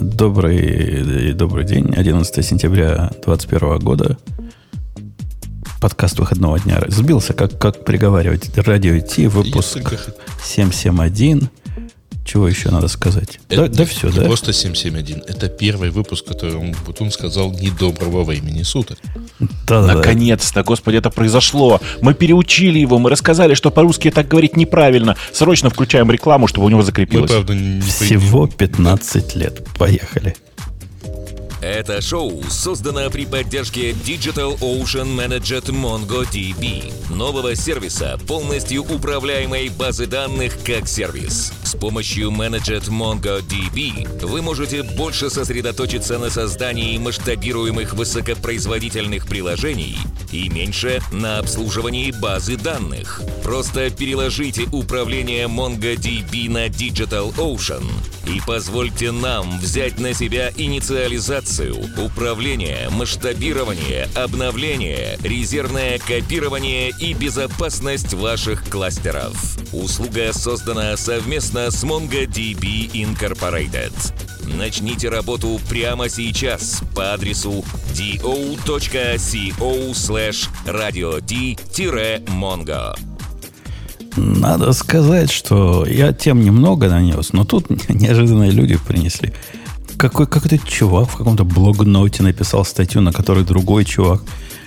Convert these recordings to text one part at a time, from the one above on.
Добрый, добрый день. 11 сентября 2021 года. Подкаст выходного дня. Сбился, как, как приговаривать. Радио Ти, выпуск 771. Чего еще надо сказать? Это да, да все, да? Просто 771. Это первый выпуск, который Бутун сказал недоброго во имени суток. Да, Наконец-то, господи, это произошло. Мы переучили его, мы рассказали, что по-русски так говорить неправильно. Срочно включаем рекламу, чтобы у него закрепилось. Мы, правда, не Всего 15 лет. Поехали. Это шоу создано при поддержке Digital Ocean Managed MongoDB, нового сервиса, полностью управляемой базы данных как сервис. С помощью Managed MongoDB вы можете больше сосредоточиться на создании масштабируемых высокопроизводительных приложений и меньше на обслуживании базы данных. Просто переложите управление MongoDB на Digital Ocean и позвольте нам взять на себя инициализацию управление, масштабирование, обновление, резервное копирование и безопасность ваших кластеров. Услуга создана совместно с MongoDB Incorporated. Начните работу прямо сейчас по адресу do.co slash radio-mongo. Надо сказать, что я тем немного нанес, но тут неожиданные люди принесли. Какой, какой-то чувак в каком-то блогноте написал статью, на которой другой чувак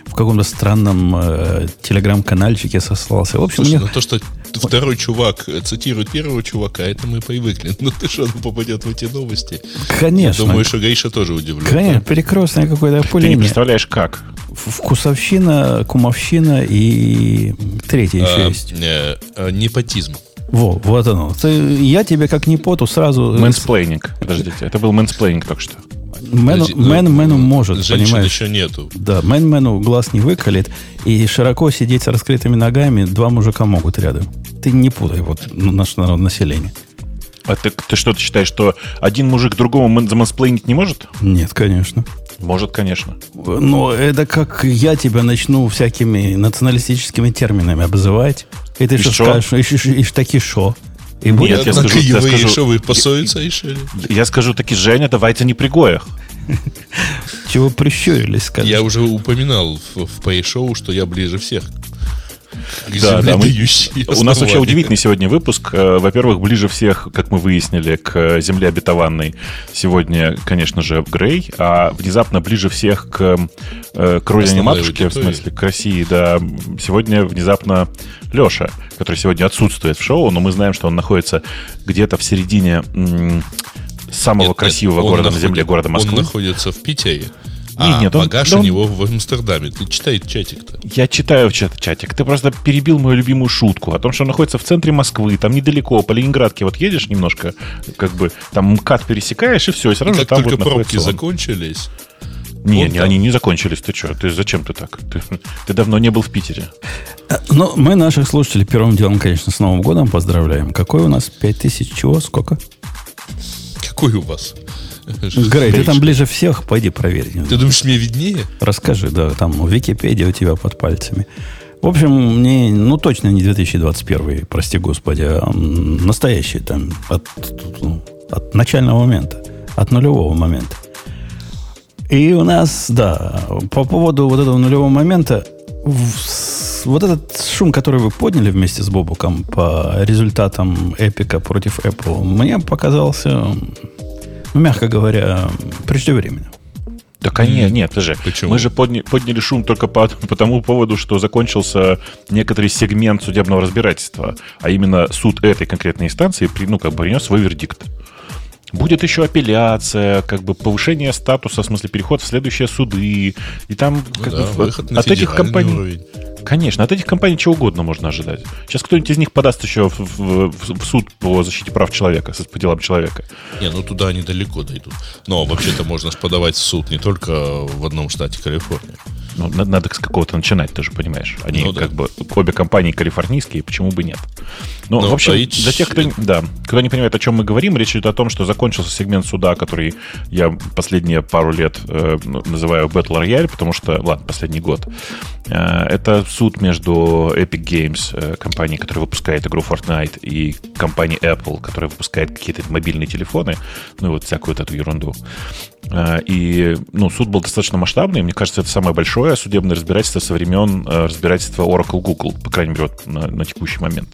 в каком-то странном э, телеграм-канальчике сослался. В общем, Слушай, мне... ну то, что второй чувак цитирует первого чувака, это мы привыкли. Ну ты что, он попадет в эти новости? Конечно. Думаю, что Гриша тоже удивлен. Конечно, перекрестное какое-то опыление. Ты не представляешь, как? Вкусовщина, кумовщина и третье еще а, есть. Не, а, непотизм. Во, вот оно. Ты, я тебе как не поту сразу... Мэнсплейнинг. Подождите, это был мэнсплейнинг только что. Мэну, мэн мэну может, понимаешь? еще нету. Да, мэн мэну глаз не выколет. И широко сидеть с раскрытыми ногами два мужика могут рядом. Ты не путай вот наше народное население. А ты, ты что, ты считаешь, что один мужик другому замансплейнить не может? Нет, конечно. Может, конечно. Но это как я тебя начну всякими националистическими терминами обзывать. И ты что скажешь? И, и, и таки шо? И будет, Нет, я скажу, я скажу, шо вы посоится еще? Я скажу таки, Женя, давайте не пригоях. Чего прищурились, скажешь? Я уже упоминал в, в Пэй-шоу, что я ближе всех да, да, мы, у нас вообще удивительный сегодня выпуск. Э, во-первых, ближе всех, как мы выяснили, к земле обетованной сегодня, конечно же, Грей, а внезапно ближе всех к, э, к родине матушки, в смысле, к России, да, сегодня внезапно Леша, который сегодня отсутствует в шоу, но мы знаем, что он находится где-то в середине самого нет, красивого нет, города на земле, города Москвы. Он находится в Питере. А нет, багаж он, у него в Амстердаме. Ты читай чатик-то. Я читаю чат, чатик. Ты просто перебил мою любимую шутку о том, что он находится в центре Москвы, там недалеко, по Ленинградке вот едешь немножко, как бы там МКАД пересекаешь, и все, и сразу и же там только вот пробки закончились, не, не, они не закончились. Ты что? Ты зачем ты так? Ты, ты давно не был в Питере. Ну, мы наших слушателей первым делом, конечно, с Новым годом поздравляем. Какой у нас? Пять тысяч чего? Сколько? Какой у вас? Грей, ты там ближе всех, пойди проверь. Ты думаешь, мне виднее? Расскажи, да, там Википедия у тебя под пальцами. В общем, мне, ну, точно не 2021, прости господи, а настоящий там, от, от начального момента, от нулевого момента. И у нас, да, по поводу вот этого нулевого момента, вот этот шум, который вы подняли вместе с Бобуком по результатам Эпика против Apple, мне показался ну, мягко говоря, преждевременно. Да, конечно, нет, подожди. Почему? Мы же подня, подняли шум только по, по тому поводу, что закончился некоторый сегмент судебного разбирательства, а именно суд этой конкретной инстанции при, ну, как бы принес свой вердикт. Будет еще апелляция, как бы повышение статуса, в смысле переход в следующие суды. И там ну как да, бы, выход на от этих компаний. Уровень. Конечно, от этих компаний чего угодно можно ожидать. Сейчас кто-нибудь из них подаст еще в, в, в суд по защите прав человека, по делам человека. Не, ну туда они далеко дойдут. Но вообще-то можно подавать в суд не только в одном штате Калифорния. Ну, надо с какого-то начинать, ты же понимаешь. Они ну, да. как бы обе компании калифорнийские, почему бы нет? Ну, ну в общем, а для тех, кто, да, кто не понимает, о чем мы говорим, речь идет о том, что закончился сегмент суда, который я последние пару лет э, называю Battle Royale, потому что, ладно, последний год. Э, это суд между Epic Games, э, компанией, которая выпускает игру Fortnite, и компанией Apple, которая выпускает какие-то мобильные телефоны, ну и вот всякую вот эту ерунду. Э, и ну, суд был достаточно масштабный. Мне кажется, это самое большое судебное разбирательство со времен э, разбирательства Oracle Google, по крайней мере, вот на, на текущий момент.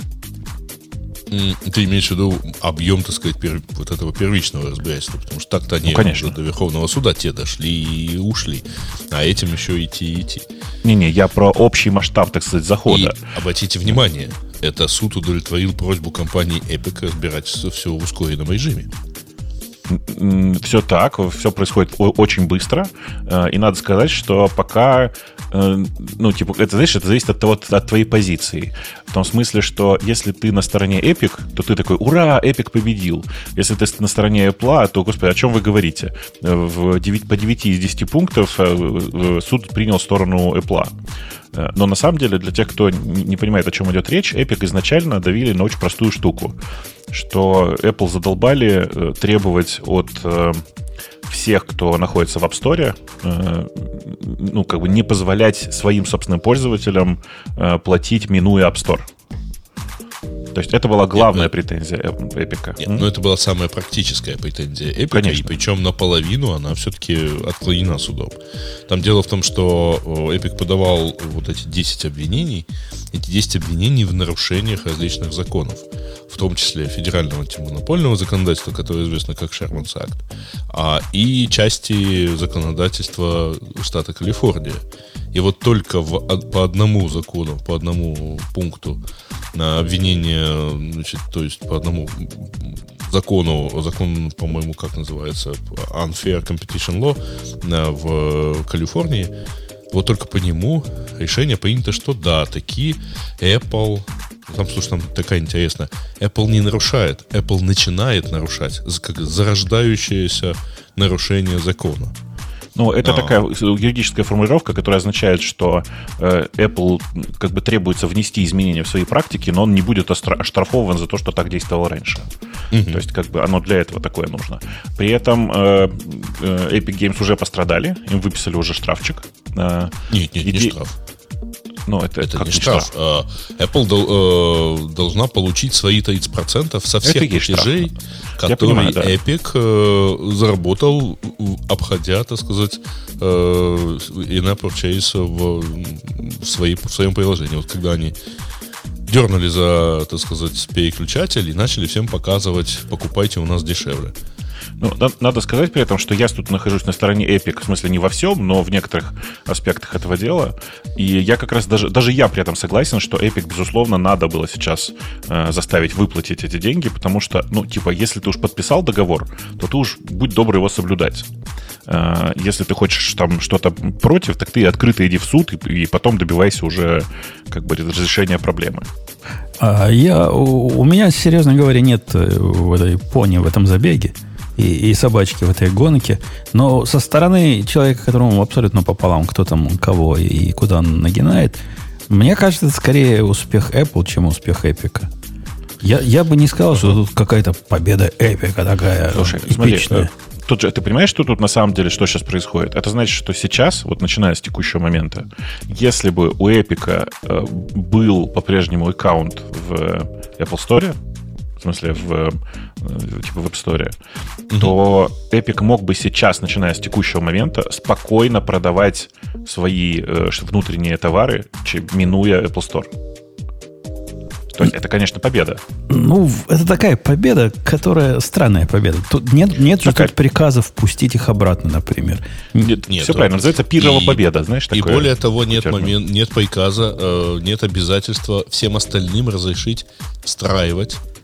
Ты имеешь в виду объем, так сказать, пер, вот этого первичного разбирательства, потому что так-то они ну, конечно. до Верховного суда те дошли и ушли, а этим еще идти и идти. Не-не, я про общий масштаб, так сказать, захода. И обратите внимание, это суд удовлетворил просьбу компании Epic разбирать все в ускоренном режиме все так, все происходит очень быстро. Э, и надо сказать, что пока, э, ну, типа, это, знаешь, это зависит от того, от твоей позиции. В том смысле, что если ты на стороне Epic, то ты такой, ура, Epic победил. Если ты на стороне Apple, то, господи, о чем вы говорите? В 9, по 9 из 10 пунктов э, суд принял сторону Apple. Но на самом деле, для тех, кто не понимает, о чем идет речь, Epic изначально давили на очень простую штуку что Apple задолбали э, требовать от э, всех, кто находится в App Store, э, ну, как бы не позволять своим собственным пользователям платить, минуя App Store. То есть это была главная Нет, претензия Эпика. Нет, ну это была самая практическая претензия Эпика, Конечно. и причем наполовину она все-таки отклонена судом. Там дело в том, что Эпик подавал вот эти 10 обвинений, эти 10 обвинений в нарушениях различных законов, в том числе федерального антимонопольного законодательства, которое известно как Шерманс Акт, а, и части законодательства штата Калифорния. И вот только в, по одному закону, по одному пункту на обвинение, значит, то есть по одному закону, закон, по-моему, как называется, Unfair Competition Law в Калифорнии, вот только по нему решение принято, что да, такие Apple там, слушай, там такая интересная. Apple не нарушает, Apple начинает нарушать, как зарождающееся нарушение закона. Ну, это Но. такая юридическая формулировка, которая означает, что э, Apple как бы требуется внести изменения в свои практики, но он не будет оштрафован за то, что так действовал раньше. Угу. То есть, как бы оно для этого такое нужно. При этом э, э, Epic Games уже пострадали, им выписали уже штрафчик. Э, нет, нет, Иде... не штраф. Ну, это, это не штраф. штраф. Apple дол, э, должна получить свои 30% со всех это платежей, которые понимаю, да. Epic э, заработал, обходя, так сказать, э, in-app purchase в, в, своей, в своем приложении. Вот когда они дернули за, так сказать, переключатель и начали всем показывать, покупайте у нас дешевле. Ну, надо сказать при этом, что я тут нахожусь на стороне Epic, в смысле не во всем, но в некоторых аспектах этого дела. И я как раз даже, даже я при этом согласен, что Epic, безусловно, надо было сейчас э, заставить выплатить эти деньги, потому что, ну, типа, если ты уж подписал договор, то ты уж будь добр его соблюдать. Э, если ты хочешь там что-то против, так ты открыто иди в суд и, и потом добивайся уже как бы разрешения проблемы. А я, у, у меня, серьезно говоря, нет э, в этой пони в этом забеге и, и собачки в этой гонке. Но со стороны человека, которому абсолютно пополам, кто там кого и куда он нагинает, мне кажется, это скорее успех Apple, чем успех Epic. Я, я бы не сказал, что тут какая-то победа Эпика такая Слушай, эпичная. Смотри, тут же, ты понимаешь, что тут на самом деле, что сейчас происходит? Это значит, что сейчас, вот начиная с текущего момента, если бы у Эпика э, был по-прежнему аккаунт в Apple Store, смысле в, э, типа в App Store, mm-hmm. то Epic мог бы сейчас, начиная с текущего момента, спокойно продавать свои э, внутренние товары, минуя Apple Store. То есть это, конечно, победа. Ну, это такая победа, которая странная победа. Тут нет, нет же тут приказов пустить их обратно, например. Нет, нет все правильно, называется пирова и, победа, знаешь, такое. И более того, нет, момент, нет приказа, э, нет обязательства всем остальным разрешить встраивать Э,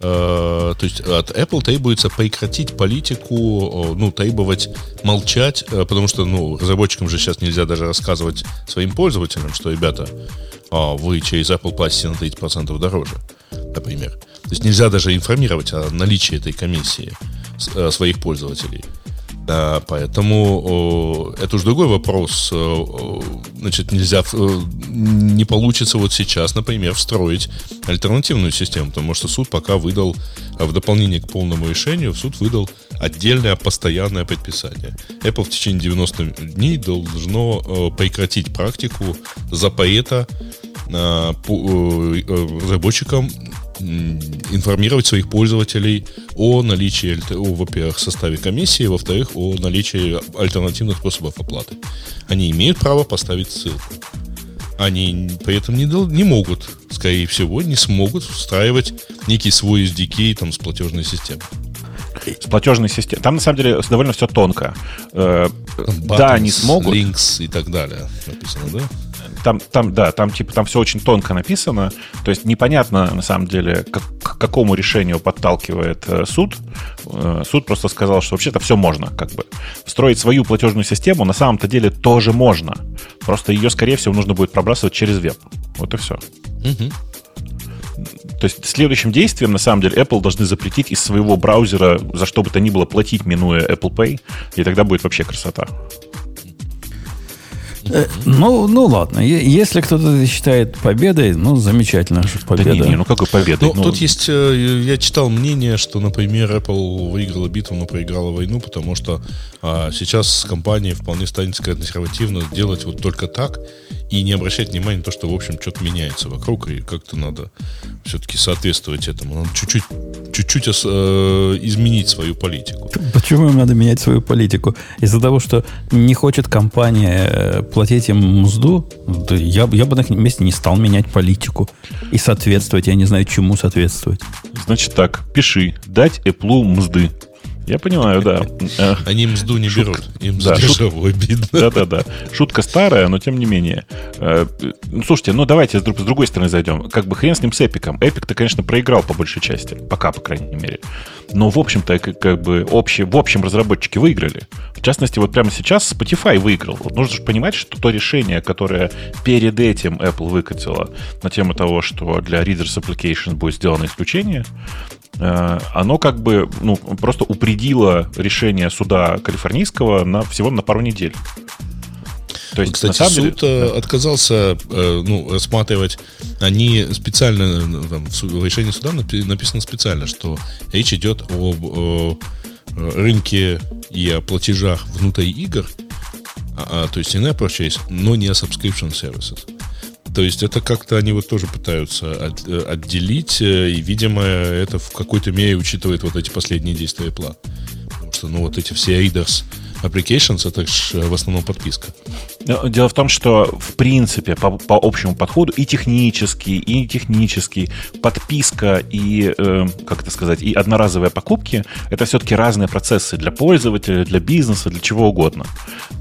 то есть от Apple требуется прекратить политику, ну, требовать молчать, э, потому что, ну, разработчикам же сейчас нельзя даже рассказывать своим пользователям, что, ребята, а, вы через Apple платите на 30% дороже, например. То есть нельзя даже информировать о наличии этой комиссии э, своих пользователей. Да, поэтому это уже другой вопрос. Значит, нельзя, не получится вот сейчас, например, встроить альтернативную систему, потому что суд пока выдал, в дополнение к полному решению, суд выдал отдельное постоянное предписание. Apple в течение 90 дней должно прекратить практику запрета разработчикам информировать своих пользователей о наличии, о, во-первых, составе комиссии, во-вторых, о наличии альтернативных способов оплаты. Они имеют право поставить ссылку. Они при этом не, не могут, скорее всего, не смогут встраивать некий свой SDK там, с платежной системой. С платежной системой. Там, на самом деле, довольно все тонко. Э, Buttons, да, они смогут. Links и так далее написано, да? Там, там, да, там типа там все очень тонко написано. То есть непонятно на самом деле, как, к какому решению подталкивает э, суд. Э, суд просто сказал, что вообще-то все можно, как бы. Встроить свою платежную систему на самом-то деле тоже можно. Просто ее, скорее всего, нужно будет пробрасывать через веб. Вот и все. Угу. То есть следующим действием, на самом деле, Apple должны запретить из своего браузера за что бы то ни было платить, минуя Apple Pay, и тогда будет вообще красота. Э, ну, ну ладно. Если кто-то считает победой, ну, замечательно, что победа. Да не, не, ну какой победой? Ну, ну, тут есть, э, я читал мнение, что, например, Apple выиграла битву, но проиграла войну, потому что а, сейчас компания вполне станет консервативно делать вот только так и не обращать внимания на то, что, в общем, что-то меняется вокруг, и как-то надо все-таки соответствовать этому. Надо чуть-чуть, чуть-чуть э, изменить свою политику. Почему им надо менять свою политику? Из-за того, что не хочет компания э, платить им мзду, я, я бы на их месте не стал менять политику и соответствовать. Я не знаю, чему соответствовать. Значит так, пиши, дать Apple мзды. Я понимаю, да. Они мзду не берут. Им да, дешево обидно. Да-да-да. Шутка старая, но тем не менее. Э, ну, слушайте, ну давайте с другой стороны зайдем. Как бы хрен с ним с Эпиком. Эпик-то, конечно, проиграл по большей части. Пока, по крайней мере. Но, в общем-то, как бы общий, в общем разработчики выиграли. В частности, вот прямо сейчас Spotify выиграл. Вот нужно же понимать, что то решение, которое перед этим Apple выкатила на тему того, что для Readers Applications будет сделано исключение, оно как бы ну, просто упредило решение суда калифорнийского на, всего на пару недель. То есть, Кстати, на самом суд деле, да. отказался э, ну, рассматривать. Они специально, там, в решении суда написано специально, что речь идет об о рынке и о платежах внутри игр, а, а то есть in-app purchase, но не о subscription services. То есть это как-то они вот тоже пытаются от, э, отделить, э, и, видимо, это в какой-то мере учитывает вот эти последние действия Apple. Потому что, ну, вот эти все readers, applications это же в основном подписка. Дело в том, что в принципе по, по общему подходу и технический, и технический подписка и, э, как это сказать, и одноразовые покупки это все-таки разные процессы для пользователя, для бизнеса, для чего угодно.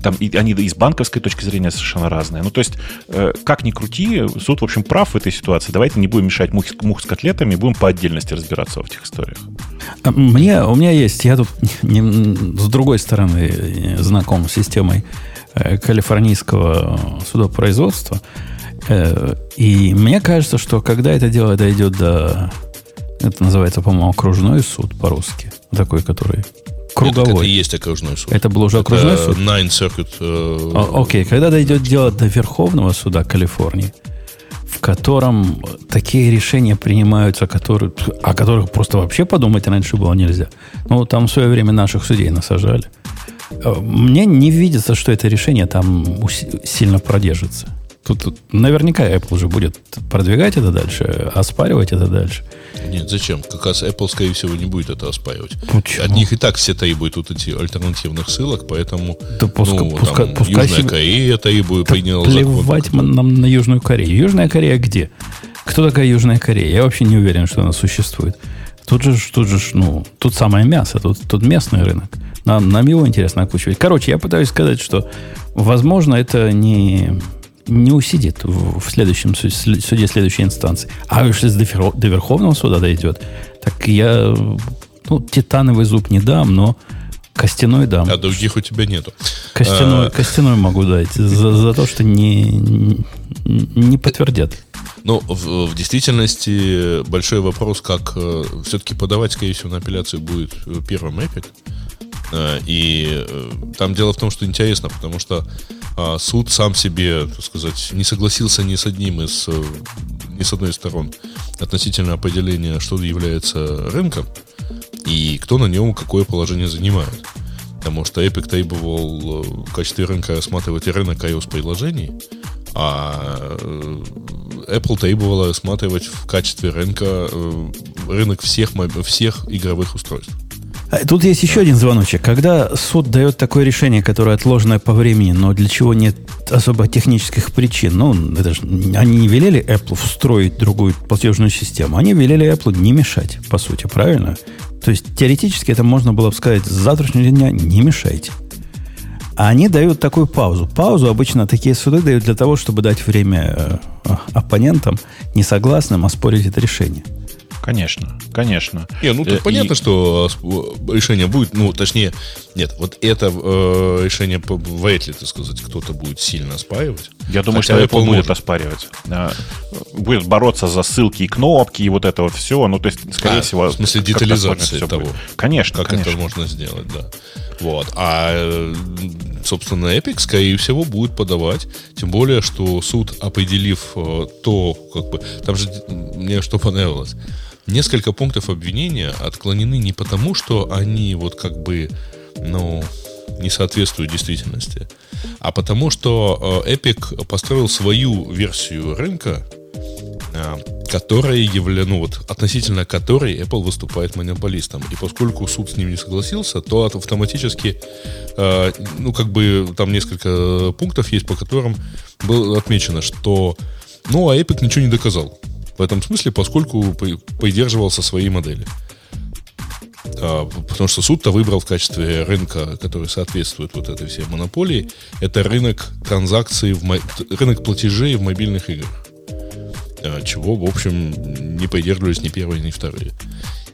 Там и, они и с банковской точки зрения совершенно разные. Ну, то есть, э, как ни крути, суд, в общем, прав в этой ситуации. Давайте не будем мешать мух, мух с котлетами, будем по отдельности разбираться в этих историях. А мне, у меня есть, я тут не, с другой стороны знаком с системой э, калифорнийского судопроизводства. Э, и мне кажется, что когда это дело дойдет до... Это называется, по-моему, окружной суд по-русски. Такой, который круговой. Это, это и есть окружной суд. Это был уже окружной это суд? Nine Circuit. Э... Окей, когда дойдет дело до Верховного суда Калифорнии, в котором такие решения принимаются, которые, о которых просто вообще подумать раньше было нельзя. Ну, там в свое время наших судей насажали. Мне не видится, что это решение там сильно продержится. Тут, тут наверняка Apple уже будет продвигать это дальше, оспаривать это дальше. Нет, зачем? Как раз Apple, скорее всего, не будет это оспаривать. Почему? От них и так все требуют вот эти альтернативных ссылок, поэтому да пускай, ну, пускай, там, пускай Южная себе... Корея требует, да приняла плевать закон. нам на Южную Корею. Южная Корея где? Кто такая Южная Корея? Я вообще не уверен, что она существует. Тут же, тут же, ну, тут самое мясо, тут, тут местный рынок. Нам, нам его интересно окучивать. Короче, я пытаюсь сказать, что, возможно, это не, не усидит в, в следующем суде следующей инстанции. А если до, до Верховного суда дойдет, так я ну, титановый зуб не дам, но костяной дам. А других у тебя нету. Костяной, а... костяной могу дать за, за то, что не, не, подтвердят. Ну, в, в действительности большой вопрос, как э, все-таки подавать, скорее всего, на апелляцию будет э, первым Epic. Э, и э, там дело в том, что интересно, потому что а, суд сам себе, так сказать, не согласился ни с одним из, э, ни с одной из сторон относительно определения, что является рынком и кто на нем какое положение занимает. Потому что Epic требовал в качестве рынка рассматривать рынок iOS-приложений, а Apple требовала рассматривать в качестве рынка рынок всех, всех игровых устройств. А тут есть еще один звоночек. Когда суд дает такое решение, которое отложенное по времени, но для чего нет особо технических причин, ну, это же, они не велели Apple встроить другую платежную систему, они велели Apple не мешать, по сути, правильно? То есть, теоретически это можно было бы сказать, с завтрашнего дня не мешайте. А они дают такую паузу. Паузу обычно такие суды дают для того, чтобы дать время э, оппонентам, несогласным, оспорить это решение. Конечно, конечно. Не, ну тут э, и... понятно, что э, решение будет, ну, точнее, нет, вот это э, решение вряд ли, так сказать, кто-то будет сильно оспаривать. Я думаю, Хотя что Apple, Apple будет оспаривать. Будет бороться за ссылки и кнопки, и вот это вот все. Ну, то есть, скорее а, всего... В смысле, детализация того. Будет. Конечно, Как конечно. это можно сделать, да. Вот. А, э, собственно, Epic, скорее всего, будет подавать. Тем более, что суд, определив то, как бы... Там же мне что понравилось несколько пунктов обвинения отклонены не потому, что они вот как бы, ну, не соответствуют действительности, а потому что э, Epic построил свою версию рынка, э, которая явля, ну вот, относительно которой Apple выступает монополистом. И поскольку суд с ним не согласился, то автоматически, э, ну, как бы там несколько пунктов есть, по которым было отмечено, что, ну, а Epic ничего не доказал в этом смысле, поскольку придерживался своей модели. А, потому что суд-то выбрал в качестве рынка, который соответствует вот этой всей монополии, это рынок транзакций, в, рынок платежей в мобильных играх. А, чего, в общем, не придерживались ни первые, ни вторые.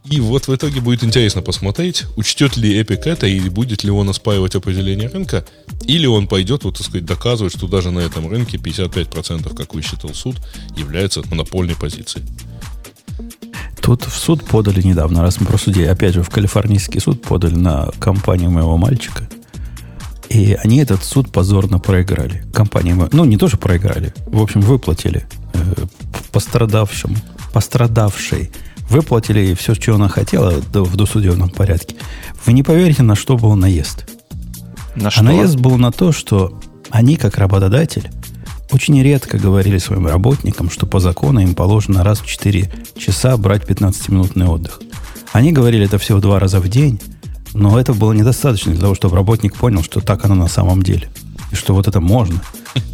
И вот в итоге будет интересно посмотреть, учтет ли Epic это, и будет ли он оспаривать определение рынка, или он пойдет, вот, так сказать, доказывать, что даже на этом рынке 55%, как высчитал суд, является монопольной позицией. Тут в суд подали недавно, раз мы про судей, опять же, в калифорнийский суд подали на компанию моего мальчика. И они этот суд позорно проиграли. Компания, ну, не тоже проиграли, в общем, выплатили э, пострадавшему, пострадавшей выплатили ей все, что она хотела в досудебном порядке. Вы не поверите, на что был наезд. На что? А наезд был на то, что они, как работодатель, очень редко говорили своим работникам, что по закону им положено раз в 4 часа брать 15-минутный отдых. Они говорили это всего два раза в день, но это было недостаточно для того, чтобы работник понял, что так оно на самом деле. И что вот это можно.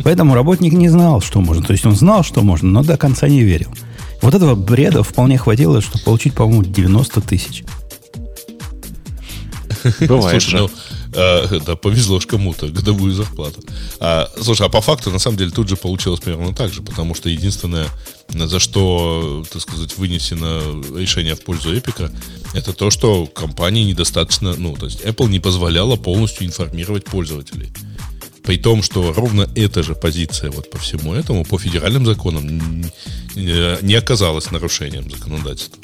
Поэтому работник не знал, что можно. То есть он знал, что можно, но до конца не верил. Вот этого бреда вполне хватило, чтобы получить, по-моему, 90 тысяч. Бывает слушай, ну, э, да, повезло ж кому-то, годовую зарплату. А, слушай, а по факту, на самом деле, тут же получилось примерно так же, потому что единственное, за что, так сказать, вынесено решение в пользу Эпика, это то, что компании недостаточно, ну, то есть Apple не позволяла полностью информировать пользователей. При том, что ровно эта же позиция вот по всему этому, по федеральным законам, не оказалась нарушением законодательства.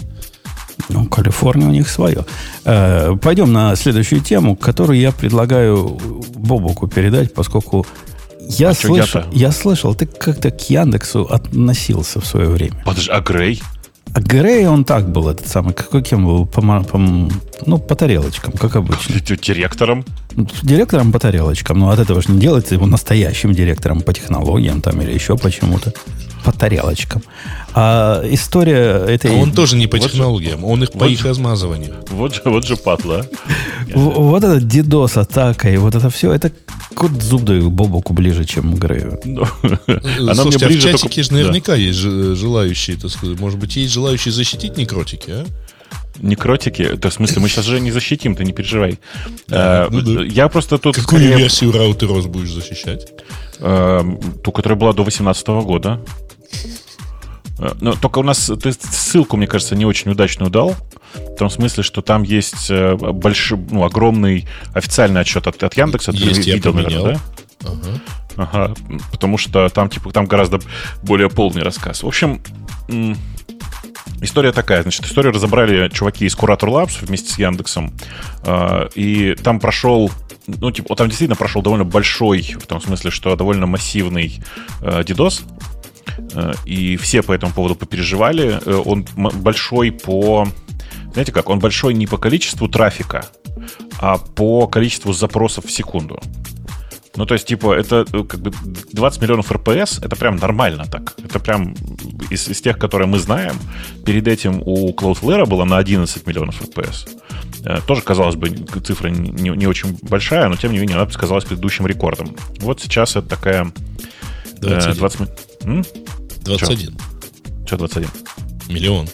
Ну, Калифорния у них свое. Э, пойдем на следующую тему, которую я предлагаю Бобуку передать, поскольку я, а слышал, я слышал, ты как-то к Яндексу относился в свое время. Подожди, а Грей? А Грей, он так был, этот самый, каким был, по, по, ну, по тарелочкам, как обычно. Директором? Директором по тарелочкам. Но от этого же не делается его настоящим директором по технологиям там или еще почему-то. По тарелочкам. А история этой... А он тоже не по вот технологиям, же, он их по их размазыванию. Вот же, вот же падла. Вот этот дидос атака и вот это все, это кот зуб даю Бобоку ближе, чем Грею. Ну, Она мне а ближе в чатике же наверняка есть желающие, так сказать, может быть, есть желающие защитить некротики, а? Некротики, то в смысле, мы сейчас же не защитим, ты не переживай. А, ну, да. Я просто тут... Какую скорее... версию раутерос будешь защищать? А, ту, которая была до 2018 года. А, но только у нас, ты ссылку, мне кажется, не очень удачную дал. В том смысле, что там есть э, большой, ну, огромный официальный отчет от, от Яндекса. Есть, ты видел, наверное, да? Ага. Ага, потому что там, типа, там гораздо более полный рассказ. В общем, История такая, значит, историю разобрали чуваки из Curator Labs вместе с Яндексом, э, и там прошел ну, типа, там действительно прошел довольно большой, в том смысле, что довольно массивный э, э, и все по этому поводу попереживали. Э, он большой по... Знаете как? Он большой не по количеству трафика, а по количеству запросов в секунду. Ну, то есть, типа, это э, как бы 20 миллионов РПС, это прям нормально так. Это прям из, из тех, которые мы знаем. Перед этим у Cloudflare было на 11 миллионов РПС. Э, тоже, казалось бы, цифра не, не очень большая, но, тем не менее, она казалась предыдущим рекордом. Вот сейчас это такая... 21. 20... М? 21. Что 21? Миллион.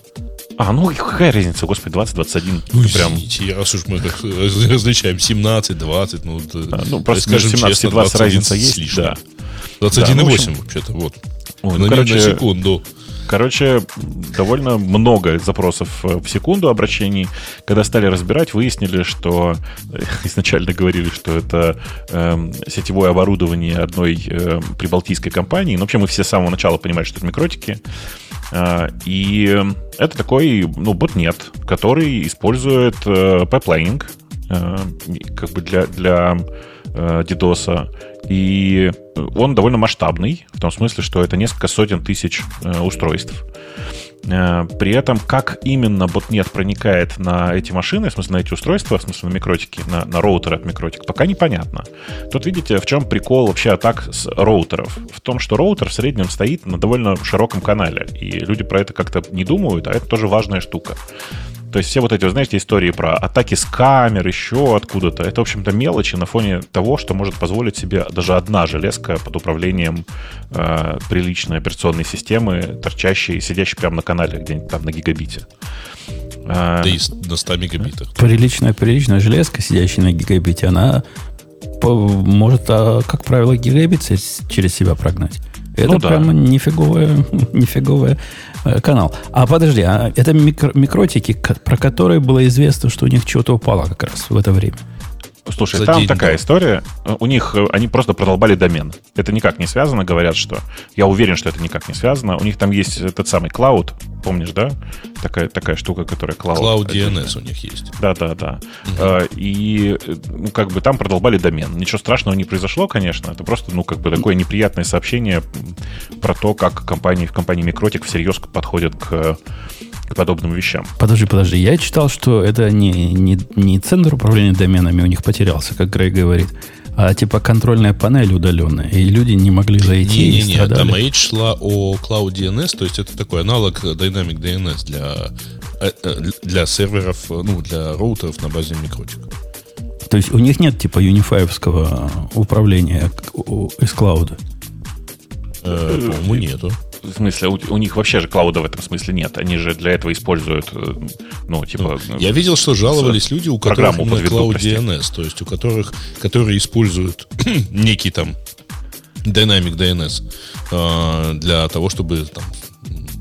А, ну какая разница, господи, 20, 21. Ну, прям... извините, раз уж мы так различаем 17, 20, ну, а, ну просто скажем 17 честно, 20 разница есть, да. 21,8 да, ну, общем... вообще-то, вот. Ой, ну, короче, на секунду. Короче, довольно много запросов в секунду обращений. Когда стали разбирать, выяснили, что изначально говорили, что это э, сетевое оборудование одной э, прибалтийской компании. Но вообще мы все с самого начала понимали, что это микротики. Э, и это такой, ну, ботнет, который использует э, pipelining э, как бы для, для э, DDoS. И он довольно масштабный, в том смысле, что это несколько сотен тысяч э, устройств. Э, при этом, как именно ботнет проникает на эти машины, в смысле на эти устройства, в смысле на микротики, на, на роутеры от микротик, пока непонятно. Тут видите, в чем прикол вообще атак с роутеров? В том, что роутер в среднем стоит на довольно широком канале, и люди про это как-то не думают, а это тоже важная штука. То есть все вот эти, вы знаете, истории про атаки с камер, еще откуда-то, это, в общем-то, мелочи на фоне того, что может позволить себе даже одна железка под управлением э, приличной операционной системы, торчащей, сидящей прямо на канале где-нибудь там на гигабите. Э, да и на 100 мегабитах. Приличная, приличная железка, сидящая на гигабите, она может, а, как правило, гигабит через себя прогнать. Это ну, прямо да. нифиговая, нифиговая канал. А подожди, а это микро, микротики, про которые было известно, что у них что-то упало как раз в это время. Слушай, За там день, такая да. история. У них э, они просто продолбали домен. Это никак не связано, говорят, что. Я уверен, что это никак не связано. У них там есть этот самый Cloud, помнишь, да? Такая, такая штука, которая Cloud. Cloud DNS у них есть. Да, да, да. Угу. И ну, как бы там продолбали домен. Ничего страшного не произошло, конечно. Это просто, ну, как бы такое неприятное сообщение про то, как компании в компании Микротик всерьез подходят к к подобным вещам. Подожди, подожди. Я читал, что это не, не, не центр управления доменами у них потерялся, как Грей говорит, а типа контрольная панель удаленная, и люди не могли зайти не, не, не, там речь шла о Cloud DNS, то есть это такой аналог Dynamic DNS для, э, э, для серверов, ну, для роутеров на базе микротик. То есть у них нет типа юнифаевского управления из клауда? Э, по-моему, нету. В смысле, у, у них вообще же клауда в этом смысле нет. Они же для этого используют, э, ну, типа... Ну, я видел, что жаловались люди, у которых именно Cloud DNS, то есть у которых, которые используют некий там Dynamic DNS э, для того, чтобы там,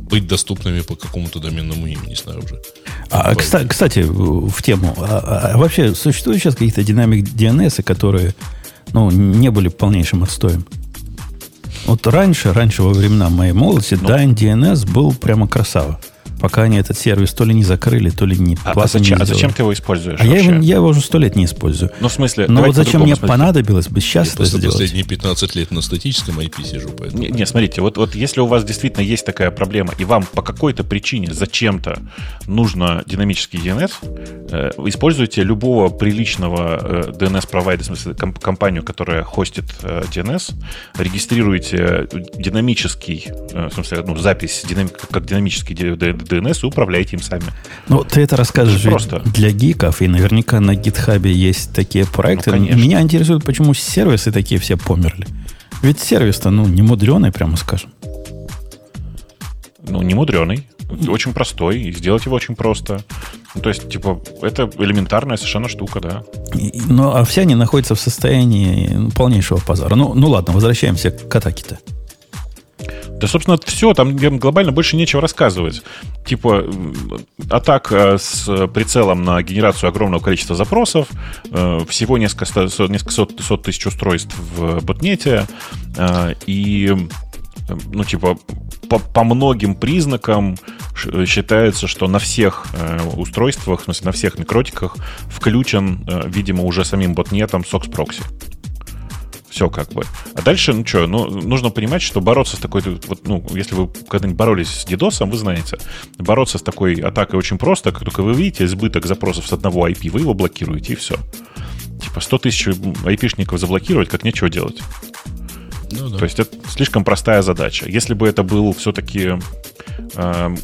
быть доступными по какому-то доменному имени снаружи. А, кстати, кстати, в тему. А, а вообще существуют сейчас какие-то динамик DNS, которые ну, не были полнейшим отстоем? Вот раньше, раньше во времена моей молодости, ну. Dyn DNS был прямо красава. Пока они этот сервис то ли не закрыли, то ли не а, а, зачем, не а зачем ты его используешь? А я его, я его уже сто лет не использую. Ну, в смысле, Но вот зачем мне смысле. понадобилось бы сейчас я это сделать? последние 15 лет на статическом IP сижу, поэтому... Не, не, смотрите, вот, вот если у вас действительно есть такая проблема, и вам по какой-то причине зачем-то нужно динамический DNS, э, используйте любого приличного э, DNS-провайдера, в смысле комп- компанию, которая хостит э, DNS, регистрируйте динамический, э, в смысле, ну, запись динам- как динамический DNS и управляйте им сами. Ну, ты это расскажешь просто. для гиков, и наверняка на гитхабе есть такие проекты. Ну, Меня интересует, почему сервисы такие все померли. Ведь сервис-то, ну, не мудреный, прямо скажем. Ну, не мудреный. Очень простой, и сделать его очень просто. Ну, то есть, типа, это элементарная совершенно штука, да. ну, а все они находятся в состоянии полнейшего позора. Ну, ну ладно, возвращаемся к Атаке-то. Да, собственно, все, там глобально больше нечего рассказывать. Типа, атака с прицелом на генерацию огромного количества запросов, э, всего несколько, несколько сот, сот тысяч устройств в ботнете, э, и ну, типа, по, по многим признакам считается, что на всех э, устройствах, в на всех микротиках включен, э, видимо, уже самим ботнетом SOX Proxy. Все как бы. А дальше, ну что, ну, нужно понимать, что бороться с такой, вот, ну, если вы когда-нибудь боролись с DDoS, вы знаете, бороться с такой атакой очень просто, как только вы видите избыток запросов с одного IP, вы его блокируете, и все. Типа 100 тысяч IP-шников заблокировать, как нечего делать. Ну. То есть это слишком простая задача. Если бы это был все-таки э,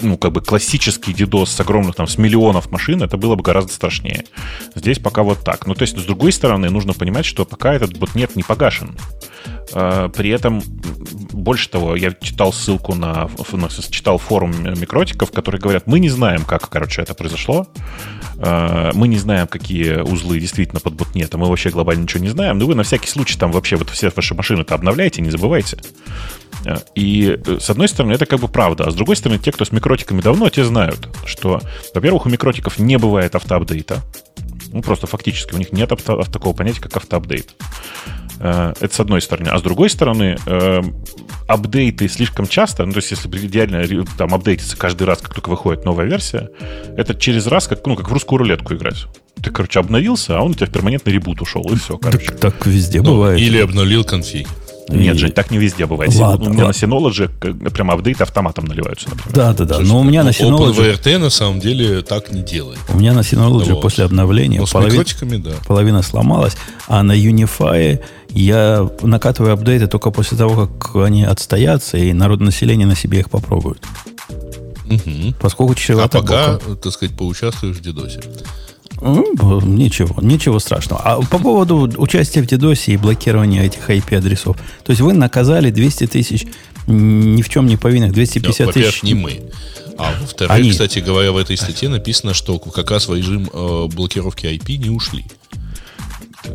ну, как бы классический DDoS с огромных, там, с миллионов машин, это было бы гораздо страшнее. Здесь пока вот так. Ну, то есть, с другой стороны, нужно понимать, что пока этот ботнет не погашен. Э, при этом, больше того, я читал ссылку на, читал форум микротиков, которые говорят, мы не знаем, как, короче, это произошло. Э, мы не знаем, какие узлы действительно под ботнетом. Мы вообще глобально ничего не знаем. Но вы на всякий случай там вообще вот все ваши машины-то обновляйте, не забывайте. Э, и с одной стороны, это как бы правда. А с другой стороны, те, кто с микротиками давно, те знают, что, во-первых, у микротиков не бывает автоапдейта. Ну, просто фактически у них нет авто, такого понятия, как автоапдейт. Э, это с одной стороны. А с другой стороны, э, апдейты слишком часто, ну, то есть если идеально там апдейтится каждый раз, как только выходит новая версия, это через раз, как, ну, как в русскую рулетку играть. Ты, короче, обновился, а он у тебя в перманентный ребут ушел, и все, короче. Так, так везде ну, бывает. Или обновил конфиг. Нет, же, так не везде бывает. Ладно, у меня ладно. на Synology прям апдейты автоматом наливаются, например. Да, да, да. Но у меня на Synology... OpenVRT на самом деле так не делает. У меня на Synology вот. после обновления Но половина, да. половина сломалась, а на Unify я накатываю апдейты только после того, как они отстоятся, и народное население на себе их попробует. Угу. Поскольку чревато А пока, боком. так сказать, поучаствуешь в дедосе. Ну, ничего, ничего страшного. А по поводу участия в DDoS и блокирования этих IP-адресов. То есть вы наказали 200 тысяч ни в чем не повинных, 250 тысяч. не мы. А во-вторых, Они... кстати говоря, в этой статье написано, что как раз в режим э, блокировки IP не ушли.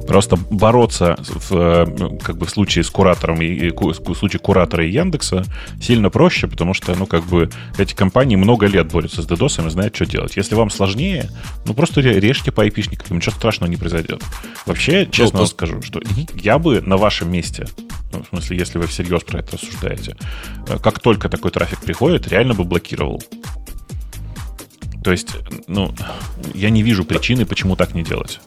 Просто бороться в, э, как бы в случае с куратором и, в случае куратора и Яндекса сильно проще, потому что, ну, как бы эти компании много лет борются с DDoS и знают, что делать. Если вам сложнее, ну, просто режьте по айпишникам, ничего страшного не произойдет. Вообще, ну, честно ну, вам скажу, что я бы на вашем месте, ну, в смысле, если вы всерьез про это рассуждаете, э, как только такой трафик приходит, реально бы блокировал. То есть, ну, я не вижу причины, почему так не делать.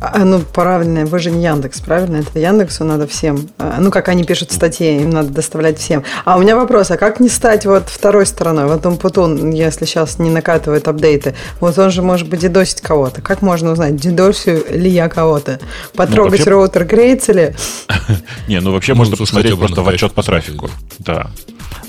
А, ну, правильно, вы же не Яндекс, правильно? Это Яндексу надо всем. А, ну, как они пишут статьи, им надо доставлять всем. А у меня вопрос, а как не стать вот второй стороной? Вот он Путун, если сейчас не накатывает апдейты, вот он же может быть дедосить кого-то. Как можно узнать, дедосю ли я кого-то? Потрогать ну, роутер греется ли? Не, ну вообще можно посмотреть просто в отчет по трафику. Да.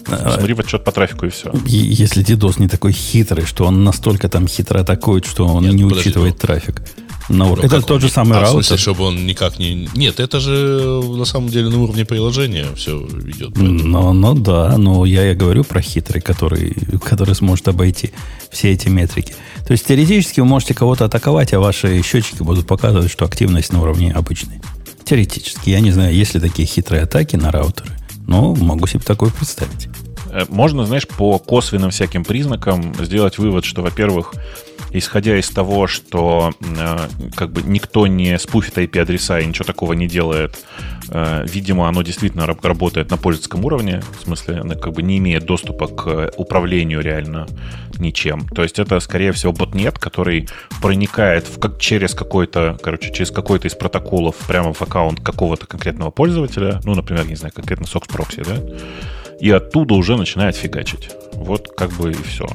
Смотри в отчет по трафику и все. Если DDoS не такой хитрый, что он настолько там хитро атакует, что он не учитывает трафик на уровне. Это тот же самый а, раутер. В смысле, чтобы он никак не... Нет, это же на самом деле на уровне приложения все идет. Ну, ну да, но я и говорю про хитрый, который, который сможет обойти все эти метрики. То есть теоретически вы можете кого-то атаковать, а ваши счетчики будут показывать, что активность на уровне обычной. Теоретически. Я не знаю, есть ли такие хитрые атаки на раутеры, но могу себе такое представить. Э, можно, знаешь, по косвенным всяким признакам сделать вывод, что, во-первых, исходя из того, что э, как бы никто не спуфит IP-адреса и ничего такого не делает, э, видимо, оно действительно работает на пользовательском уровне, в смысле, как бы не имеет доступа к управлению реально ничем. То есть это, скорее всего, ботнет, который проникает в, как, через какой-то, короче, через какой-то из протоколов прямо в аккаунт какого-то конкретного пользователя, ну, например, не знаю, конкретно SOX Proxy, да, и оттуда уже начинает фигачить. Вот как бы и все.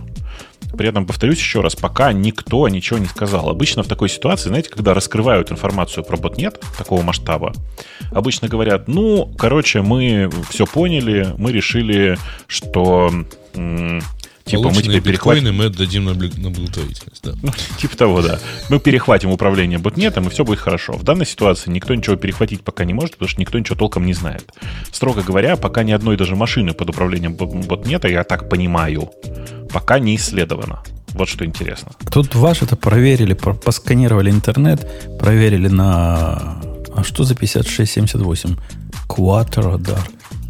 При этом, повторюсь еще раз, пока никто ничего не сказал. Обычно в такой ситуации, знаете, когда раскрывают информацию про ботнет такого масштаба, обычно говорят, ну, короче, мы все поняли, мы решили, что Типа мы теперь перехватим... мы отдадим на, на благотворительность, да. Ну, типа того, да. Мы перехватим управление ботнетом, и все будет хорошо. В данной ситуации никто ничего перехватить пока не может, потому что никто ничего толком не знает. Строго говоря, пока ни одной даже машины под управлением ботнета, я так понимаю, пока не исследовано. Вот что интересно. Тут ваш это проверили, посканировали интернет, проверили на... А что за 5678? Quattro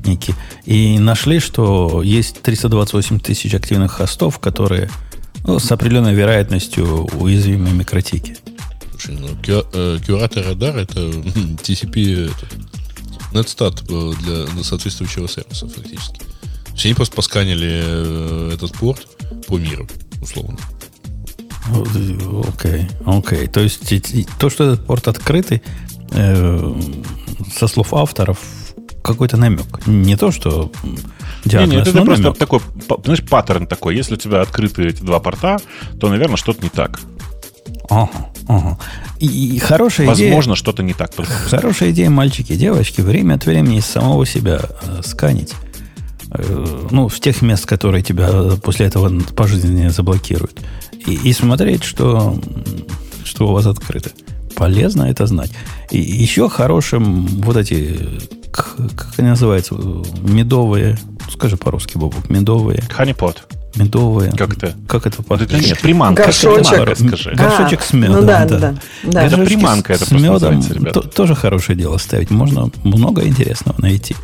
некий. И нашли, что есть 328 тысяч активных хостов, которые ну, с определенной вероятностью уязвимы микротики. Слушай, ну, кю, э, кюратор радар это TCP это, Netstat э, для соответствующего сервиса фактически. Все они просто посканили э, этот порт по миру, условно. Окей, окей. То есть то, что этот порт открытый, э, со слов авторов, какой-то намек. Не то, что диагноз, не, не, это просто намек. такой, знаешь, паттерн такой. Если у тебя открыты эти два порта, то, наверное, что-то не так. Ага, ага. И, и хорошая Возможно, идея... Возможно, что-то не так. Хорошая идея, мальчики и девочки, время от времени из самого себя э, сканить. Э, ну, в тех мест, которые тебя после этого пожизненно заблокируют. И, и смотреть, что, что у вас открыто. Полезно это знать. И еще хорошим вот эти, как, как они называются, медовые, скажи по-русски, Бобок, медовые. Ханипот. Медовые. Как это? Как это по да нет, приманка. Горшочек. скажи. А, Горшочек с медом. Ну да, да. да. да. Это приманка, это с медом то, тоже хорошее дело ставить. Можно много интересного найти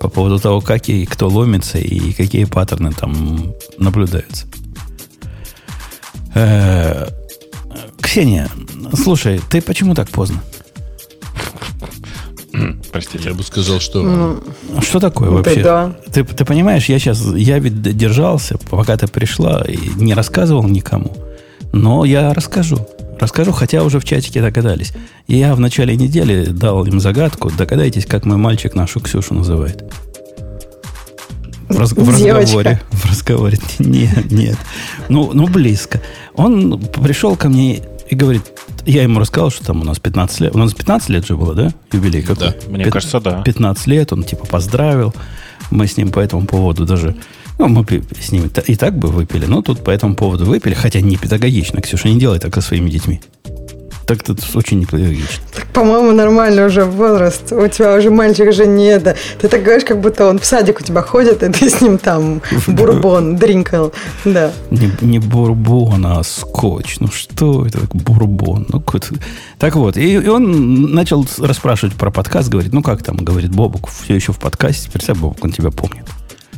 по поводу того, как и кто ломится, и какие паттерны там наблюдаются. Э, Ксения, слушай, ты почему так поздно? Простите. Я бы сказал, что... Ну, что такое вообще? Да. Ты, ты понимаешь, я сейчас, я ведь держался, пока ты пришла, и не рассказывал никому. Но я расскажу. Расскажу, хотя уже в чатике догадались. Я в начале недели дал им загадку. Догадайтесь, как мой мальчик нашу Ксюшу называет. В, раз, в разговоре. В разговоре. Нет, нет. Ну, ну, близко. Он пришел ко мне и говорит, я ему рассказал, что там у нас 15 лет. У нас 15 лет же было, да? Юбилей какой? Да, мне 15, кажется, да. 15 лет, он типа поздравил. Мы с ним по этому поводу даже... Ну, мы с ним и так бы выпили, но тут по этому поводу выпили, хотя не педагогично. Ксюша, не делай так со своими детьми. Так тут очень непедагогично. Так, по-моему, нормально уже возраст. У тебя уже мальчик же не это. Ты так говоришь, как будто он в садик у тебя ходит, и ты с ним там бурбон дринкал. Да. Не, не бурбон, а скотч. Ну что это? Бурбон. Ну, так вот. И, и он начал расспрашивать про подкаст. Говорит, ну как там? Говорит, Бобук все еще в подкасте. Представь, Бобук, он тебя помнит.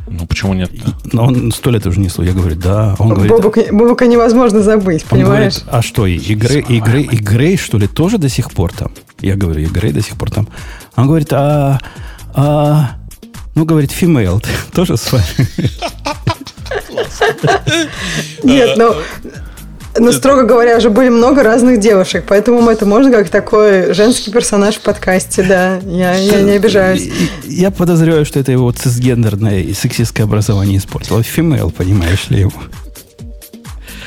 Ну, почему нет? Но он сто лет уже не слушал. Я говорю, да. Он говорит, Бобука, Бобука невозможно забыть, понимаешь? Говорит, а что, игры, игры, игры, что ли, тоже до сих пор там? Я говорю, игры до сих пор там. Он говорит, а, а ну, говорит, female, тоже с вами? Нет, ну, ну, строго говоря, уже были много разных девушек, поэтому это можно как такой женский персонаж в подкасте, да. Я, я не обижаюсь. Я подозреваю, что это его цисгендерное и сексистское образование испортило. Фимейл, понимаешь ли его?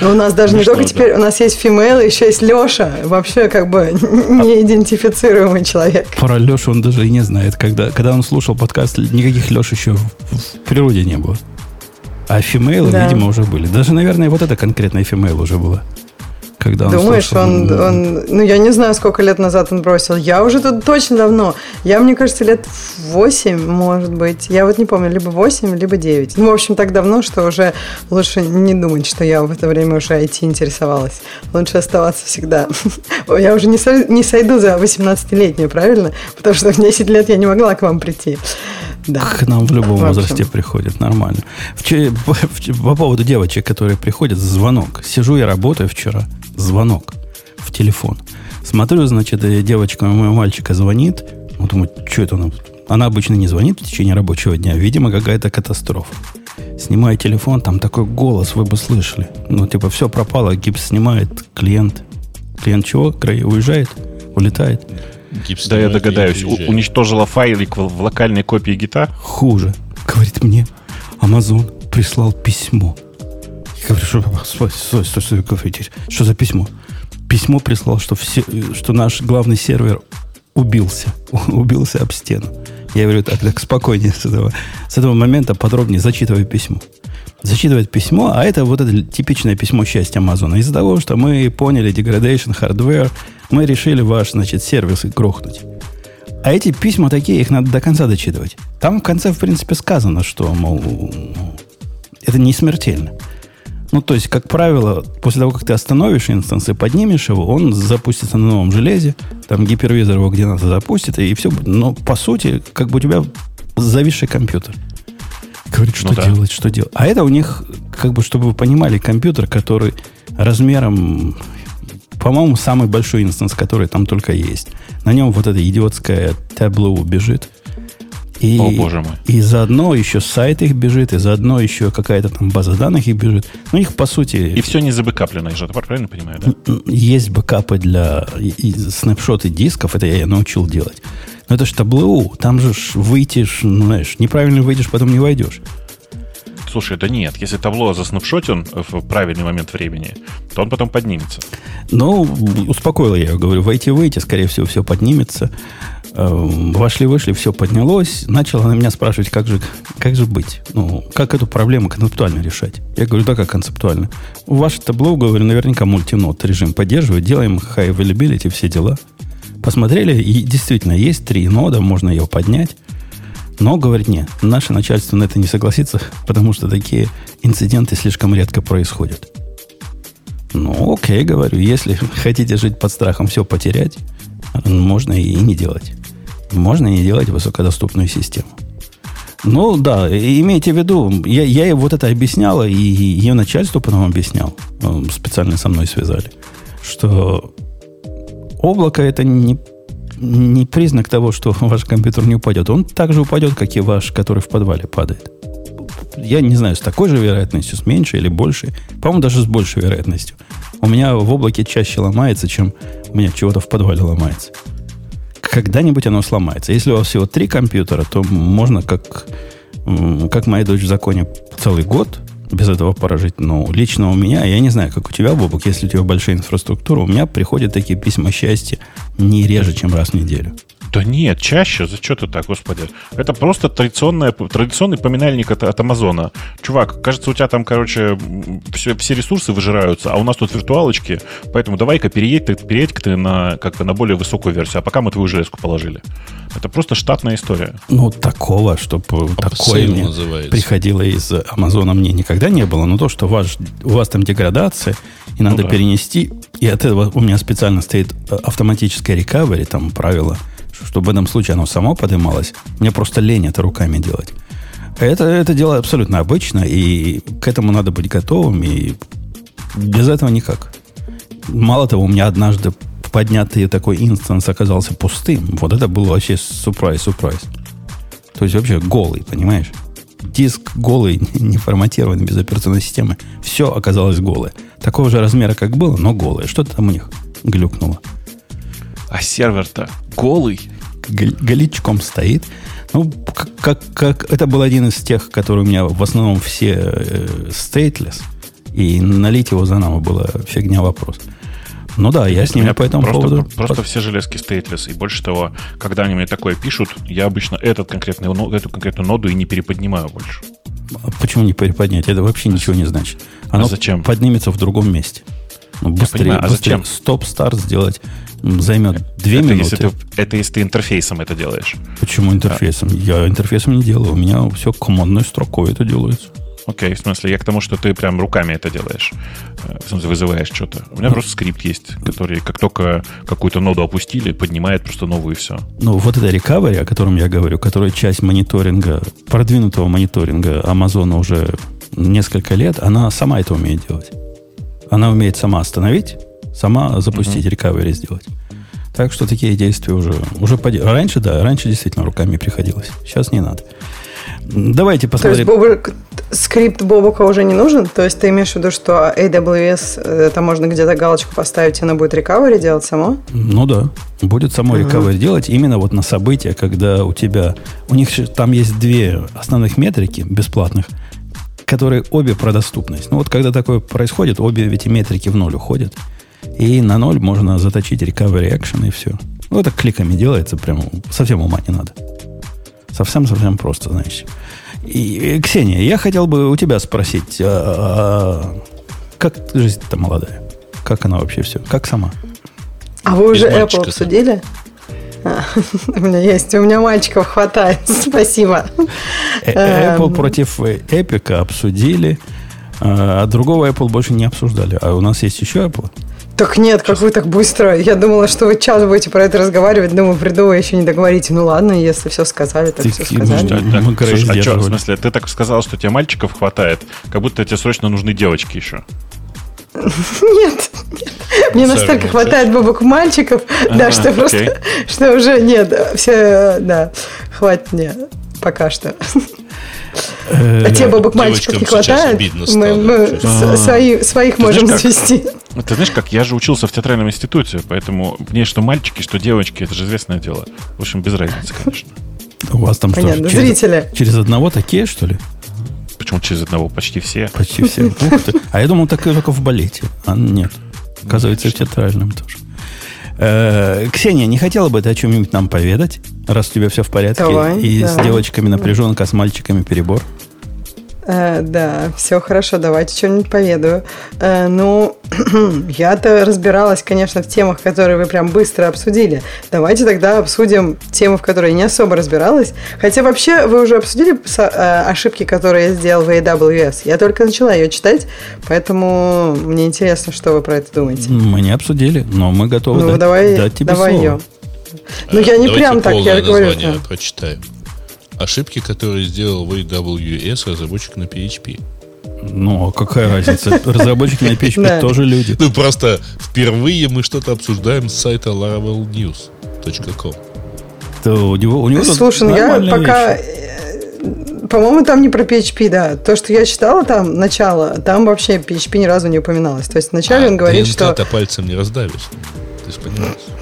У нас даже ну, не только да. теперь, у нас есть фимейл, еще есть Леша, вообще как бы неидентифицируемый человек. Про Лешу он даже и не знает. Когда, когда он слушал подкаст, никаких Леш еще в природе не было. А фимейлы, да. видимо, уже были. Даже, наверное, вот это конкретная фимейл уже была. Когда он Думаешь, слушал, он, он, ну, я не знаю, сколько лет назад он бросил. Я уже тут точно давно. Я, мне кажется, лет 8, может быть. Я вот не помню, либо 8, либо 9. Ну, в общем, так давно, что уже лучше не думать, что я в это время уже IT интересовалась. Лучше оставаться всегда. Я уже не сойду за 18-летнюю, правильно? Потому что в 10 лет я не могла к вам прийти. Да. К нам в любом в возрасте приходят, нормально. По поводу девочек, которые приходят, звонок. Сижу я работаю вчера, звонок в телефон. Смотрю, значит, э, девочка моего мальчика звонит. Вот думаю, что это она? Она обычно не звонит в течение рабочего дня. Видимо, какая-то катастрофа. Снимаю телефон, там такой голос, вы бы слышали. Ну, типа, все пропало, гипс снимает, клиент. Клиент чего? Уезжает? Улетает? Гипс да, я догадаюсь. У, уничтожила файлик в, в локальной копии гита? Хуже. Говорит мне, Amazon прислал письмо. Говорю, что, стой, стой, стой, стой, говорите, что за письмо? Письмо прислал, что, все, что наш главный сервер убился. убился об стену. Я говорю, так, так, спокойнее с этого, с этого момента подробнее зачитываю письмо. Зачитывает письмо, а это вот это типичное письмо счастья Амазона. Из-за того, что мы поняли degradation hardware, мы решили ваш, значит, сервис грохнуть. А эти письма такие, их надо до конца дочитывать. Там в конце, в принципе, сказано, что, мол, это не смертельно. Ну, то есть, как правило, после того, как ты остановишь инстанс и поднимешь его, он запустится на новом железе, там гипервизор его где надо запустит, и все. Но, по сути, как бы у тебя зависший компьютер. Говорит, что ну, да. делать, что делать. А это у них, как бы, чтобы вы понимали, компьютер, который размером по-моему, самый большой инстанс, который там только есть. На нем вот эта идиотская Tableau бежит. И, О, боже мой. И заодно еще сайт их бежит, и заодно еще какая-то там база данных их бежит. Ну, их по сути... И все не забэкаплено, я правильно понимаю, да? Есть бэкапы для и, и снапшоты дисков, это я научил делать. Но это же таблоу, там же выйти, ну, знаешь, неправильно выйдешь, потом не войдешь. Слушай, да нет, если табло заснапшотен в правильный момент времени, то он потом поднимется. Ну, успокоил я, говорю, войти-выйти, скорее всего, все поднимется. Эм, вошли-вышли, все поднялось. Начала на меня спрашивать, как же, как же быть? Ну, как эту проблему концептуально решать? Я говорю, да, как концептуально. Ваше табло, говорю, наверняка мультинод режим поддерживает, делаем high availability, все дела. Посмотрели, и действительно, есть три нода, можно ее поднять. Но, говорит, нет, наше начальство на это не согласится, потому что такие инциденты слишком редко происходят. Ну, окей, говорю, если хотите жить под страхом все потерять, можно и не делать. Можно не делать высокодоступную систему. Ну, да, имейте в виду, я, я ей вот это объясняла, и ее начальство потом объяснял, э, специально со мной связали, что облако это не не признак того, что ваш компьютер не упадет. Он также упадет, как и ваш, который в подвале падает. Я не знаю, с такой же вероятностью, с меньшей или большей. По-моему, даже с большей вероятностью. У меня в облаке чаще ломается, чем у меня чего-то в подвале ломается. Когда-нибудь оно сломается. Если у вас всего три компьютера, то можно, как, как моя дочь в законе, целый год без этого поражить. Но лично у меня, я не знаю, как у тебя, Бобок, если у тебя большая инфраструктура, у меня приходят такие письма счастья не реже, чем раз в неделю. Да нет, чаще. За что ты так, господи? Это просто традиционная, традиционный поминальник от, от Амазона. Чувак, кажется, у тебя там, короче, все, все ресурсы выжираются, а у нас тут виртуалочки, поэтому давай-ка переедь, переедь ты на, как бы на более высокую версию, а пока мы твою железку положили. Это просто штатная история. Ну, такого, чтобы такое мне называется. приходило из Амазона, мне никогда не было. Но то, что ваш, у вас там деградация, и надо ну, да. перенести, и от этого у меня специально стоит э, автоматическое рекавери, там правило – чтобы в этом случае оно само поднималось. Мне просто лень это руками делать. Это, это дело абсолютно обычно, и к этому надо быть готовым, и без этого никак. Мало того, у меня однажды поднятый такой инстанс оказался пустым. Вот это был вообще сюрприз-сюрприз. То есть вообще голый, понимаешь? Диск голый, не форматированный, без операционной системы. Все оказалось голое. Такого же размера, как было, но голое. Что-то там у них глюкнуло. А сервер-то голый. Голичком стоит. Ну, как, как, как это был один из тех, которые у меня в основном все э, stateless. И налить его заново было фигня вопрос. Ну да, я с ними по этому просто, поводу... Просто все железки stateless. И больше того, когда они мне такое пишут, я обычно этот конкретный, эту конкретную ноду и не переподнимаю больше. А почему не переподнять? Это вообще ничего не значит. Оно а зачем? поднимется в другом месте. Ну, быстрее, понимаю, а быстрее зачем? стоп-старт сделать займет две это минуты. Если ты, это если ты интерфейсом это делаешь. Почему интерфейсом? Да. Я интерфейсом не делаю. У меня все командной строкой это делается. Окей, okay, в смысле, я к тому, что ты прям руками это делаешь. Э, в смысле, вызываешь что-то. У меня ну, просто скрипт есть, который, как только какую-то ноду опустили, поднимает просто новую и все. Ну, вот это recovery, о котором я говорю, которая часть мониторинга, продвинутого мониторинга Амазона уже несколько лет, она сама это умеет делать. Она умеет сама остановить, сама запустить uh-huh. recovery сделать. Так что такие действия уже, уже под... раньше, да, раньше действительно руками приходилось. Сейчас не надо. Давайте посмотрим. То есть Бобок, скрипт Бобока уже не нужен? То есть ты имеешь в виду, что AWS, это можно где-то галочку поставить, и она будет recovery делать само? Ну да, будет само uh-huh. recovery делать именно вот на события, когда у тебя... У них там есть две основных метрики бесплатных, которые обе про доступность. Ну вот когда такое происходит, обе эти метрики в ноль уходят. И на ноль можно заточить recovery action и все. Ну, это кликами делается, прям совсем ума не надо. Совсем-совсем просто, знаешь. И, и, Ксения, я хотел бы у тебя спросить, а, а, как жизнь-то молодая? Как она вообще все? Как сама? А вы уже Apple обсудили? У меня есть, у меня мальчиков хватает, спасибо. Э, Apple эм. против Epic обсудили, а другого Apple больше не обсуждали. А у нас есть еще Apple? Так нет, как вы так быстро? Я думала, что вы час будете про это разговаривать. Думаю, приду, вы еще не договорите. Ну ладно, если все сказали, так все сказали. Ну, Слушай, а что, в смысле, ты так сказал, что тебе мальчиков хватает, как будто тебе срочно нужны девочки еще. Нет, мне настолько хватает бабок мальчиков, да, что просто, что уже нет, все, да, хватит мне. пока что. А тебе бабок мальчиков не хватает? Мы своих можем свести. Ты знаешь, как я же учился в театральном институте, поэтому мне что мальчики, что девочки, это же известное дело. В общем, без разницы, конечно. У вас там Понятно, что, зрители. Через, через одного такие, что ли? Почему через одного? Почти все. Почти все. А я думал, так только в балете. А нет. Оказывается, в театральном тоже. Э, Ксения, не хотела бы ты о чем-нибудь нам поведать, раз у тебя все в порядке? Давай, и да. с девочками напряженка, а с мальчиками перебор? Э, да, все хорошо, давайте что-нибудь поведаю. Э, ну, я-то разбиралась, конечно, в темах, которые вы прям быстро обсудили. Давайте тогда обсудим темы, в которые я не особо разбиралась. Хотя вообще вы уже обсудили э, ошибки, которые я сделал в AWS. Я только начала ее читать, поэтому мне интересно, что вы про это думаете. Мы не обсудили, но мы готовы ну, дать, давай, дать тебе давай слово. ее. Ну, я не Давайте прям так, я говорю. название прочитаем ошибки, которые сделал в AWS разработчик на PHP. Ну, а какая разница? Разработчики на PHP тоже люди. Ну, просто впервые мы что-то обсуждаем с сайта laravelnews.com. То у него, у него Слушай, ну я пока... По-моему, там не про PHP, да. То, что я читала там, начало, там вообще PHP ни разу не упоминалось. То есть вначале а, он говорит, что... ты пальцем не раздавишь. Ты же понимаешь.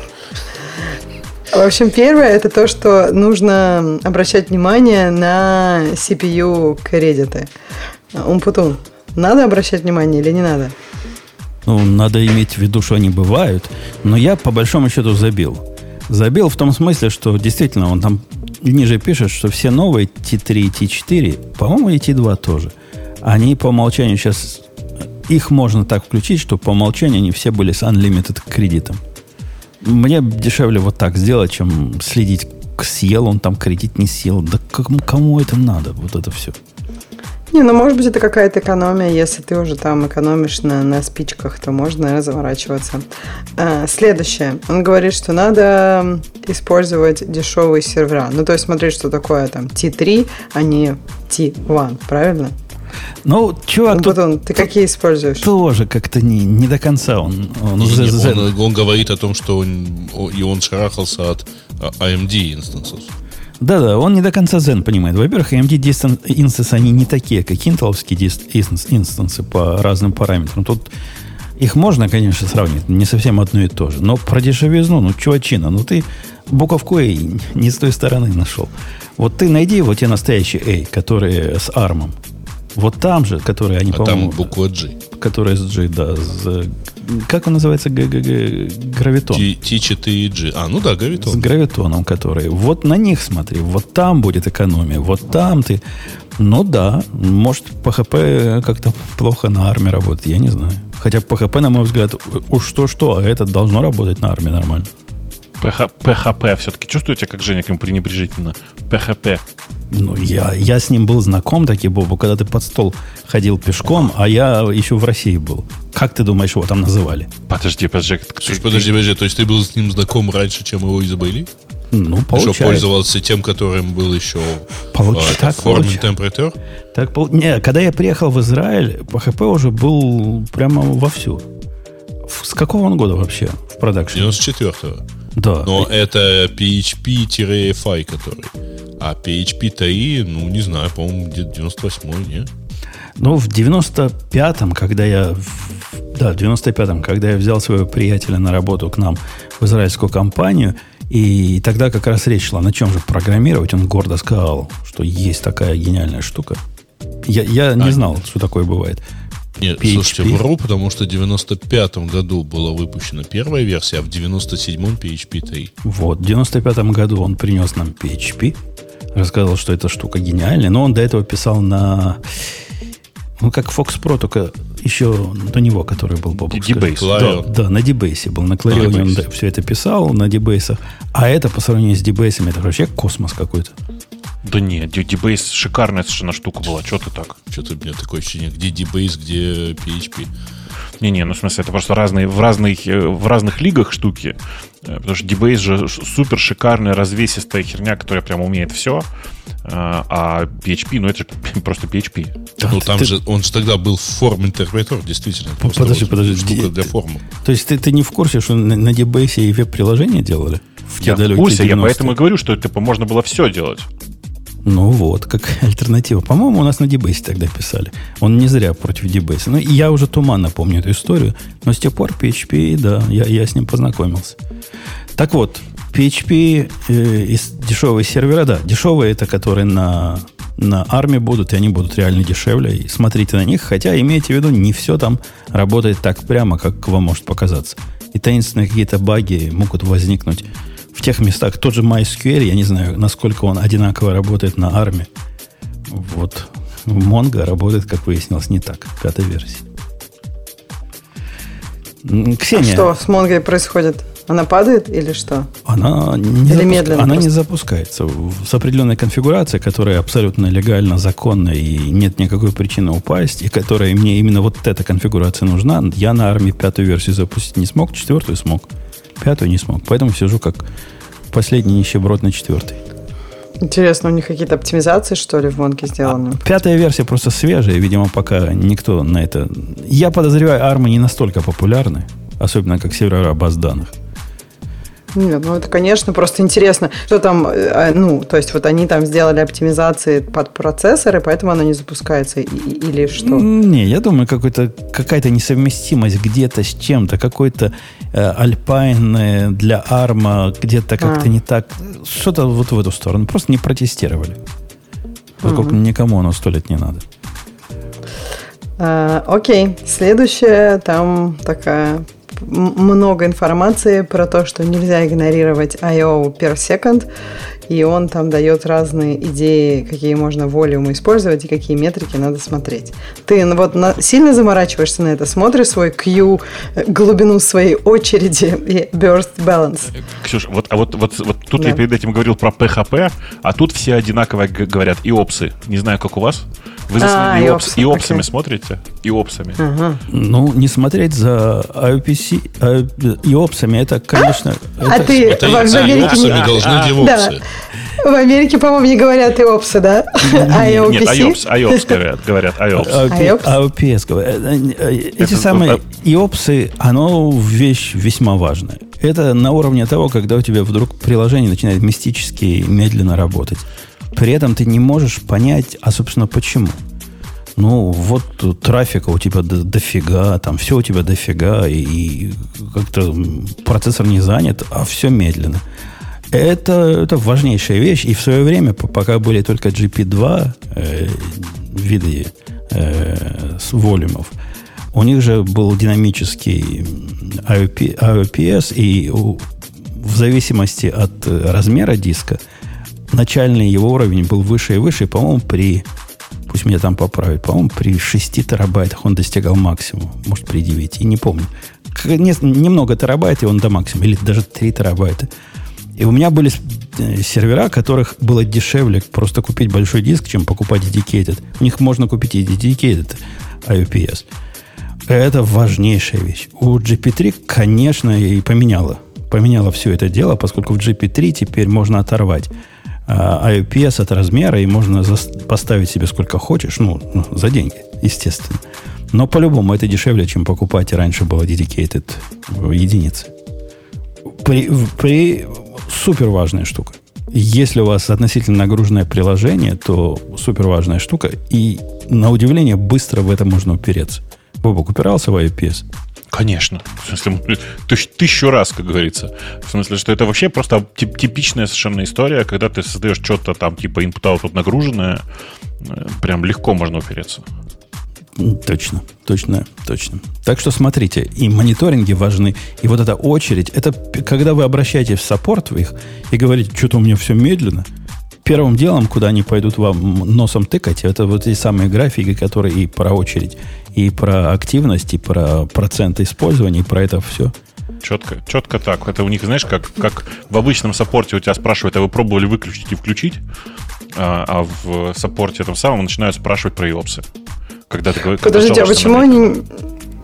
В общем, первое это то, что нужно обращать внимание на CPU кредиты. Умпутун. Надо обращать внимание или не надо? Ну, надо иметь в виду, что они бывают. Но я по большому счету забил. Забил в том смысле, что действительно он там ниже пишет, что все новые T3 и T4, по-моему, и T2 тоже, они по умолчанию сейчас... Их можно так включить, что по умолчанию они все были с unlimited кредитом. Мне дешевле вот так сделать, чем следить, съел он там кредит, не съел. Да кому, кому это надо, вот это все? Не, ну может быть это какая-то экономия, если ты уже там экономишь на, на спичках, то можно, наверное, заморачиваться. А, следующее. Он говорит, что надо использовать дешевые сервера. Ну, то есть смотреть, что такое там T3, а не T1, правильно? Ну, чувак, ну, Батон, ты какие используешь? Тоже как-то не, не до конца он... Он, не, не, он, он говорит о том, что он, и он шарахался от AMD инстансов. Да-да, он не до конца Zen понимает. Во-первых, AMD инстансы, они не такие, как интеловские инстансы по разным параметрам. Тут их можно, конечно, сравнить, не совсем одно и то же. Но про дешевизну, ну, чувачина, ну ты буковку A не с той стороны нашел. Вот ты найди вот те настоящие A, которые с армом. Вот там же, которые они, а по-моему... там буква G. Которая с G, да. С, как он называется? Г -г -г гравитон. T4 G. А, ну да, гравитон. С гравитоном, который... Вот на них смотри. Вот там будет экономия. Вот там ты... Ну да, может, PHP как-то плохо на армии работает, я не знаю. Хотя PHP, на мой взгляд, уж что-что, а это должно работать на армии нормально. PHP все-таки чувствуете, как Женя к нему пренебрежительно? PHP. Ну, я, я с ним был знаком, таки, Бобу, когда ты под стол ходил пешком, а я еще в России был. Как ты думаешь, его там называли? Подожди, подожди. Слушай, подожди, подожди, то есть ты был с ним знаком раньше, чем его изобрели? Ну, получается. Что пользовался тем, которым был еще Получ... а, так, формен температур? Так, пол... Не, когда я приехал в Израиль, PHP уже был прямо вовсю. С какого он года вообще в продакшене? 94-го. Да. Но это PHP-FI, который. А PHP 3, ну, не знаю, по-моему, где-то 98-й, не? Ну, в 95-м, когда я... Да, в 95-м, когда я взял своего приятеля на работу к нам в израильскую компанию, и тогда как раз речь шла, на чем же программировать, он гордо сказал, что есть такая гениальная штука. Я, я не а, знал, что такое бывает. Нет, PHP. слушайте, вру, потому что в 95-м году была выпущена первая версия, а в 97-м PHP 3. Вот, в 95-м году он принес нам PHP, рассказал, что эта штука гениальная, но он до этого писал на... Ну, как Fox Pro, только еще до него, который был Бобок. D-Base. Да, да, на D-Base был. На Clarion он да, все это писал, на D-Base. А это по сравнению с D-Base, это вообще космос какой-то. Да нет, D-Base шикарная совершенно штука была. Что ты так? Что-то у меня такое ощущение, где D-Base, где PHP. Не-не, ну в смысле, это просто разные, в, разных, э, в разных лигах штуки. Э, потому что D-Base же супер шикарная, развесистая херня, которая прям умеет все. Э, а PHP, ну это же просто PHP. Да, ну там ты... же, он же тогда был форм интерпретер, действительно. Подожди, вот подожди. Штука для формы. То есть ты, ты не в курсе, что на, на D-Base и веб-приложение делали? В я в курсе, 90-е? я поэтому и говорю, что типа можно было все делать. Ну вот, как альтернатива. По-моему, у нас на Дебейсе тогда писали. Он не зря против Дебейса. Ну, я уже туманно помню эту историю, но с тех пор PHP, да, я, я с ним познакомился. Так вот, PHP э, из дешевые сервера, да, дешевые это которые на, на армии будут, и они будут реально дешевле. И смотрите на них, хотя имейте в виду, не все там работает так прямо, как вам может показаться. И таинственные какие-то баги могут возникнуть в тех местах. Тот же MySQL, я не знаю, насколько он одинаково работает на армии. Вот Mongo работает, как выяснилось, не так. Пятая версия. Ксения. А что с Mongo происходит? Она падает или что? Она не, или запуска... она не запускается. С определенной конфигурацией, которая абсолютно легально, законна и нет никакой причины упасть, и которая мне именно вот эта конфигурация нужна, я на армии пятую версию запустить не смог, четвертую смог. Пятую не смог. Поэтому сижу как последний нищеброд на четвертой. Интересно, у них какие-то оптимизации, что ли, в Монке сделаны? А, пятая версия просто свежая, видимо, пока никто на это... Я подозреваю, армы не настолько популярны, особенно как сервера баз данных. Нет, ну это, конечно, просто интересно, что там, э, ну, то есть вот они там сделали оптимизации под процессоры, поэтому оно не запускается или что? Не, я думаю, какой-то, какая-то несовместимость где-то с чем-то, какой-то э, Alpine для арма где-то как-то а. не так, что-то вот в эту сторону, просто не протестировали. Поскольку угу. никому оно сто лет не надо. А, окей, следующая там такая много информации про то, что нельзя игнорировать I.O. per second, и он там дает разные идеи, какие можно волюмы использовать и какие метрики надо смотреть. Ты ну, вот на, сильно заморачиваешься на это, смотришь свой Q, э, глубину своей очереди и burst balance. Ксюш, вот, а вот, вот, вот тут да. я перед этим говорил про PHP, а тут все одинаково говорят и опсы. Не знаю, как у вас. Вы за а, иопс, иопсами okay. смотрите? Иопсами. Ага. Ну, не смотреть за IOPC, а, иопсами, это, конечно... А это, ты это, в, в Америке... не... должны а. Да. В Америке, по-моему, не говорят иопсы, да? А Нет, IOPS, IOPS говорят, говорят IOPS. IOPS говорят. Эти самые иопсы, оно вещь весьма важная. Это на уровне того, когда у тебя вдруг приложение начинает мистически медленно работать. При этом ты не можешь понять, а, собственно, почему. Ну, вот трафика у тебя до, дофига, там все у тебя дофига, и, и как-то процессор не занят, а все медленно. Это, это важнейшая вещь. И в свое время, пока были только GP2 э, виды э, с волюмов, у них же был динамический IOP, IOPS, и у, в зависимости от размера диска – начальный его уровень был выше и выше, и, по-моему, при, пусть меня там поправят, по-моему, при 6 терабайтах он достигал максимума, может, при 9, не помню. Немного терабайт, и он до максимума, или даже 3 терабайта. И у меня были э, сервера, которых было дешевле просто купить большой диск, чем покупать dedicated. У них можно купить и dedicated IOPS. Это важнейшая вещь. У GP3, конечно, и поменяла. Поменяла все это дело, поскольку в GP3 теперь можно оторвать а IPS от размера, и можно поставить себе сколько хочешь, ну, ну, за деньги, естественно. Но по-любому это дешевле, чем покупать раньше было dedicated единицы. При, при супер важная штука. Если у вас относительно нагруженное приложение, то супер важная штука. И на удивление быстро в это можно упереться. Бобок упирался в IPS? Конечно. В смысле, тысячу раз, как говорится. В смысле, что это вообще просто типичная совершенно история, когда ты создаешь что-то там типа input-output нагруженное, э, прям легко можно упереться. Точно, точно, точно. Так что смотрите, и мониторинги важны, и вот эта очередь, это когда вы обращаетесь в саппорт в их и говорите, что-то у меня все медленно, первым делом, куда они пойдут вам носом тыкать, это вот эти самые графики, которые и про очередь, и про активность, и про процент использования, и про это все. Четко, четко так. Это у них, знаешь, как, как в обычном саппорте у тебя спрашивают, а вы пробовали выключить и включить? А, а в саппорте этом самом начинают спрашивать про иопсы. Когда ты говоришь... Подождите, а почему они...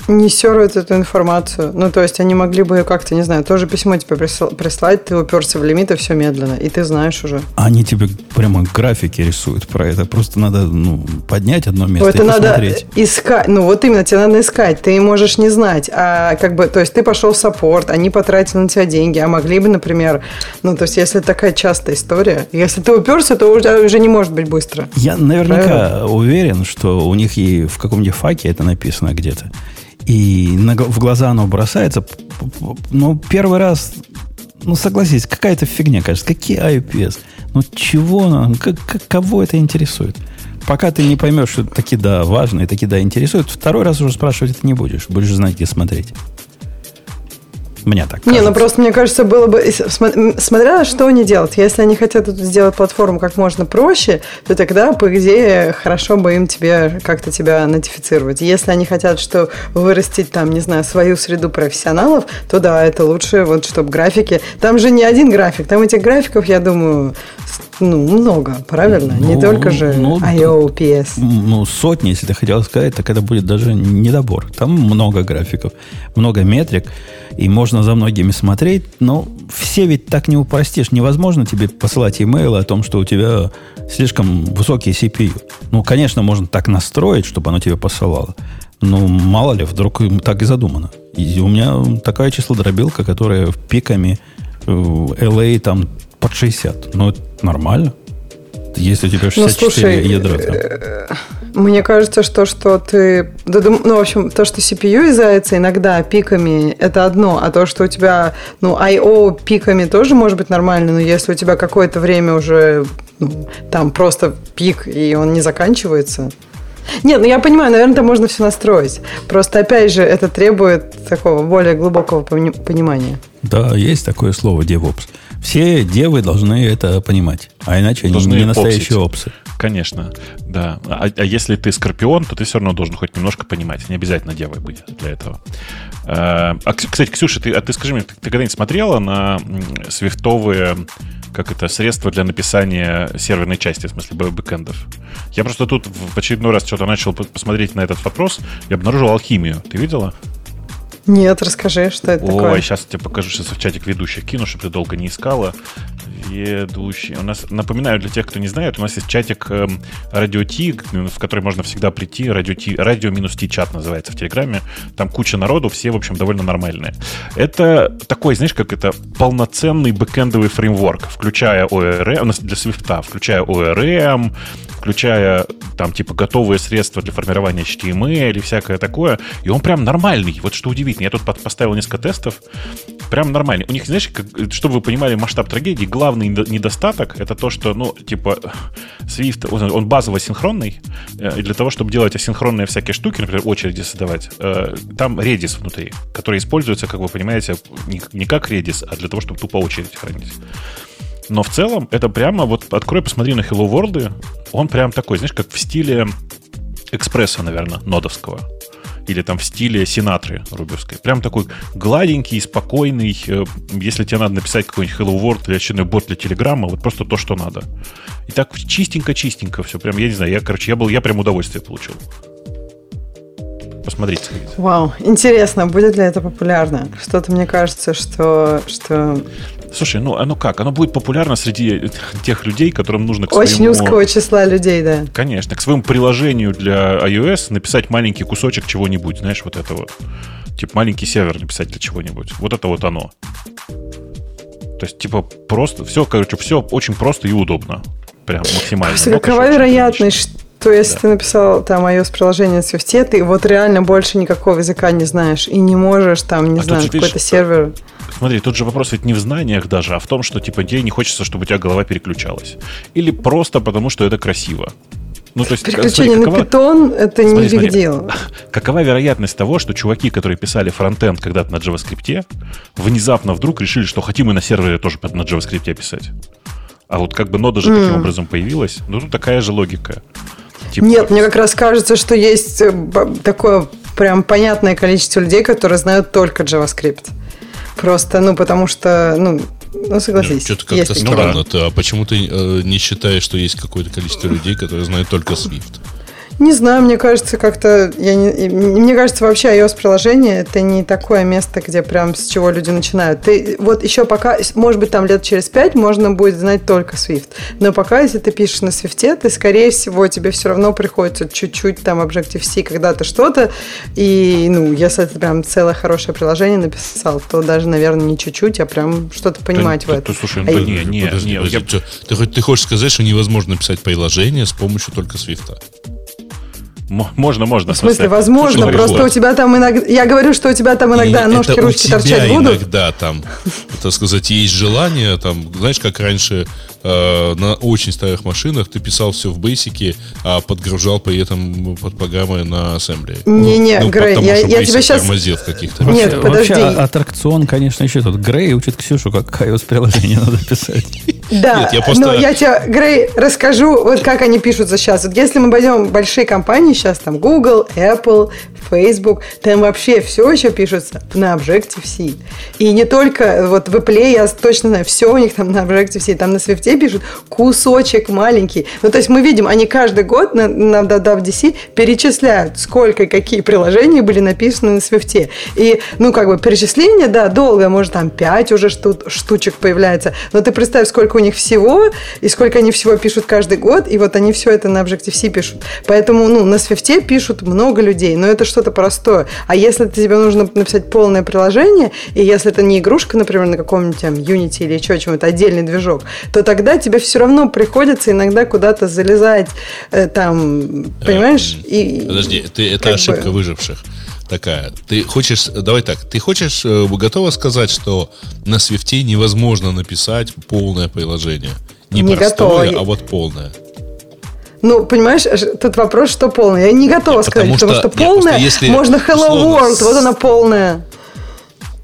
не серуют эту информацию. Ну, то есть они могли бы как-то, не знаю, тоже письмо тебе прислать, ты уперся в лимит, и все медленно, и ты знаешь уже. Они тебе прямо графики рисуют про это. Просто надо ну, поднять одно место это и посмотреть. надо искать. Ну, вот именно, тебе надо искать. Ты можешь не знать. А как бы, то есть ты пошел в саппорт, они потратили на тебя деньги, а могли бы, например, ну, то есть если такая частая история, если ты уперся, то уже, уже не может быть быстро. Я наверняка Правильно? уверен, что у них и в каком-нибудь факе это написано где-то. И на, в глаза оно бросается. Но первый раз, ну согласись, какая-то фигня, кажется. Какие IPS? Ну чего нам? Как, как, кого это интересует? Пока ты не поймешь, что таки да важно и таки да интересует, второй раз уже спрашивать это не будешь. Будешь знать, где смотреть. Мне так кажется. Не, ну просто мне кажется, было бы... Смотря что они делают. Если они хотят сделать платформу как можно проще, то тогда, по идее, хорошо бы им тебе как-то тебя нотифицировать. Если они хотят, что вырастить там, не знаю, свою среду профессионалов, то да, это лучше, вот, чтобы графики... Там же не один график, там этих графиков, я думаю, ну, много, правильно? Ну, не только же ну, IOPS. Ну, сотни, если ты хотел сказать, так это будет даже недобор. Там много графиков, много метрик, и можно за многими смотреть, но все ведь так не упростишь. Невозможно тебе посылать имейлы о том, что у тебя слишком высокий CPU. Ну, конечно, можно так настроить, чтобы оно тебе посылало. Но мало ли, вдруг так и задумано. И у меня такая числодробилка, которая пиками LA там под 60. Ну, это нормально. Если у тебя 64 ну, слушай, ядра там. Э, мне кажется, что, что ты... Ну, в общем, то, что CPU изается иногда пиками, это одно. А то, что у тебя, ну, I.O. пиками тоже может быть нормально, но если у тебя какое-то время уже ну, там просто пик, и он не заканчивается... Нет, ну я понимаю, наверное, это можно все настроить. Просто, опять же, это требует такого более глубокого понимания. Да, есть такое слово DevOps. Все девы должны это понимать. А иначе должны они не настоящие опсы. Конечно, да. А, а если ты скорпион, то ты все равно должен хоть немножко понимать. Не обязательно девой быть для этого. А, а кстати, Ксюша, ты, а ты скажи мне, ты, ты когда-нибудь смотрела на свифтовые как это, средства для написания серверной части, в смысле бэкэндов. Я просто тут в очередной раз что-то начал посмотреть на этот вопрос и обнаружил алхимию. Ты видела? Нет, расскажи, что это Ой, такое. Ой, сейчас я тебе покажу, сейчас в чатик ведущих кину, чтобы ты долго не искала. Ведущий. У нас, напоминаю, для тех, кто не знает, у нас есть чатик э, Радио Ти, в который можно всегда прийти. Радио Ти, Радио минус Ти чат называется в Телеграме. Там куча народу, все, в общем, довольно нормальные. Это такой, знаешь, как это полноценный бэкэндовый фреймворк, включая ORM, у нас для Swift, включая ORM, включая там типа готовые средства для формирования HTML или всякое такое. И он прям нормальный. Вот что удивительно. Я тут поставил несколько тестов. Прям нормальный. У них, знаешь, как, чтобы вы понимали масштаб трагедии, главный недостаток это то, что, ну, типа, Swift, он базово синхронный. Э, и для того, чтобы делать асинхронные всякие штуки, например, очереди создавать, э, там Redis внутри, который используется, как вы понимаете, не как Redis, а для того, чтобы тупо очередь хранить. Но в целом это прямо, вот открой, посмотри на Hello World, он прям такой, знаешь, как в стиле экспресса, наверное, нодовского. Или там в стиле Синатры руберской. Прям такой гладенький, спокойный. Э, если тебе надо написать какой-нибудь Hello World или очередной бот для Телеграма, вот просто то, что надо. И так чистенько-чистенько все. Прям, я не знаю, я, короче, я был, я прям удовольствие получил. Посмотрите. Вау, интересно, будет ли это популярно? Что-то мне кажется, что, что Слушай, ну оно как? Оно будет популярно среди тех людей, которым нужно к Очень своему... узкого числа людей, да. Конечно, к своему приложению для iOS написать маленький кусочек чего-нибудь, знаешь, вот это вот. Типа маленький сервер написать для чего-нибудь. Вот это вот оно. То есть, типа, просто, все, короче, все очень просто и удобно. Прям максимально. Просто какова вероятность, что если да. ты написал там iOS-приложение на Swift, ты вот реально больше никакого языка не знаешь и не можешь там, не а знаю, какой-то сервер... Смотри, тут же вопрос ведь не в знаниях даже, а в том, что типа тебе не хочется, чтобы у тебя голова переключалась. Или просто потому, что это красиво. Ну, то есть, Переключение смотри, какова... на питон – это смотри, не биг дело. Какова вероятность того, что чуваки, которые писали фронтенд когда-то на JavaScript, внезапно вдруг решили, что хотим и на сервере тоже на JavaScript писать? А вот как бы нода же mm. таким образом появилась. Ну, тут такая же логика. Типа... Нет, мне как раз кажется, что есть э, такое прям понятное количество людей, которые знают только JavaScript. Просто, ну, потому что, ну, ну, согласись. Что-то как-то странно. Ну, да. А почему ты э, не считаешь, что есть какое-то количество людей, которые знают только Swift? Не знаю, мне кажется, как-то... Я не, мне кажется, вообще iOS-приложение это не такое место, где прям с чего люди начинают. Ты вот еще пока, может быть, там лет через пять можно будет знать только Swift. Но пока, если ты пишешь на Swift, ты, скорее всего, тебе все равно приходится чуть-чуть там Objective-C когда-то что-то. И, ну, если ты прям целое хорошее приложение написал, то даже, наверное, не чуть-чуть, а прям что-то понимать да, в этом. Слушай, ну, а не, не, подожди, не, подожди, я... ты, ты хочешь сказать, что невозможно писать приложение с помощью только Swift? Можно, можно. В смысле, возможно, просто у тебя там иногда... Я говорю, что у тебя там иногда ножки, ручки торчать будут. иногда там, так сказать, есть желание, там, знаешь, как раньше э, на очень старых машинах ты писал все в Basic, а подгружал при этом под программой на ассемблере. Не-не, ну, Грей, я, я тебе сейчас... в каких-то. Нет, вообще, подожди. Вообще, а, аттракцион, конечно, еще тут. Грей учит Ксюшу, как iOS-приложение надо писать. Да, Нет, я просто... но я тебе, Грей, расскажу, вот как они пишутся сейчас. Вот если мы пойдем в большие компании сейчас, там Google, Apple, Facebook, там вообще все еще пишется на Objective-C. И не только вот в Apple, я точно знаю, все у них там на Objective-C, там на Swift пишут кусочек маленький. Ну, то есть мы видим, они каждый год на, на WWDC перечисляют, сколько, какие приложения были написаны на Swift. И, ну, как бы перечисление, да, долгое, может, там 5 уже шту, штучек появляется, но ты представь, сколько у них всего, и сколько они всего пишут каждый год, и вот они все это на Objective-C пишут. Поэтому, ну, на Swift пишут много людей, но это что-то простое. А если тебе нужно написать полное приложение, и если это не игрушка, например, на каком-нибудь там Unity или еще чему-то, отдельный движок, то тогда тебе все равно приходится иногда куда-то залезать, э, там, понимаешь? Э, и, Подожди, ты, это ошибка бы... выживших такая. Ты хочешь, давай так, ты хочешь, э, готова сказать, что на Свифте невозможно написать полное приложение? Не, не простое, готова. а вот полное. Ну, понимаешь, тут вопрос, что полное. Я не готова нет, сказать, потому что, потому что полное, если можно Hello World, вот она полная.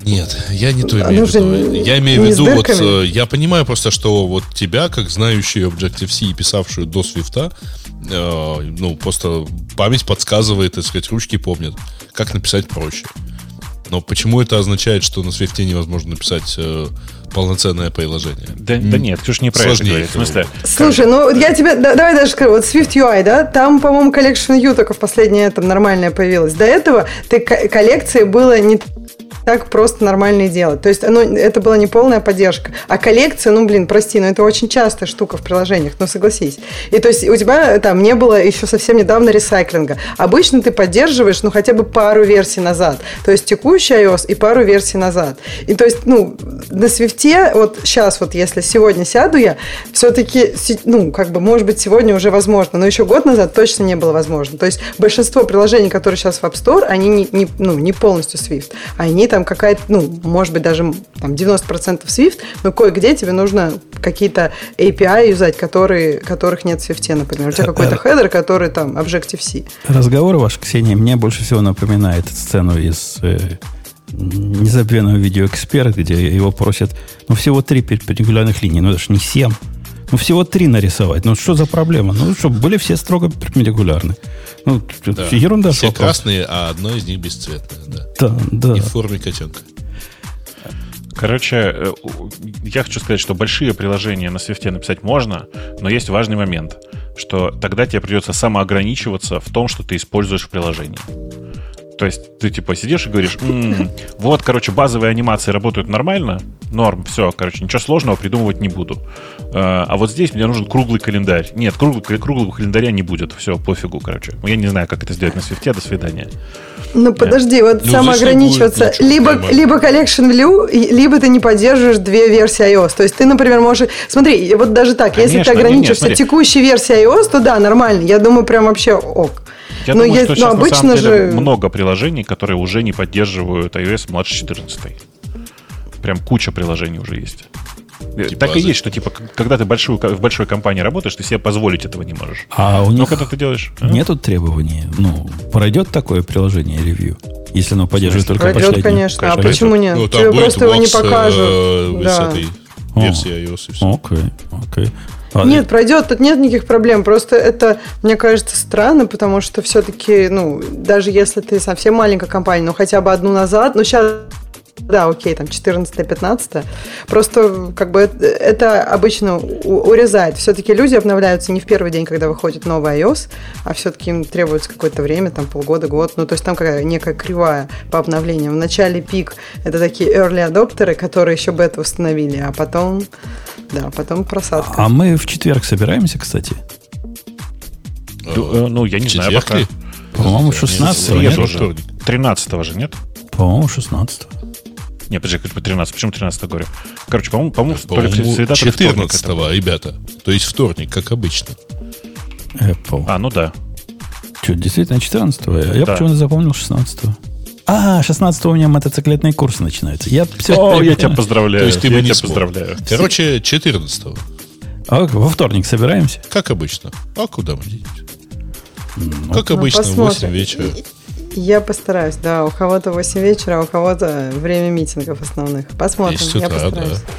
Нет, я не то имею в виду. Я имею в виду, вот э, я понимаю просто, что вот тебя, как знающий Objective-C и писавшую до Свифта, э, ну, просто память подсказывает, так сказать, ручки помнят, как написать проще. Но почему это означает, что на Свифте невозможно написать э, полноценное приложение? Да, да нет, ты же не про это. В смысле, Слушай, ну я тебе, да, давай даже скажу, вот Swift UI, да, там, по-моему, Collection U только в последнее там нормальное появилось. До этого ты коллекции было не так просто нормально делать. То есть ну, это была не полная поддержка. А коллекция, ну, блин, прости, но это очень частая штука в приложениях, ну, согласись. И то есть у тебя там не было еще совсем недавно ресайклинга. Обычно ты поддерживаешь, ну, хотя бы пару версий назад. То есть текущий iOS и пару версий назад. И то есть, ну, на свифте, вот сейчас вот если сегодня сяду я, все-таки, ну, как бы, может быть, сегодня уже возможно, но еще год назад точно не было возможно. То есть большинство приложений, которые сейчас в App Store, они не, не, ну, не полностью Swift. Они там какая-то, ну, может быть, даже там 90% Swift, но кое-где тебе нужно какие-то API юзать, которые, которых нет в Swift, например. У тебя какой-то хедер, который там Objective-C. Разговор ваш, Ксения, мне больше всего напоминает сцену из э, незабвенного видеоэксперта, где его просят, ну, всего три перпендикулярных линий, ну, это же не семь. Ну, всего три нарисовать. Ну, что за проблема? Ну, что, были все строго перпендикулярны. Ну, да. ерунда. Все вопрос. красные, а одно из них бесцветное. Да, да. да. И в форме котенка. Короче, э, я хочу сказать, что большие приложения на свифте написать можно, но есть важный момент, что тогда тебе придется самоограничиваться в том, что ты используешь в приложении. То есть ты типа сидишь и говоришь, м-м, вот, короче, базовые анимации работают нормально, норм, все, короче, ничего сложного придумывать не буду. А, а вот здесь мне нужен круглый календарь. Нет, круглый, круглого календаря не будет, все, пофигу, короче. Я не знаю, как это сделать на свифте, до свидания. Ну, подожди, вот ну, самоограничиваться. Либо, либо collection view, либо ты не поддерживаешь две версии iOS. То есть ты, например, можешь... Смотри, вот даже так, Конечно, если ты ограничишься нет, нет, текущей версией iOS, то да, нормально. Я думаю, прям вообще ок. Я но думаю, есть, что сейчас обычно на самом деле же... много приложений, которые уже не поддерживают iOS младше 14. Прям куча приложений уже есть. Э, типа так и есть, что типа, когда ты большую, в большой компании работаешь, ты себе позволить этого не можешь. А у Но них когда ты делаешь? А? Нету требований. Ну, пройдет такое приложение ревью, если оно поддерживает только пройдет, последнее. конечно. А почему нет? Ну, Тебе просто его не покажут. Э, да. С этой версии iOS и все. Окей, окей. А, нет, пройдет, тут нет никаких проблем. Просто это, мне кажется, странно, потому что все-таки, ну, даже если ты совсем маленькая компания, ну, хотя бы одну назад, ну, сейчас да, окей, там 14-15. Просто как бы это обычно урезает. Все-таки люди обновляются не в первый день, когда выходит новый iOS, а все-таки им требуется какое-то время, там полгода, год. Ну, то есть там какая некая кривая по обновлениям. В начале пик это такие early адоптеры, которые еще бы это установили, а потом, да, потом просадка. А мы в четверг собираемся, кстати? Э, ну, я не знаю пока. По-моему, 16 нет? 13 же, нет? По-моему, 16 не, подожди, по 13. Почему 13 говорю? Короче, по-моему, по-моему, по среда 14 ребята. То есть вторник, как обычно. Apple. А, ну да. Что, действительно 14 Я да. почему-то запомнил 16 а, 16 у меня мотоциклетные курсы начинаются. Я все О, я тебя поздравляю. То есть ты я тебя поздравляю. Короче, 14 А во вторник собираемся? Как обычно. А куда мы едем? Ну, как обычно, в 8 вечера. Я постараюсь, да. У кого-то 8 вечера, а у кого-то время митингов основных. Посмотрим. Утра, я постараюсь. Да.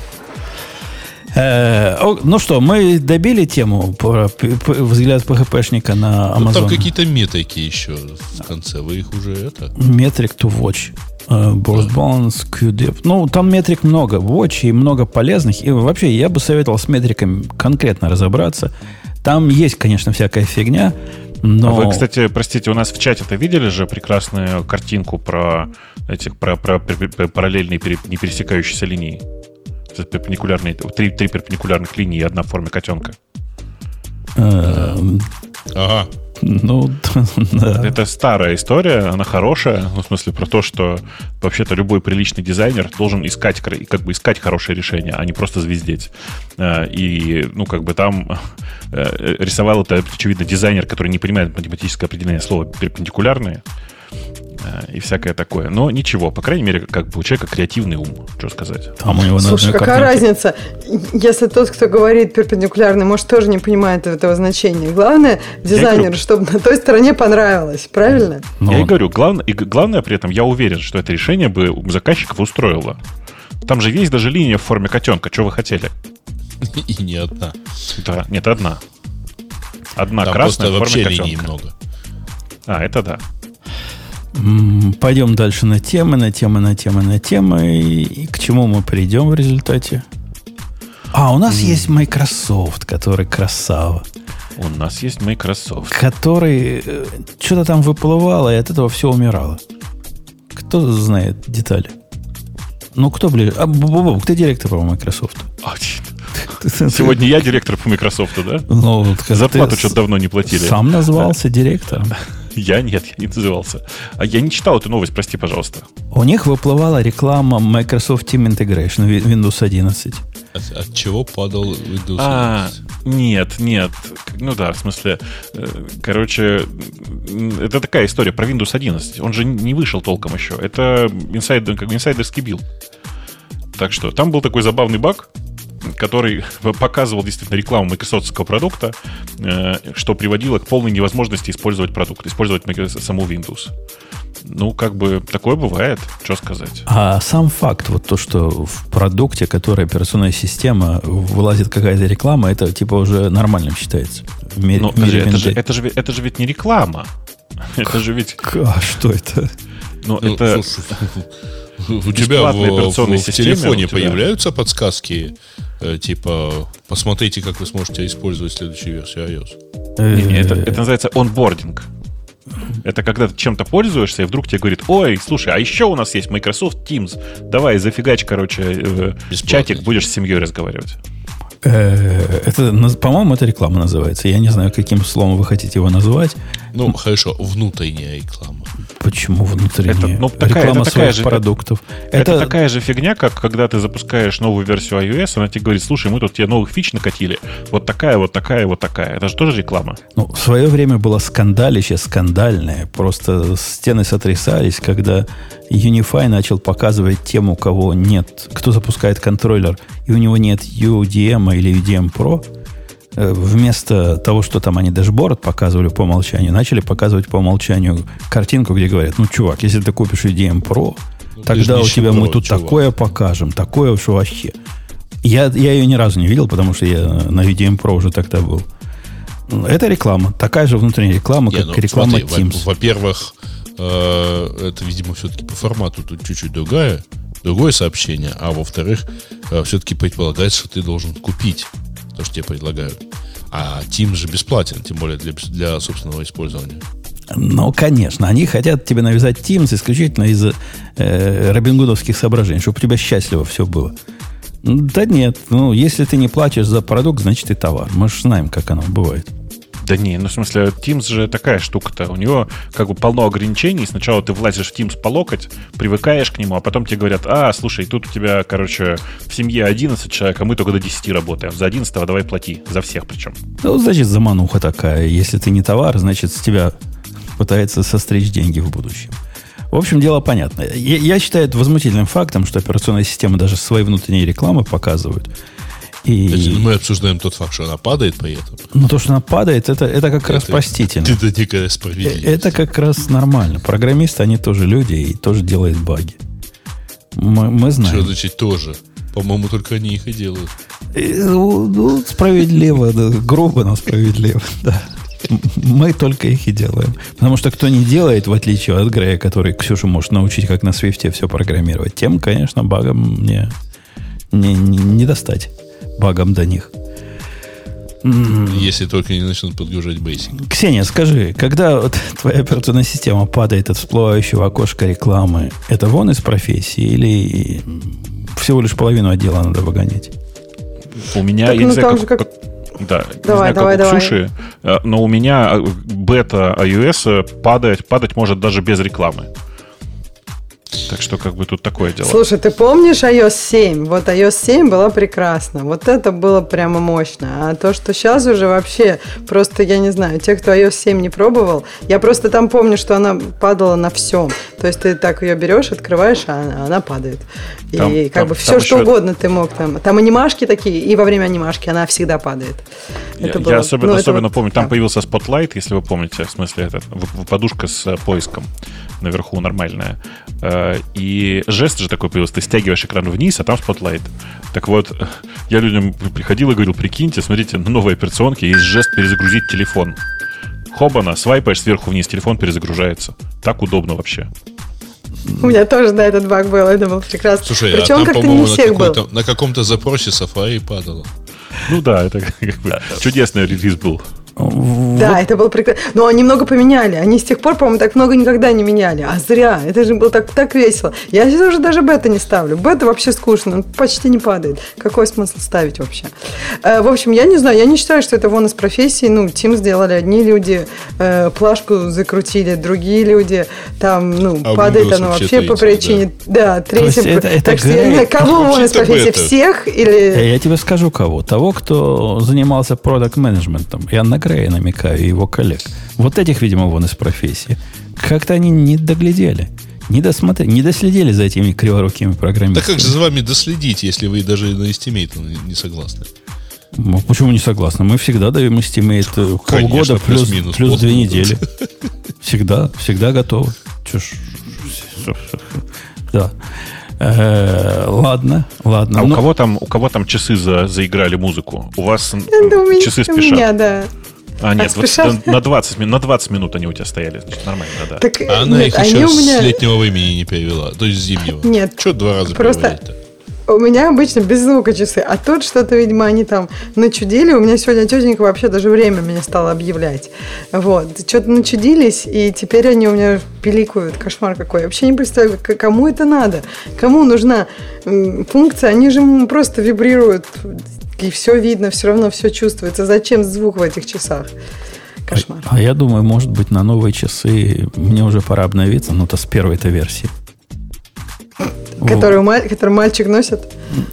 Э, ну что, мы добили тему про взгляд ПХПшника на Amazon. Ну, там какие-то метрики еще в конце. Вы их уже это? Метрик to watch. Burst да. Balance, QDEP. Ну, там метрик много. Watch и много полезных. И вообще, я бы советовал с метриками конкретно разобраться. Там есть, конечно, всякая фигня. Но... А вы, кстати, простите, у нас в чате-то видели же прекрасную картинку про этих про, про, про параллельные не пересекающиеся линии? Перпендикулярные, три, три перпендикулярных линии и одна в форме котенка. Ага. Ну, да. Это старая история, она хорошая, ну, в смысле про то, что вообще-то любой приличный дизайнер должен искать, как бы искать хорошее решение, а не просто звездеть. Э, и, ну, как бы там э, рисовал это, очевидно, дизайнер, который не понимает математическое определение слова перпендикулярные. И всякое такое. Но ничего, по крайней мере, как бы у человека креативный ум, что сказать. Там у него Слушай, какая картинке. разница, если тот, кто говорит перпендикулярный, может, тоже не понимает этого значения. Главное дизайнеру, чтобы на той стороне понравилось, правильно? Но... Я и говорю, главное, и главное при этом, я уверен, что это решение бы заказчиков устроило. Там же есть даже линия в форме котенка. Что вы хотели? И не одна. Да, нет, одна. Одна Там красная в форме вообще котенка. линий много. А, это да. Пойдем дальше на темы, на темы, на темы, на темы. И к чему мы придем в результате? А, у нас mm. есть Microsoft, который красава. У нас есть Microsoft. Который э, что-то там выплывало, и от этого все умирало. Кто знает детали? Ну, кто ближе? А, Бобок, ты директор по Microsoft. А, Сегодня я директор по Microsoft, да? Ну, Зарплату что-то давно не платили. Сам назвался директором. Я нет, я не назывался. А я не читал эту новость, прости, пожалуйста. У них выплывала реклама Microsoft Team Integration Windows 11. От, от чего падал Windows 11? А, нет, нет. Ну да, в смысле, э, короче, это такая история про Windows 11. Он же не вышел толком еще. Это инсайдер, как бы инсайдерский билд. Так что там был такой забавный баг, который показывал действительно рекламу майкрософтского продукта, э, что приводило к полной невозможности использовать продукт, использовать саму Windows. Ну, как бы такое бывает, что сказать. А сам факт, вот то, что в продукте, который операционная система, вылазит какая-то реклама, это типа уже нормальным считается. В мире, Но, в мире это, же, это, же, это же ведь не реклама. Это же ведь... А что это? Ну, это... У тебя в, в, в телефоне появляются подсказки, э, типа, посмотрите, как вы сможете использовать следующую версию iOS. Не, не, это, это называется онбординг. Это когда ты чем-то пользуешься, и вдруг тебе говорит, ой, слушай, а еще у нас есть Microsoft Teams. Давай, зафигач, короче, э, чатик, будешь с семьей разговаривать. Э, это, по-моему, это реклама называется. Я не знаю, каким словом вы хотите его назвать. Ну, хорошо, внутренняя реклама. Почему внутренняя? Это, ну, такая, реклама это такая же, продуктов. Это... это такая же фигня, как когда ты запускаешь новую версию iOS, она тебе говорит, слушай, мы тут тебе новых фич накатили. Вот такая, вот такая, вот такая. Это же тоже реклама. Ну, в свое время было скандалище скандальное. Просто стены сотрясались, когда Unify начал показывать тем, у кого нет, кто запускает контроллер, и у него нет UDM или UDM Pro, вместо того, что там они дашборд показывали по умолчанию, начали показывать по умолчанию картинку, где говорят, ну, чувак, если ты купишь UDM Pro, ну, тогда у тебя мы тут чувак. такое покажем, такое что вообще. Я, я ее ни разу не видел, потому что я на UDM Pro уже тогда был. Это реклама. Такая же внутренняя реклама, как не, ну, реклама смотри, Teams. Во-первых, э, это, видимо, все-таки по формату тут чуть-чуть другая другое сообщение, а во-вторых, э, все-таки предполагается, что ты должен купить то, что тебе предлагают. А Teams же бесплатен, тем более для, для собственного использования. Ну, конечно, они хотят тебе навязать Teams исключительно из э, робингудовских соображений, чтобы у тебя счастливо все было. Да нет, ну, если ты не платишь за продукт, значит и товар. Мы же знаем, как оно бывает. Да не, ну в смысле, Teams же такая штука-то. У него как бы полно ограничений. Сначала ты влазишь в Teams по локоть, привыкаешь к нему, а потом тебе говорят, а, слушай, тут у тебя, короче, в семье 11 человек, а мы только до 10 работаем. За 11 давай плати. За всех причем. Ну, значит, замануха такая. Если ты не товар, значит, с тебя пытается состричь деньги в будущем. В общем, дело понятно. Я, я считаю это возмутительным фактом, что операционная система даже свои внутренние рекламы показывают. И... Мы обсуждаем тот факт, что она падает при этом. Ну, то, что она падает, это, это как это, раз простительно. Это, некая справедливость. Это как раз нормально. Программисты, они тоже люди и тоже делают баги. Мы, мы знаем. Что значит тоже? По-моему, только они их и делают. И, ну, ну, справедливо, да, грубо, но справедливо, да. Мы только их и делаем. Потому что кто не делает, в отличие от Грея, который Ксюшу может научить, как на Свифте все программировать, тем, конечно, багом не, не, не достать багом до них. Если только не начнут подгружать Basic. Ксения, скажи, когда вот твоя операционная система падает от всплывающего окошка рекламы, это вон из профессии или всего лишь половину отдела надо выгонять? У меня, так, я ну, не знаю, как, как... Да, давай, не знаю, давай, как у Ксюши, э, но у меня э, бета iOS падать, падать может даже без рекламы. Так что как бы тут такое дело. Слушай, ты помнишь iOS 7? Вот iOS 7 была прекрасна. Вот это было прямо мощно. А то, что сейчас уже вообще просто, я не знаю, те, кто iOS 7 не пробовал, я просто там помню, что она падала на всем. То есть ты так ее берешь, открываешь, а она, она падает. Там, и как там, бы все, что еще... угодно ты мог там. Там анимашки такие, и во время анимашки она всегда падает. Это я, было, я особенно, ну, особенно вот, помню, там да. появился Spotlight, если вы помните, в смысле, это подушка с э, поиском наверху нормальная. И жест же такой появился. Ты стягиваешь экран вниз, а там Spotlight. Так вот, я людям приходил и говорил, прикиньте, смотрите, на новой операционке есть жест перезагрузить телефон. Хобана, свайпаешь сверху вниз, телефон перезагружается. Так удобно вообще. У меня тоже, да, этот баг был, это был прекрасно. Слушай, Причем а там, как-то не всех на был. На каком-то запросе Safari падало. Ну да, это как бы чудесный релиз был. Да, вот. это было прекрасно. Но они много поменяли. Они с тех пор, по-моему, так много никогда не меняли. А зря. Это же было так, так весело. Я сейчас уже даже бета не ставлю. Бета вообще скучно. Он почти не падает. Какой смысл ставить вообще? Э, в общем, я не знаю. Я не считаю, что это вон из профессии. Ну, тим сделали одни люди, э, плашку закрутили другие люди. Там, ну, а падает оно вообще по причине... Да, да третьим. Это, это так что я не знаю, кого вон из профессии? Бета. Всех или... Я тебе скажу кого. Того, кто занимался продакт менеджментом Я Грея намекаю, и его коллег. Вот этих, видимо, вон из профессии. Как-то они не доглядели. Не досмотрели, не доследили за этими криворукими программистами. Да как же за вами доследить, если вы даже на Estimate не согласны? Ну, почему не согласны? Мы всегда даем Estimate э, полгода плюс, плюс, плюс две недели. Всегда, всегда готовы. Чушь. Да. Э, ладно, ладно. А у ну, кого там, у кого там часы за, заиграли музыку? У вас часы спешат? У меня, да. А, нет, вот на, 20, на 20 минут они у тебя стояли, значит, нормально, да. Так, а она нет, их еще меня... с летнего времени не перевела, то есть зимнего. Нет. Что два раза просто у меня обычно без звука часы, а тут что-то, видимо, они там начудили. У меня сегодня тетенька вообще даже время меня стала объявлять. Вот. Что-то начудились, и теперь они у меня пиликают. Кошмар какой. Я вообще не представляю, кому это надо. Кому нужна функция. Они же просто вибрируют и все видно, все равно все чувствуется. Зачем звук в этих часах? Кошмар. А, а я думаю, может быть, на новые часы мне уже пора обновиться, ну, то с первой-то версии. Которую, вот. который мальчик носит?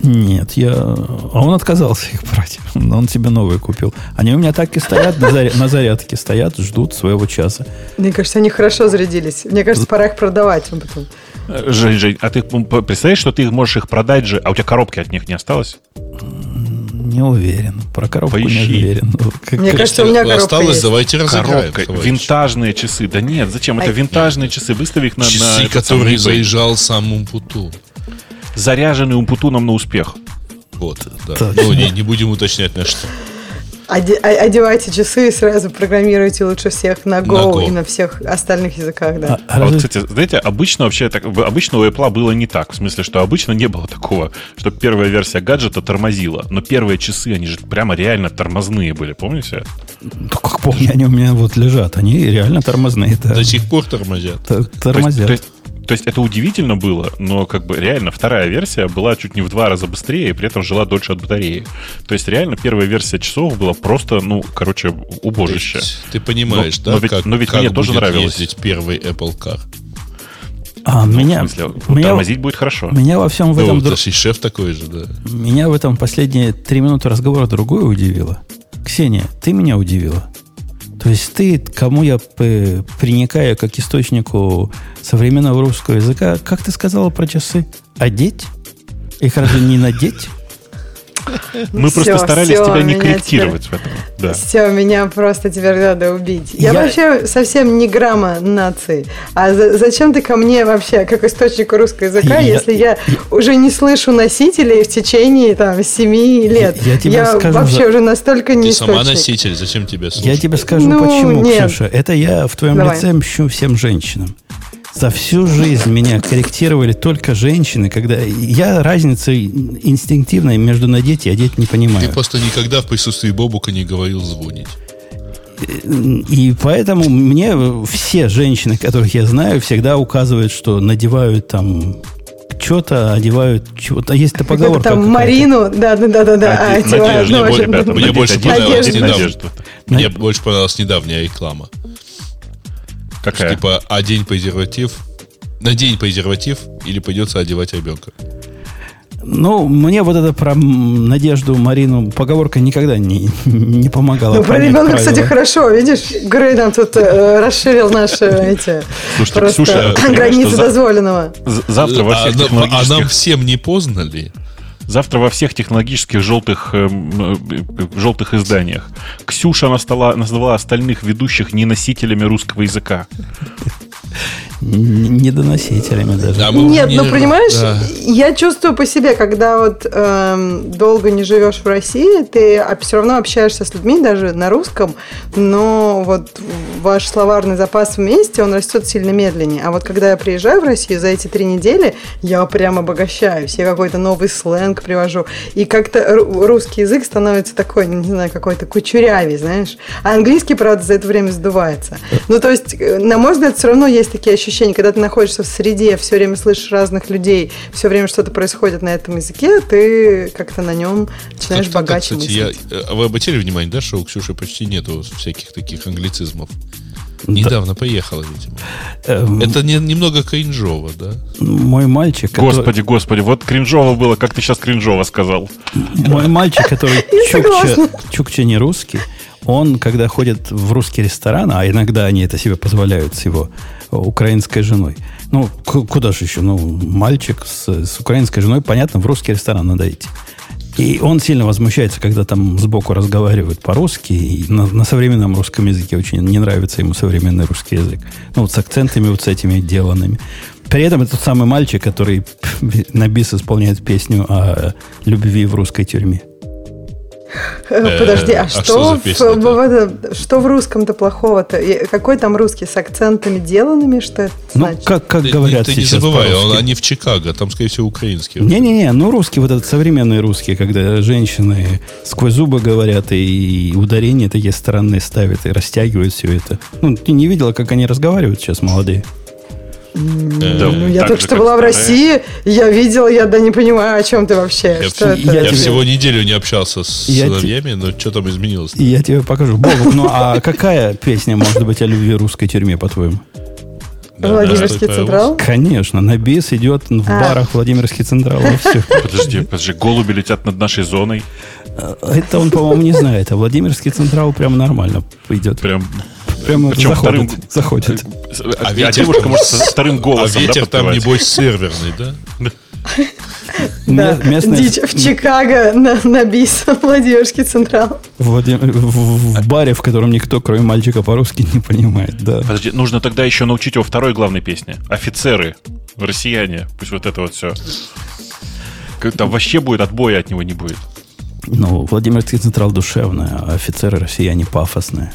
Нет, я... А он отказался их брать. Он себе новые купил. Они у меня так и стоят, на, заря... на зарядке стоят, ждут своего часа. Мне кажется, они хорошо зарядились. Мне кажется, пора их продавать потом. Жень, Жень, а ты представляешь, что ты можешь их продать же, а у тебя коробки от них не осталось? Не уверен. Про коробку Поищи. не уверен. Как, Мне кажется, у меня коробка Осталось, есть. давайте разыграем. Коробка, винтажные часы. Да нет, зачем? Это винтажные часы. Выстави их на... Часы, на которые заезжал сам Умпуту. Заряженный Умпутуном на успех. Вот, да. Так. Ну, не, не будем уточнять на что. Одевайте часы и сразу программируйте лучше всех на Go, на Go. и на всех остальных языках, да. А, а вот, кстати, знаете, обычно вообще так, обычно у Apple было не так. В смысле, что обычно не было такого, что первая версия гаджета тормозила. Но первые часы, они же прямо реально тормозные были, помните? Ну, как помню, они у меня вот лежат. Они реально тормозные. Да. До сих пор тормозят. Тормозят. То есть, то есть, то есть это удивительно было, но как бы реально вторая версия была чуть не в два раза быстрее и при этом жила дольше от батареи. То есть реально первая версия часов была просто, ну, короче, убожище. Ты понимаешь, но, да? Но ведь, как, но ведь как мне тоже нравилось. ездить первый Apple Car? А, ну, меня, в смысле, меня, тормозить будет хорошо. Меня во всем в этом... Ну, и шеф такой же, да. Меня в этом последние три минуты разговора другое удивило. Ксения, ты меня удивила. То есть ты, кому я приникаю как источнику современного русского языка, как ты сказала про часы? Одеть? Их разве не надеть? Мы все, просто старались все, тебя не корректировать теперь, в этом. Да. Все, меня просто теперь надо убить. Я, я вообще совсем не грамма нации. А за, зачем ты ко мне вообще, как источнику русского языка, я, если я, уже не слышу носителей в течение там семи лет? Я, я, тебе я скажу, вообще за... уже настолько не Ты сама носитель, зачем тебе слушать? Я тебе скажу, ну, почему, нет. Ксюша. Это я в твоем Давай. лице мщу всем женщинам. За всю жизнь меня корректировали только женщины, когда я разницы инстинктивной между надеть и одеть не понимаю. Ты просто никогда в присутствии Бобука не говорил звонить. И поэтому мне все женщины, которых я знаю, всегда указывают, что надевают там что-то, одевают чего-то. Есть-то поговорка. Там Марину, да, да, да, да, да. А, Надежда, мне, ребята, мне больше понравилась недавно. Мне больше понравилась недавняя реклама. Какая? Типа, одень презерватив, надень презерватив или придется одевать ребенка. Ну, мне вот это про Надежду Марину поговорка никогда не, не помогала. Ну, про ребенка, правила. кстати, хорошо. Видишь, Грей нам тут э, расширил наши эти Слушайте, Ксюша, границы дозволенного. Завтра во всех а, технологических... а нам всем не поздно ли? Завтра во всех технологических желтых, э, э, желтых изданиях. Ксюша назвала, остальных ведущих неносителями русского языка недоносителями даже. Да, Нет, не... ну понимаешь, да. я чувствую по себе, когда вот эм, долго не живешь в России, ты все равно общаешься с людьми даже на русском, но вот ваш словарный запас вместе, он растет сильно медленнее. А вот когда я приезжаю в Россию за эти три недели, я прям обогащаюсь, я какой-то новый сленг привожу, и как-то русский язык становится такой, не знаю, какой-то кучерявый, знаешь. А английский, правда, за это время сдувается. Ну, то есть, э, на мой взгляд, все равно есть такие ощущения, ощущение, когда ты находишься в среде, все время слышишь разных людей, все время что-то происходит на этом языке, ты как-то на нем начинаешь как богаче кстати, я, э, Вы обратили внимание, да, что у Ксюши почти нету всяких таких англицизмов? Недавно да. поехала, видимо. Эм... Это не, немного кринжово, да? Мой мальчик... Который... Господи, господи, вот кринжово было, как ты сейчас кринжово сказал. Мой мальчик, который чукча, чукча не русский, он, когда ходит в русский ресторан, а иногда они это себе позволяют с его украинской женой. Ну, куда же еще? Ну, мальчик с, с украинской женой, понятно, в русский ресторан надо идти. И он сильно возмущается, когда там сбоку разговаривают по-русски. И на, на современном русском языке очень не нравится ему современный русский язык. Ну, вот с акцентами вот с этими деланными. При этом это тот самый мальчик, который на бис исполняет песню о любви в русской тюрьме. Э, Подожди, а, а что, в, в, что в русском-то плохого-то? Какой там русский с акцентами деланными, что это ну, как, говорят ты, ты не забывай, он, они в Чикаго, там, скорее всего, украинский. Не-не-не, ну русский, вот этот современный русский, когда женщины сквозь зубы говорят и ударения такие странные ставят и растягивают все это. Ну, ты не видела, как они разговаривают сейчас, молодые? Да, ну, я только что была в России, я видел, я да не понимаю, о чем ты вообще. Я, что это? я всего неделю не общался с я сыновьями, но что там изменилось? -то? Я тебе покажу. Богу, ну а какая песня может быть о любви русской тюрьме, по-твоему? Да, Владимирский да, Централ? Конечно, на бис идет в а. барах Владимирский Централ. Подожди, подожди, голуби летят над нашей зоной. Это он, по-моему, не знает. А Владимирский Централ прям нормально идет. Прям Прямо Причем заходит, вторым, заходит. А, а ветер, девушка может со вторым голосом А ветер да, там, небось, серверный, да? Да, местная... Дичь в Чикаго на, на бис Владимирский Централ. Владим... В, в баре, в котором никто, кроме мальчика, по-русски не понимает, да. Подожди, нужно тогда еще научить его второй главной песне. Офицеры, россияне, пусть вот это вот все. Там вообще будет отбоя от него не будет. Ну, Владимирский Централ душевная, а офицеры россияне пафосные.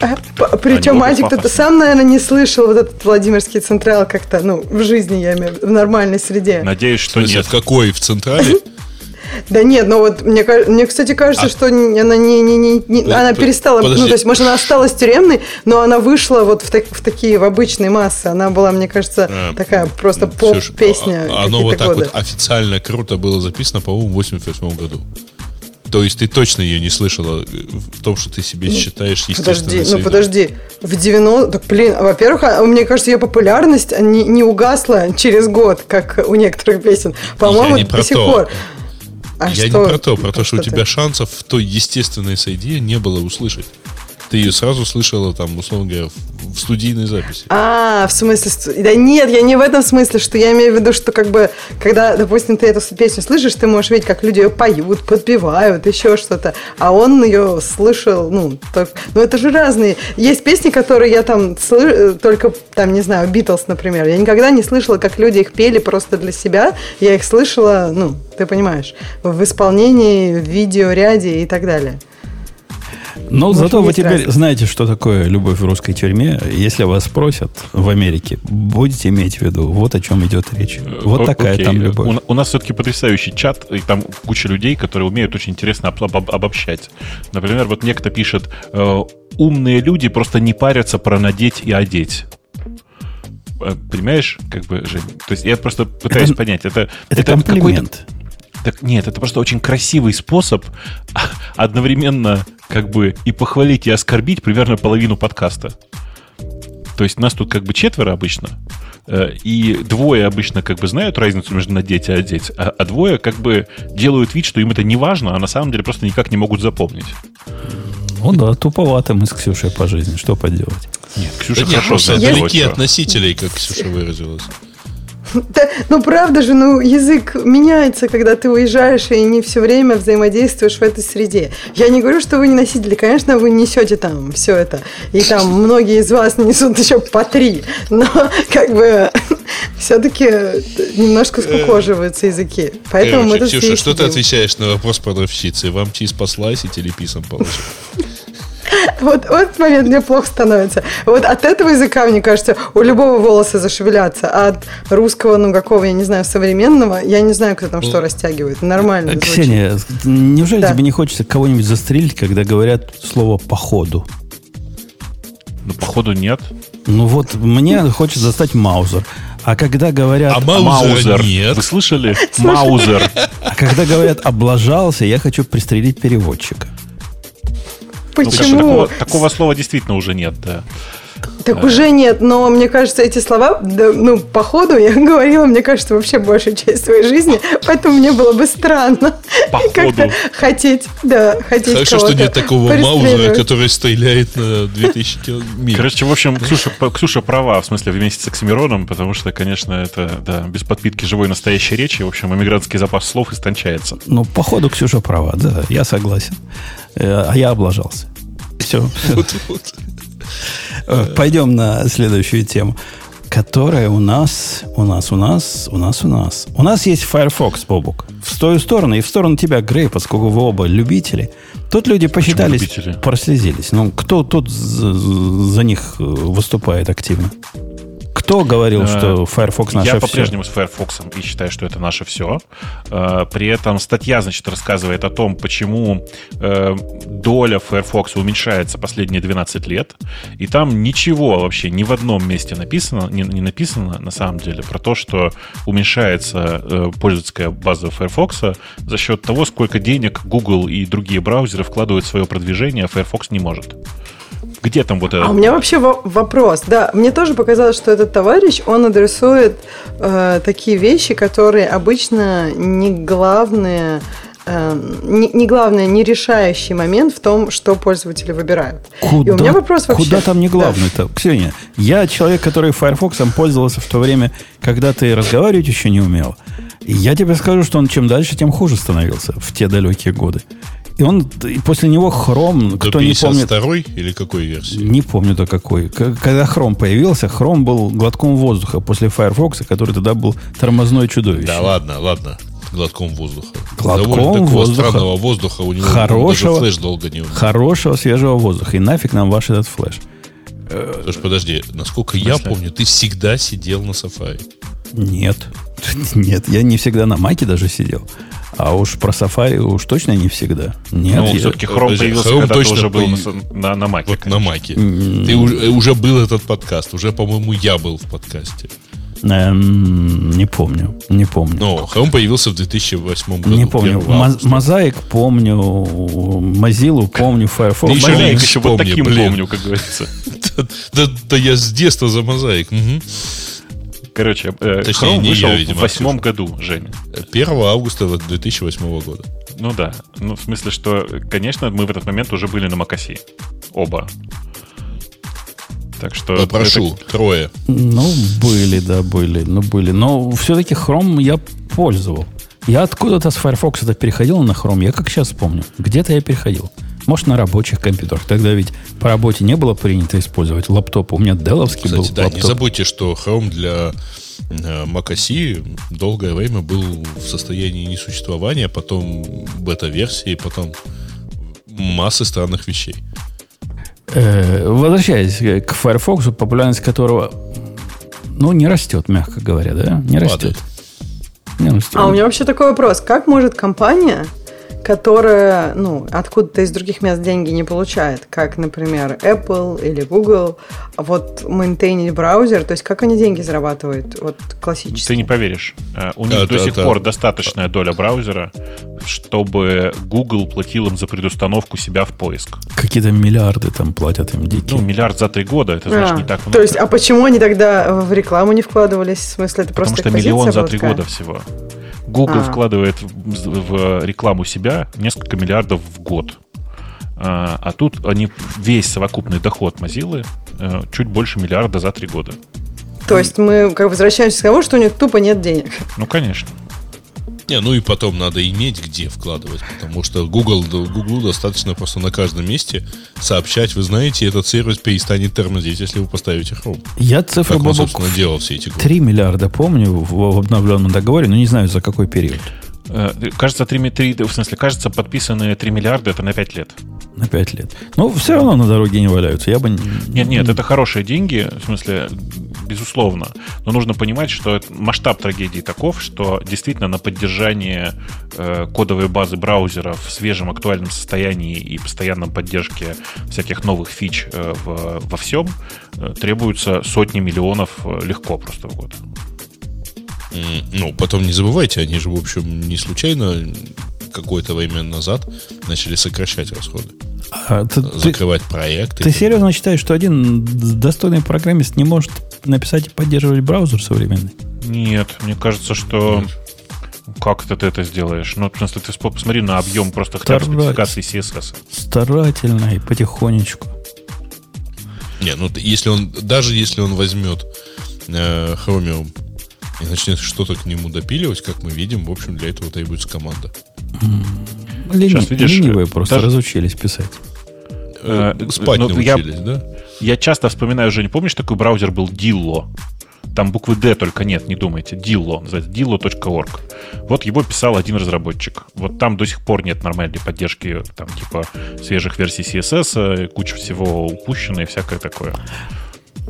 А, причем мальчик кто-то сам, наверное, не слышал вот этот Владимирский Централ как-то, ну, в жизни, я имею в виду, в нормальной среде. Надеюсь, что нет. В какой? В Централе? Да нет, но вот мне, мне кстати, кажется, а... что она не, не, не, не она перестала, Подожди. ну то есть, может, она осталась тюремной, но она вышла вот в, так, в такие в обычные массы. Она была, мне кажется, а, такая просто поп-песня. А, оно вот так годы. вот официально круто было записано, по-моему, в 88 году. То есть ты точно ее не слышала в том, что ты себе считаешь естественной Подожди, ну подожди. В 90... Так, блин, во-первых, а, мне кажется, ее популярность не, не угасла через год, как у некоторых песен. По-моему, до сих то. пор. А Я что? не про то, про то, что, что у тебя шансов в той естественной сойде не было услышать. Ты ее сразу слышала, там, условно говоря, студийной записи. А, в смысле... Да нет, я не в этом смысле, что я имею в виду, что как бы, когда, допустим, ты эту песню слышишь, ты можешь видеть, как люди ее поют, подпевают, еще что-то. А он ее слышал, ну, так, ну это же разные. Есть песни, которые я там слышу, только, там, не знаю, Битлз, например. Я никогда не слышала, как люди их пели просто для себя. Я их слышала, ну, ты понимаешь, в исполнении, в видеоряде и так далее. Но Может, зато вы теперь разница. знаете, что такое любовь в русской тюрьме. Если вас спросят в Америке, будете иметь в виду, вот о чем идет речь. Вот О, такая окей. там любовь. У, у нас все-таки потрясающий чат, и там куча людей, которые умеют очень интересно об, об, обобщать. Например, вот некто пишет, э, умные люди просто не парятся про надеть и одеть. Э, понимаешь, как бы, Жень? То есть я просто пытаюсь это, понять. Это, это, это комплимент. Так нет, это просто очень красивый способ одновременно как бы и похвалить, и оскорбить примерно половину подкаста. То есть нас тут как бы четверо обычно, э, и двое обычно как бы знают разницу между надеть и одеть, а, а двое как бы делают вид, что им это не важно, а на самом деле просто никак не могут запомнить. Ну да, туповато мы с Ксюшей по жизни, что поделать. Нет, Ксюша да хорошо знает. Далеки от носителей, как Ксюша выразилась. Да, ну правда же, ну язык меняется, когда ты уезжаешь и не все время взаимодействуешь в этой среде. Я не говорю, что вы не носители, конечно, вы несете там все это, и там многие из вас несут еще по три, но как бы все-таки немножко скукоживаются языки. Поэтому Короче, мы Ксюша, что ты отвечаешь на вопрос продавщицы? Вам чиз послайсить или писом положить? Вот в этот момент мне плохо становится. Вот от этого языка, мне кажется, у любого волоса зашевелятся. А от русского, ну, какого, я не знаю, современного, я не знаю, кто там что растягивает. Нормально звучит. Ксения, неужели да. тебе не хочется кого-нибудь застрелить, когда говорят слово «походу»? Ну, походу, нет. Ну вот, мне хочется достать Маузер. А когда говорят... А Маузер нет. Вы слышали? Маузер. А когда говорят «облажался», я хочу пристрелить переводчика. Почему? Ну, такого, такого слова действительно уже нет, да. Так уже нет, но мне кажется, эти слова, да, ну, по ходу я говорила, мне кажется, вообще большую часть своей жизни, поэтому мне было бы странно как-то хотеть, да, хотеть Хорошо, что нет такого Маузера, который стреляет на 2000 километров. Короче, в общем, Ксюша, Ксюша права, в смысле, вместе с Оксимироном, потому что, конечно, это, да, без подпитки живой настоящей речи, в общем, иммигрантский запас слов истончается. Ну, по ходу Ксюша права, да, я согласен. Э, а я облажался. Все. Вот, вот. Э, пойдем на следующую тему, которая у нас, у нас, у нас, у нас, у нас. У нас есть Firefox, Бобук. В твою сторону и в сторону тебя, Грей, поскольку вы оба любители. Тут люди посчитались, прослезились. Ну, кто тут за, за них э, выступает активно? Кто говорил, что Firefox наше Я по-прежнему с Firefox и считаю, что это наше все. Э, при этом статья, значит, рассказывает о том, почему э, доля Firefox уменьшается последние 12 лет. И там ничего вообще ни в одном месте написано, не, не написано на самом деле про то, что уменьшается э, пользовательская база Firefox за счет того, сколько денег Google и другие браузеры вкладывают в свое продвижение, а Firefox не может. Где там вот это? А у меня вообще вопрос. Да, мне тоже показалось, что этот товарищ, он адресует э, такие вещи, которые обычно не главные э, не, не главное, не решающий момент в том, что пользователи выбирают. Куда, И у меня вопрос вообще... Куда там не главное-то? Да. Ксения, я человек, который Firefox пользовался в то время, когда ты разговаривать еще не умел. И я тебе скажу, что он чем дальше, тем хуже становился в те далекие годы. И он и после него Хром, кто не помнит... второй или какой версии? Не помню до какой. Когда Хром появился, Хром был глотком воздуха после Firefox, который тогда был тормозной чудовище. Да ладно, ладно. глотком воздуха. Глотком воздуха. странного воздуха. У него Хорошего- даже флеш долго не умер. Хорошего свежего воздуха. И нафиг нам ваш этот флеш. Слушай, подожди, насколько я помню, ты всегда сидел на Safari. Нет. Нет, я не всегда на Маке даже сидел. А уж про Safari уж точно не всегда. Нет, Ну, я- все-таки Chrome подожди, появился, Chrome когда точно ты уже был появ- на, на, на Маке. Вот на конечно. Маке. Ты уже, уже был этот подкаст. Уже, по-моему, я был в подкасте. Эм, не помню. Не помню. Но Chrome появился в 2008 году. не помню. 1 Мо- августа. Мозаик помню, Mozilla помню, Firefox. Еще Мозаик еще вот помни, таким блин. помню, как говорится. Да, да- да я с детства за мозаик. Короче, э, Точнее, Chrome не вышел я, видимо, в восьмом году, Женя. 1 августа 2008 года. Ну да. Ну, в смысле, что, конечно, мы в этот момент уже были на Макаси. Оба. Так что... Попрошу, трое. Ну, были, да, были. Ну, были. Но все-таки Chrome я пользовал. Я откуда-то с Firefox это переходил на Chrome, я как сейчас помню. Где-то я переходил. Может, на рабочих компьютерах. Тогда ведь по работе не было принято использовать лаптоп. У меня деловский был Кстати, да, не лаптоп. забудьте, что Chrome для э, Mac OS долгое время был в состоянии несуществования, потом бета-версии, потом массы странных вещей. Э, возвращаясь к Firefox, популярность которого, ну, не растет, мягко говоря, да? Не растет. Не растет. А у меня вообще такой вопрос. Как может компания, которая, ну, откуда-то из других мест деньги не получает, как, например, Apple или Google, вот мейнтейнить браузер, то есть как они деньги зарабатывают, вот классически? Ты не поверишь. Э, У них Да, до да, сих да. пор достаточная доля браузера, чтобы Google платил им за предустановку себя в поиск. Какие-то миллиарды там платят им дикие. Ну, миллиард за три года, это значит А, не так много. То есть, а почему они тогда в рекламу не вкладывались? В смысле, это Потому просто что миллион за три года всего. Google А. вкладывает в, в рекламу себя несколько миллиардов в год. А, а тут они весь совокупный доход Mozilla э, чуть больше миллиарда за три года. То есть мы как возвращаемся к тому, что у них тупо нет денег. Ну, конечно. Не, ну и потом надо иметь где вкладывать, потому что Google, Google достаточно просто на каждом месте сообщать, вы знаете, этот сервис перестанет тормозить, если вы поставите Chrome. Я цифру Как он, собственно, делал все эти годы. 3 миллиарда помню в, в обновленном договоре, но не знаю за какой период. Э, Кажется, 3, ми- три- в смысле, кажется, подписанные 3 миллиарда это на 5 лет. На 5 лет. Но все равно на дороге не валяются. Я бы... не- Нет, нет, это хорошие деньги, в смысле, безусловно. Но нужно понимать, что масштаб трагедии таков, что действительно на поддержание э, кодовой базы браузера в свежем актуальном состоянии и постоянном поддержке всяких новых фич э, в- во всем э, требуются сотни миллионов э, легко просто в год. Ну, потом не забывайте, они же, в общем, не случайно какое-то время назад начали сокращать расходы. А, ты, ты- Закрывать проекты. ты серьезно считаешь, что один достойный программист не может написать и поддерживать браузер современный? Нет, мне кажется, что... Как это ты это сделаешь? Ну, в смысле, ты посмотри на объем просто хотя бы спецификации CSS. Старательно и потихонечку. Не, ну если он, даже если он возьмет э, Chromium и начнет что-то к нему допиливать, как мы видим, в общем, для этого требуется команда. Лени- Сейчас, видишь, ленивые просто даже- разучились писать. Э, Спать ну, я- научились, да? Я часто вспоминаю, Жень, помнишь, такой браузер был Dillo? Там буквы D только нет, не думайте. Dillo, называется dillo.org. Вот его писал один разработчик. Вот там до сих пор нет нормальной поддержки, там, типа, свежих версий CSS, э, куча всего упущено и всякое такое.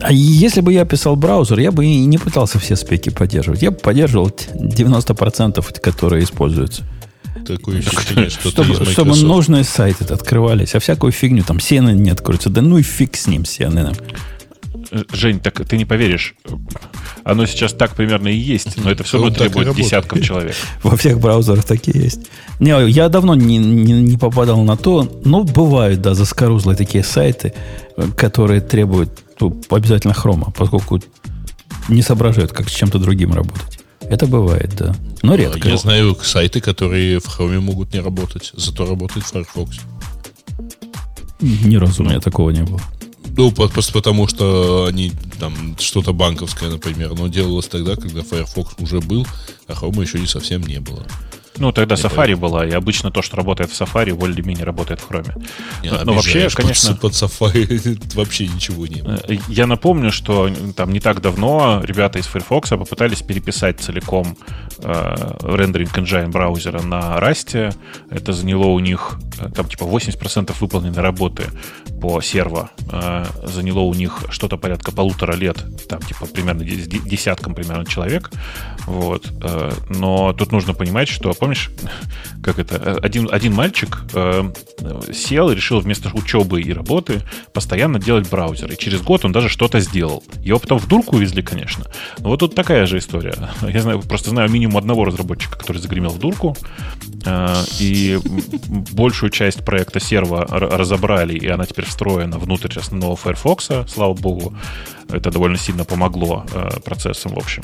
А если бы я писал браузер, я бы и не пытался все спеки поддерживать. Я бы поддерживал т- 90%, которые используются. Такое ощущение, что ты Чтобы, чтобы нужные сайты открывались, а всякую фигню, там CNN не откроется. Да ну и фиг с ним, CNN. Жень, так ты не поверишь. Оно сейчас так примерно и есть, но это все равно требует десятков человек. Во всех браузерах такие есть. Не, я давно не, не, не попадал на то, но бывают, да, заскорузлые такие сайты, э, которые требуют обязательно хрома, поскольку не соображают, как с чем-то другим работать. Это бывает, да. Но редко. Я знаю сайты, которые в Chrome могут не работать, зато работает в Firefox. Ни разу у меня такого не было. Ну, просто потому что они там что-то банковское, например, но делалось тогда, когда Firefox уже был, а Chrome еще не совсем не было. Ну, тогда не Safari была, и обычно то, что работает в Safari, более-менее работает в Chrome. Не, но, но вообще, конечно... Под, под Safari вообще ничего не было. Э, я напомню, что там не так давно ребята из Firefox попытались переписать целиком э, рендеринг engine браузера на Rust. Это заняло у них э, там типа 80% выполненной работы по серво. Э, заняло у них что-то порядка полутора лет, там типа примерно десяткам примерно человек. Вот. Э, но тут нужно понимать, что, помнишь, как это, один, один мальчик э, сел и решил вместо учебы и работы постоянно делать браузер. И через год он даже что-то сделал. Его потом в дурку увезли, конечно. Но вот тут такая же история. Я знаю, просто знаю минимум одного разработчика, который загремел в дурку. Э, и большую часть проекта серва разобрали, и она теперь встроена внутрь основного Firefox, слава богу. Это довольно сильно помогло э, процессам, в общем.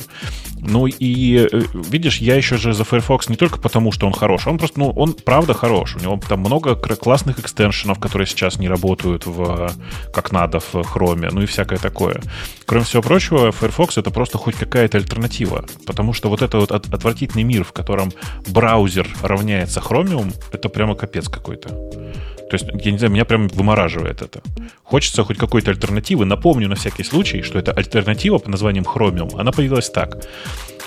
Ну и, э, видишь, я еще же за Firefox не только потому, что он хорош, он просто, ну, он правда хорош. У него там много классных экстеншенов, которые сейчас не работают в, как надо в Chrome, ну и всякое такое. Кроме всего прочего, Firefox это просто хоть какая-то альтернатива, потому что вот это вот отвратительный мир, в котором браузер равняется Chromium, это прямо капец какой-то. То есть, я не знаю, меня прям вымораживает это. Хочется хоть какой-то альтернативы. Напомню на всякий случай, что это альтернатива под названием Chromium. Она появилась так.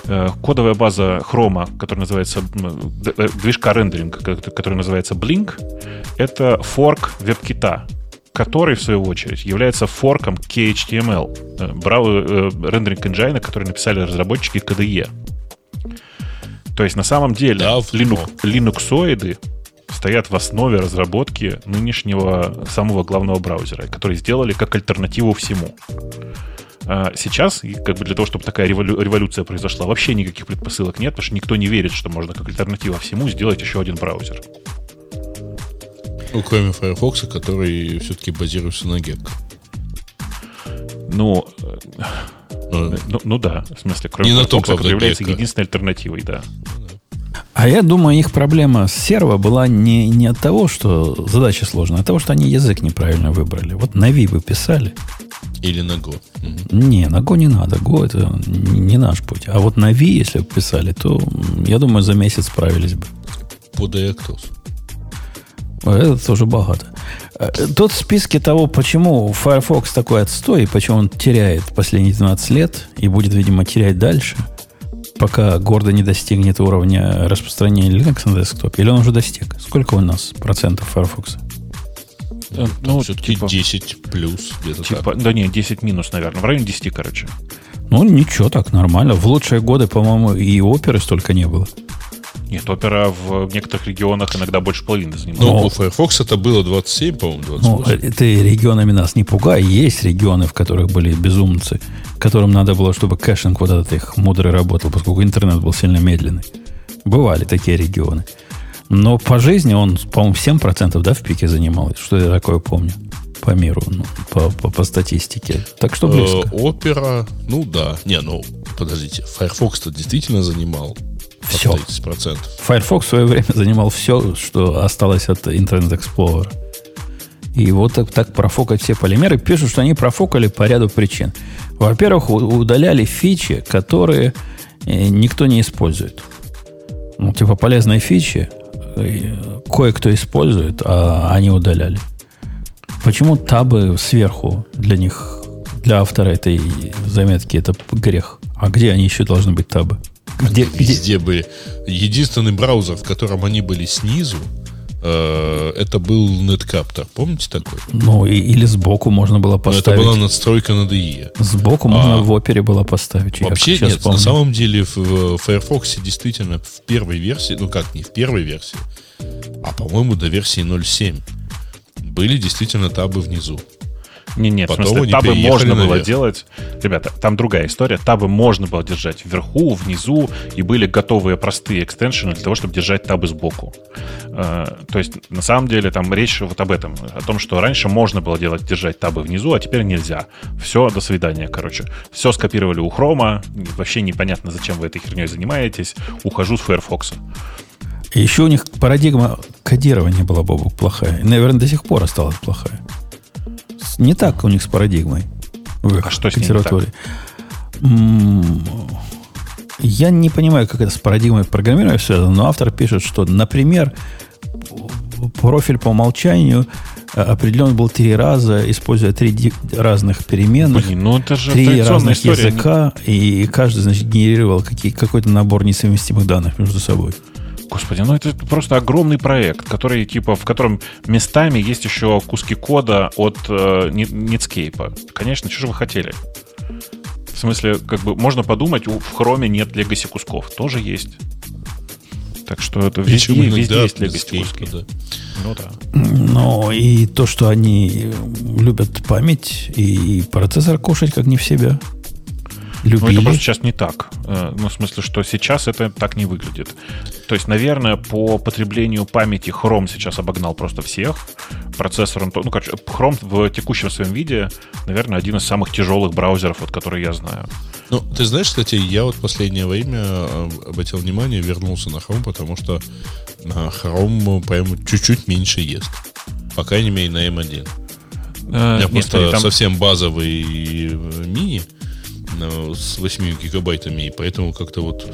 Э, кодовая база Chrome, которая называется э, движка рендеринга, которая называется Blink, это форк веб-кита, который, в свою очередь, является форком KHTML, э, браво, рендеринг engine, который написали разработчики KDE. То есть, на самом деле, Linux, линуксоиды стоят в основе разработки нынешнего самого главного браузера, который сделали как альтернативу всему. А сейчас, как бы для того, чтобы такая револю- революция произошла, вообще никаких предпосылок нет, потому что никто не верит, что можно как альтернатива всему сделать еще один браузер. Ну, кроме Firefox, который все-таки базируется на Gecko. Ну, ну, ну, ну да, в смысле, кроме не Firefox, на том, который является единственной альтернативой, да. А я думаю, их проблема с серво была не, не от того, что задача сложная, а от того, что они язык неправильно выбрали. Вот на Ви вы писали. Или на Go. Не, на Go не надо. Go это не наш путь. А вот на Ви, если бы писали, то, я думаю, за месяц справились бы. По Deactos. Это тоже богато. Э, тут в списке того, почему Firefox такой отстой, и почему он теряет последние 12 лет и будет, видимо, терять дальше – пока гордо не достигнет уровня распространения Linux на десктопе? Или он уже достиг? Сколько у нас процентов Firefox? Ну, ну все-таки типа, 10 плюс где-то типа, так. Да нет, 10 минус, наверное. В районе 10, короче. Ну, ничего, так, нормально. В лучшие годы, по-моему, и оперы столько не было. Нет, опера в некоторых регионах иногда больше половины занимает. Ну, у Firefox это было 27, по-моему, 28. Ну, ты регионами нас не пугай. Есть регионы, в которых были безумцы, которым надо было, чтобы caching вот этот их мудрый работал, поскольку интернет был сильно медленный. Бывали такие регионы. Но по жизни он, по-моему, 7% да, в пике занимал. Что я такое помню по миру, ну, по, по, по статистике. Так что близко. Э, опера, ну да. Не, ну, подождите, Firefox-то действительно занимал все. 30%. Firefox в свое время занимал все, что осталось от Internet Explorer. И вот так, так профокать все полимеры. Пишут, что они профокали по ряду причин. Во-первых, удаляли фичи, которые э, никто не использует. Ну, типа полезные фичи э, кое-кто использует, а они удаляли. Почему табы сверху для них, для автора этой заметки, это грех? А где они еще должны быть табы? Где, везде где? были. Единственный браузер, в котором они были снизу, э, это был Netcaptor. Помните такой? Ну, и, или сбоку можно было поставить. Но это была надстройка на DE. Сбоку а, можно в опере было поставить. Вообще нет, помню. на самом деле в, в Firefox действительно в первой версии, ну как, не в первой версии, а, по-моему, до версии 0.7 были действительно табы внизу. Не, нет, Потом в смысле, табы можно наверх. было делать. Ребята, там другая история. Табы можно было держать вверху, внизу, и были готовые простые экстеншены для того, чтобы держать табы сбоку. Uh, то есть, на самом деле, там речь вот об этом. О том, что раньше можно было делать, держать табы внизу, а теперь нельзя. Все, до свидания, короче. Все скопировали у Хрома. Вообще непонятно, зачем вы этой херней занимаетесь. Ухожу с Firefox. Еще у них парадигма кодирования была, Бобок, плохая. И, наверное, до сих пор осталась плохая не так у них с парадигмой в а что консерватории. Я не понимаю, как это с парадигмой программирования связано, но автор пишет, что, например, профиль по умолчанию э, определен был три раза, используя три разных переменных, Блин, ну это же три разных история. языка, и каждый, значит, генерировал какие, какой-то набор несовместимых данных между собой. Господи, ну это просто огромный проект, который типа в котором местами есть еще куски кода от э, Netscape. Конечно, что же вы хотели? В смысле, как бы можно подумать, в хроме нет легаси кусков. Тоже есть. Так что это везде, везде есть легаси куски. Да. Ну да. Ну и то, что они любят память и процессор кушать как не в себя любили. Ну, это просто сейчас не так. Э, ну, в смысле, что сейчас это так не выглядит. То есть, наверное, по потреблению памяти Chrome сейчас обогнал просто всех. Процессором, ну, короче, Chrome в текущем своем виде, наверное, один из самых тяжелых браузеров, вот, которые я знаю. Ну, ты знаешь, кстати, я вот последнее время э, обратил внимание, вернулся на Chrome, потому что Chrome прямо чуть-чуть меньше ест. По крайней мере, на M1. Э, У меня нет, просто там... совсем базовый мини, Э, с 8 гигабайтами, и поэтому как-то вот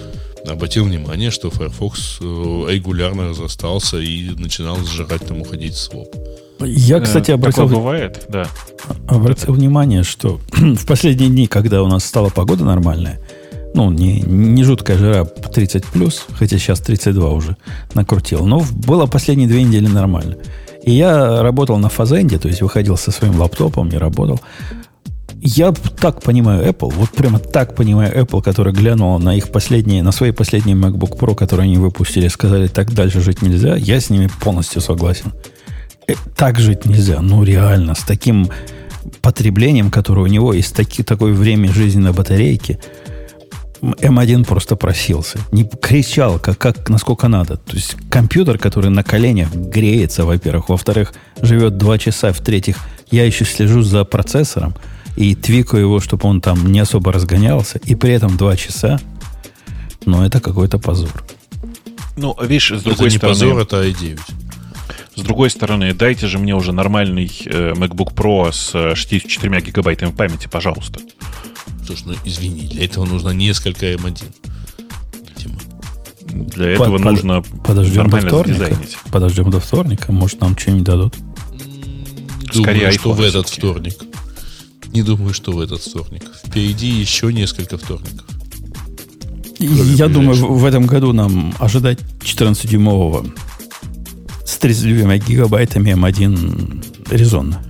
обратил внимание, что Firefox э, регулярно разрастался и начинал сжирать там уходить в своп. Я, кстати, обратил, бывает, да. обратил внимание, что в последние дни, когда у нас стала погода нормальная, ну, не, не жуткая жара 30 плюс, хотя сейчас 32 уже накрутил, но было последние две недели нормально. И я работал на фазенде, то есть выходил со своим лаптопом и работал. Я так понимаю Apple, вот прямо так понимаю Apple, который глянул на их последние, на свои последние MacBook Pro, которые они выпустили, сказали, так дальше жить нельзя. Я с ними полностью согласен. Э, так жить нельзя. Ну, реально, с таким потреблением, которое у него, и с таки, такое время жизни на батарейке, M1 просто просился. Не кричал, как, как, насколько надо. То есть компьютер, который на коленях греется, во-первых. Во-вторых, живет два часа. В-третьих, я еще слежу за процессором – и твикаю его, чтобы он там не особо разгонялся, и при этом два часа, ну, это какой-то позор. Ну, видишь, с другой это стороны... не позор, это i9. С другой стороны, дайте же мне уже нормальный э, MacBook Pro с 64 гигабайтами памяти, пожалуйста. Слушай, ну извини, для этого нужно несколько M1. Видимо. Для этого под, нужно подождем до вторника. Дизайнить. Подождем до вторника, может нам что-нибудь дадут. Думаю, Скорее, что в этот вторник. Не думаю, что в этот вторник. Впереди еще несколько вторников. Я думаю, в этом году нам ожидать 14-дюймового с 32 гигабайтами М1 резонно.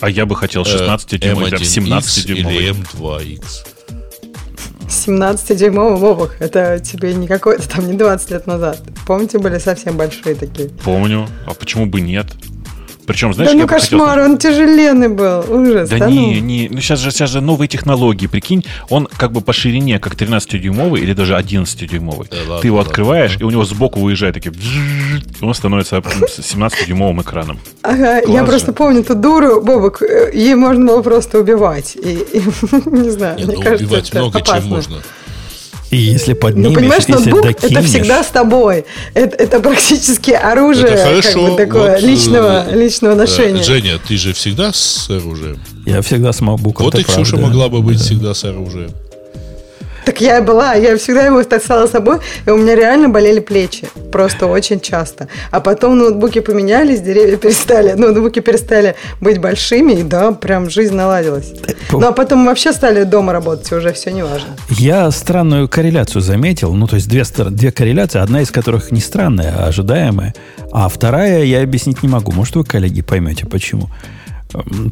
А я бы хотел 16-дюймовый, э, 17-дюймовый. Или М2X. 17-дюймовый Вовок, это тебе не какой-то там не 20 лет назад. Помните, были совсем большие такие? Помню. А почему бы нет? Причем, знаешь, да ну кошмар, хотел... он тяжеленный был, ужас. Да, да не, ну? не, ну сейчас же, сейчас же новые технологии, прикинь, он как бы по ширине, как 13-дюймовый или даже 11-дюймовый. Да, Ты его ладно, открываешь, ладно. и у него сбоку выезжает такие, и он становится 17-дюймовым экраном. Ага, Класс я же. просто помню ту дуру, Бобок, э, ей можно было просто убивать. И, и не знаю, Нет, мне ну, кажется, убивать это много опасно. чем можно. И если поднимешь, ну, понимаешь, если ноутбук докинешь... это всегда с тобой. Это, это практически оружие это хорошо. Как бы, такое вот, личного, э, личного ношения. Женя, ты же всегда с оружием. Я всегда с макбуком. Вот и Ксюша правда. могла бы быть да. всегда с оружием. Так я и была, я всегда его таскала с собой, и у меня реально болели плечи, просто очень часто. А потом ноутбуки поменялись, деревья перестали, ноутбуки перестали быть большими, и да, прям жизнь наладилась. Ну а потом вообще стали дома работать, уже все не важно. Я странную корреляцию заметил, ну то есть две, две корреляции, одна из которых не странная, а ожидаемая, а вторая я объяснить не могу. Может, вы, коллеги, поймете, почему.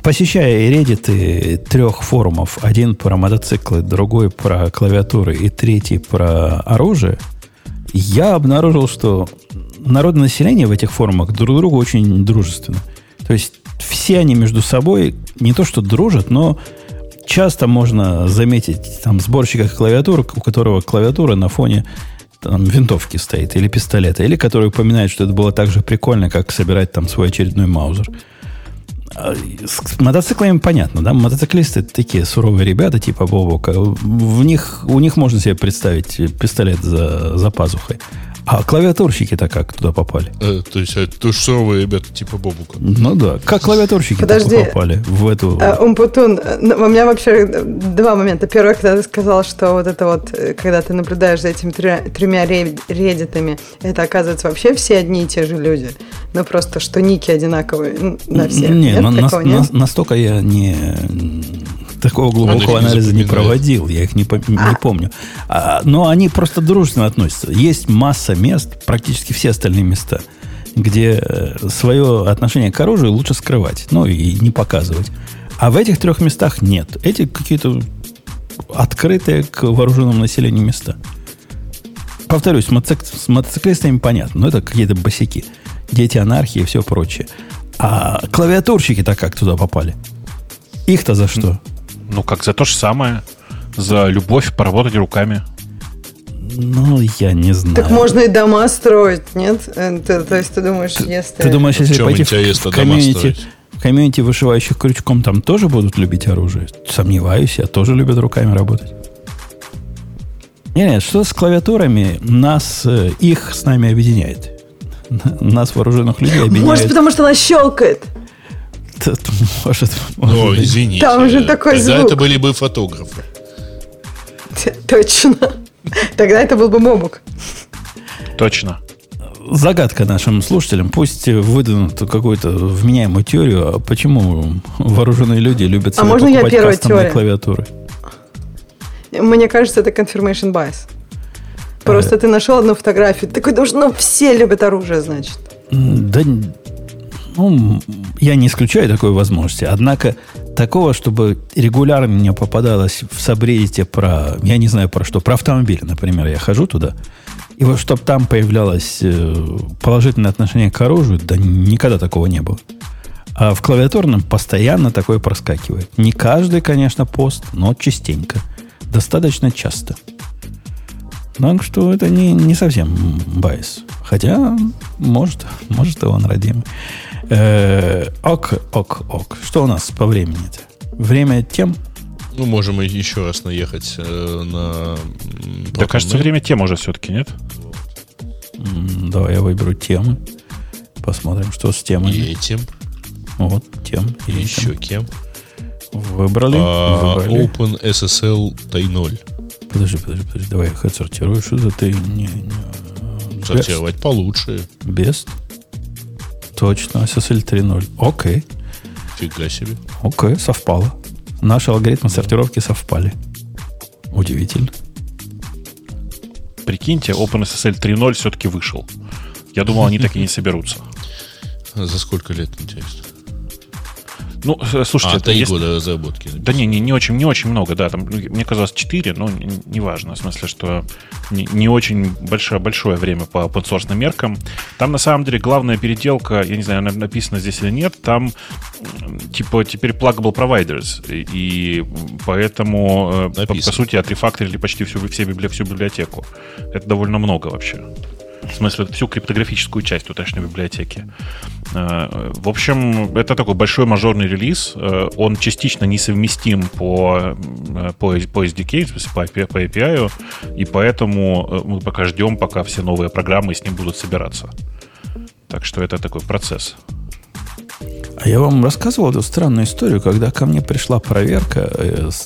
Посещая Reddit трех форумов, один про мотоциклы, другой про клавиатуры и третий про оружие, я обнаружил, что народное население в этих форумах друг другу очень дружественно. То есть все они между собой не то что дружат, но часто можно заметить там сборщика клавиатур, у которого клавиатура на фоне там, винтовки стоит или пистолета, или который упоминает, что это было так же прикольно, как собирать там свой очередной маузер. А, с мотоциклами понятно, да? Мотоциклисты такие суровые ребята, типа Бобока. В них, у них можно себе представить пистолет за, за пазухой. А клавиатурщики-то как туда попали? Э, то есть это тушевые ребята типа Бобука. Ну да. Как клавиатурщики Подожди. попали в эту... А, Умпутун, ну, у меня вообще два момента. Первое, когда ты сказал, что вот это вот, э, когда ты наблюдаешь за этими тря- тремя ре- реддитами, это оказывается вообще все одни и те же люди. Ну просто, что ники одинаковые на всех. Не, Нет, на- на- нет? на- настолько я не такого глубокого не анализа не проводил, я их не, пом- не помню. А, но они просто дружественно относятся. Есть масса мест, практически все остальные места, где э, свое отношение к оружию лучше скрывать, ну и не показывать. А в этих трех местах нет. Эти какие-то открытые к вооруженному населению места. Повторюсь, с, мотоцик- с мотоциклистами понятно, но это какие-то босяки. Дети анархии и все прочее. А клавиатурщики-то как туда попали? Их-то за что? Ну, как за то же самое. За любовь поработать руками. Ну, я не знаю. Так можно и дома строить, нет? Э, ты- то есть ты думаешь, если... Ты думаешь, В если чем пойти в, в комьюнити, в комьюнити вышивающих крючком, там тоже будут любить оружие? Сомневаюсь, я тоже любят руками работать. Нет, нет, что с клавиатурами, нас, э, их с нами объединяет. Нас, вооруженных людей, объединяет. Может, потому что она щелкает. Т- т- Может, Ну, может быть. извините. Там же такой Тогда звук. это были бы фотографы. Точно. Тогда это был бы Мобук. Точно. загадка нашим слушателям. Пусть выдвинут какую-то вменяемую теорию, а почему вооруженные люди любят А можно я покупать первая кастомные теория? клавиатуры. Мне кажется, это confirmation bias. Просто ты нашел одну фотографию, ты такой ну все любят оружие, значит. Да, ну, я не исключаю такой возможности. Однако такого, чтобы регулярно мне попадалось в сабреддите про, я не знаю про что, про автомобили, например, я хожу туда, и вот чтобы там появлялось э, положительное отношение к оружию, да никогда такого не было. А в клавиатурном постоянно такое проскакивает. Не каждый, конечно, пост, но частенько. Достаточно часто. Так что это не, не совсем bias. Хотя, может, может и он родимый. Э, ок, ок, ок. Что у нас по времени-то? Время тем? Ну, можем еще раз наехать э, на... Да, Proton кажется, Mail. время тем уже все-таки, нет? М, Давай я выберу темы. Посмотрим, что с темами. И этим, Вот, тем. и и еще кем. Выбрали. А, выбрали. OpenSSL Т0. Подожди, подожди, подожди. Давай я их отсортирую. Что за ты? Не, не, Сортировать получше. Best. Точно, SSL 3.0. Окей. Фига себе. Окей, совпало. Наши алгоритмы сортировки совпали. Удивительно. Прикиньте, OpenSSL 3.0 все-таки вышел. Я думал, они так и не соберутся. За сколько лет, интересно? Ну, э, слушайте, а, это если- года разработки. Да не, не, не очень, не очень много, да. Там, ну, мне казалось 4, но неважно. В смысле, что не, не очень большое, большое время по open меркам. Там, на самом деле, главная переделка, я не знаю, она написана здесь или нет, там, типа, теперь pluggable providers. И, поэтому, э, по, Написано. по сути, отрефакторили почти всю, все всю библиотеку. Это довольно много вообще. В смысле, всю криптографическую часть тутошней библиотеки. Э, В общем, это такой большой мажорный релиз. Э, Он частично несовместим по, э, по, по SDK, в смысле, по API, по API, и поэтому мы пока ждем, пока все новые программы с ним будут собираться. Так что это такой процесс. А я вам рассказывал эту странную историю, когда ко мне пришла проверка,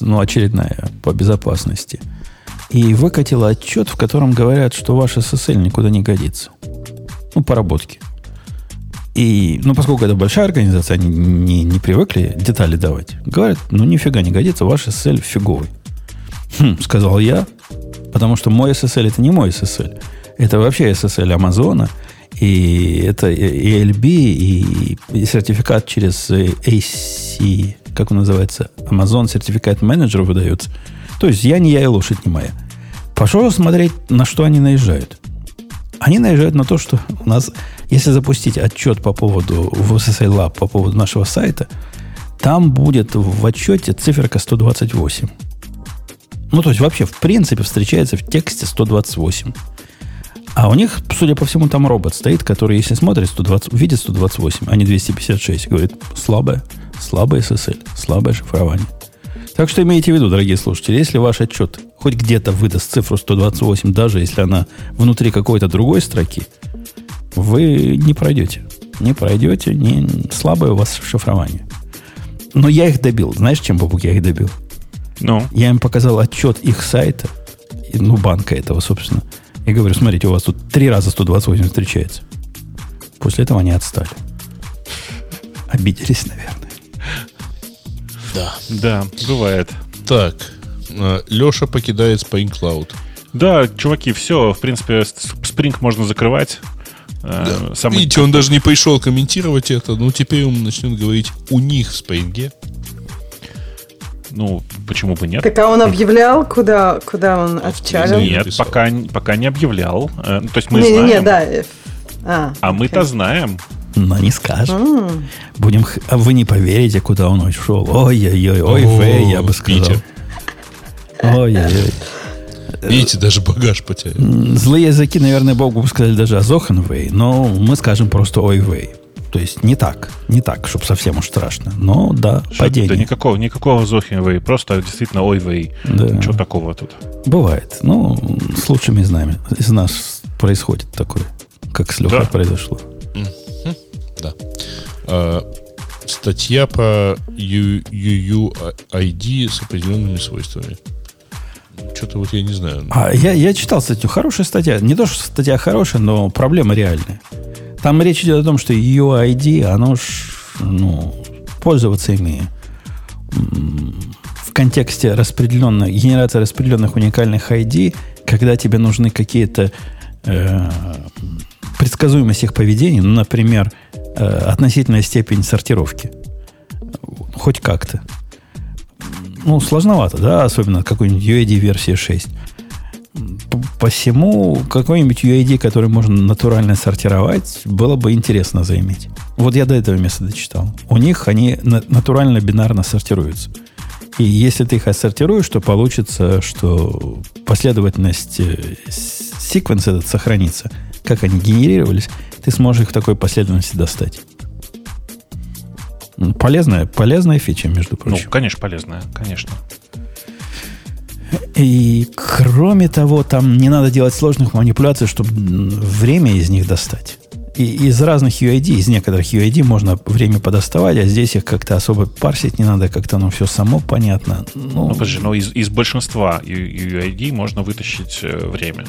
ну, очередная по безопасности, и выкатила отчет, в котором говорят, что ваш SSL никуда не годится. Ну, поработки. И, ну, поскольку это большая организация, они не, не привыкли детали давать. Говорят, ну, нифига не годится, ваш SSL фиговый. Хм, сказал я, потому что мой SSL это не мой SSL. Это вообще SSL Амазона. И это и LB, и, и сертификат через э, AC, как он называется, Amazon сертификат менеджер выдается. То есть я не я и лошадь не моя. Пошел смотреть, на что они наезжают. Они наезжают на то, что у нас, если запустить отчет по поводу в SSL Lab, по поводу нашего сайта, там будет в отчете циферка 128. Ну, то есть вообще, в принципе, встречается в тексте 128. А у них, судя по всему, там робот стоит, который, если смотрит 120, видит 128, а не 256, говорит, слабое, слабое SSL, слабое шифрование. Так что имейте в виду, дорогие слушатели, если ваш отчет хоть где-то выдаст цифру 128, даже если она внутри какой-то другой строки, вы не пройдете. Не пройдете, не, слабое у вас шифрование. Но я их добил. Знаешь, чем, Бабук, я их добил? Ну? Я им показал отчет их сайта, ну, банка этого, собственно. И говорю, смотрите, у вас тут три раза 128 встречается. После этого они отстали. Обиделись, наверное. Да. Да, бывает. Так, э, Леша покидает Spring Cloud. Да, чуваки, все, в принципе, Spring можно закрывать. Э, да. Самый... Видите, он даже не пришел комментировать это, но теперь он начнет говорить у них в Spring. Ну, почему бы нет? Так а он объявлял, куда, куда он отчалил? Нет, пока, пока не объявлял. Э, то есть мы не, знаем. Не, не, да. А, а мы-то знаем. Но не скажем. Mm. Будем, а вы не поверите, куда он ушел. Ой-ой-ой, ой, ой, я бы сказал. Ой-ой-ой. Видите, даже багаж потерял. Злые языки, наверное, Богу бы сказали даже Азохенвей, но мы скажем просто Ойвей. То есть не так, не так, чтобы совсем уж страшно. Но да, Что падение. Да никакого, никакого Зохенвей, просто действительно Ойвей. Да. Ничего такого тут. Бывает. Ну, с лучшими из нами, из нас происходит такое, как с Лехой да. произошло. Да. А, статья по UUID с определенными свойствами. Что-то вот я не знаю. А, я, я читал статью. Хорошая статья. Не то, что статья хорошая, но проблема реальная. Там речь идет о том, что UID, оно ж, ну, пользоваться ими в контексте распределенной, генерации распределенных уникальных ID, когда тебе нужны какие-то э, предсказуемость их поведения, ну, например, э, относительная степень сортировки. Хоть как-то. Ну, сложновато, да, особенно какой-нибудь UID версии 6. Посему какой-нибудь UID, который можно натурально сортировать, было бы интересно заиметь. Вот я до этого места дочитал. У них они натурально бинарно сортируются. И если ты их отсортируешь, то получится, что последовательность э, секвенс этот сохранится. Как они генерировались, ты сможешь их в такой последовательности достать. Полезная, полезная фича, между прочим. Ну, конечно, полезная, конечно. И кроме того, там не надо делать сложных манипуляций, чтобы время из них достать. И из разных UID, из некоторых UID можно время подоставать, а здесь их как-то особо парсить не надо, как-то оно все само понятно. Ну, ну подожди, но из, из большинства UID можно вытащить э, время.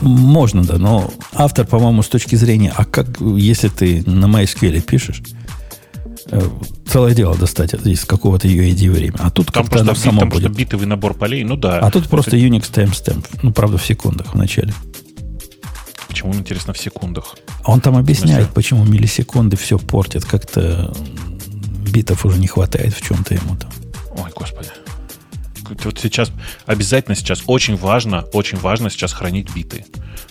Можно, да, но автор, по-моему, с точки зрения, а как, если ты на MySQL пишешь, Э, целое дело достать из какого-то UID время. А тут как-то оно само там будет. Битовый набор полей, ну да. А тут просто Unix timestamp. Ну, правда, в секундах в начале. Почему, интересно, в секундах? Он там объясняет, почему миллисекунды все портят. Как-то битов уже не хватает в чем-то ему там. Ой, господи. Вот сейчас, обязательно сейчас, очень важно, очень важно сейчас хранить биты.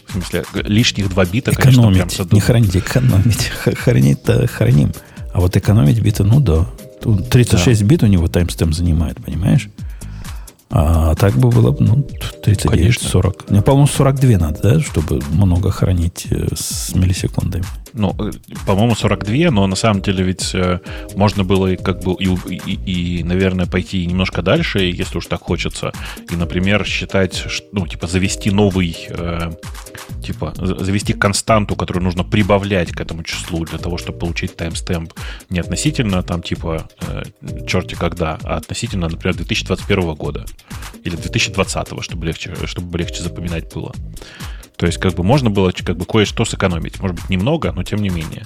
В смысле, лишних два бита, экономить, конечно, прям Не хранить, экономить. Хранить-то храним. А вот экономить биты, ну да. 36 да. бит у него таймстемп занимает, понимаешь? А так бы было ну, 39, 40. Мне, по-моему, 42 надо, да, чтобы много хранить э, с миллисекундами. Ну, э, по-моему, 42, но на самом деле ведь э, можно было и как бы и, и, и, наверное, пойти немножко дальше, если уж так хочется. И, например, считать, ну, типа, завести новый типа завести константу, которую нужно прибавлять к этому числу для того, чтобы получить таймстемп не относительно там типа э, черти когда, а относительно, например, 2021 года или 2020, чтобы легче, чтобы легче запоминать было. То есть, как бы можно было как бы кое-что сэкономить. Может быть, немного, но тем не менее.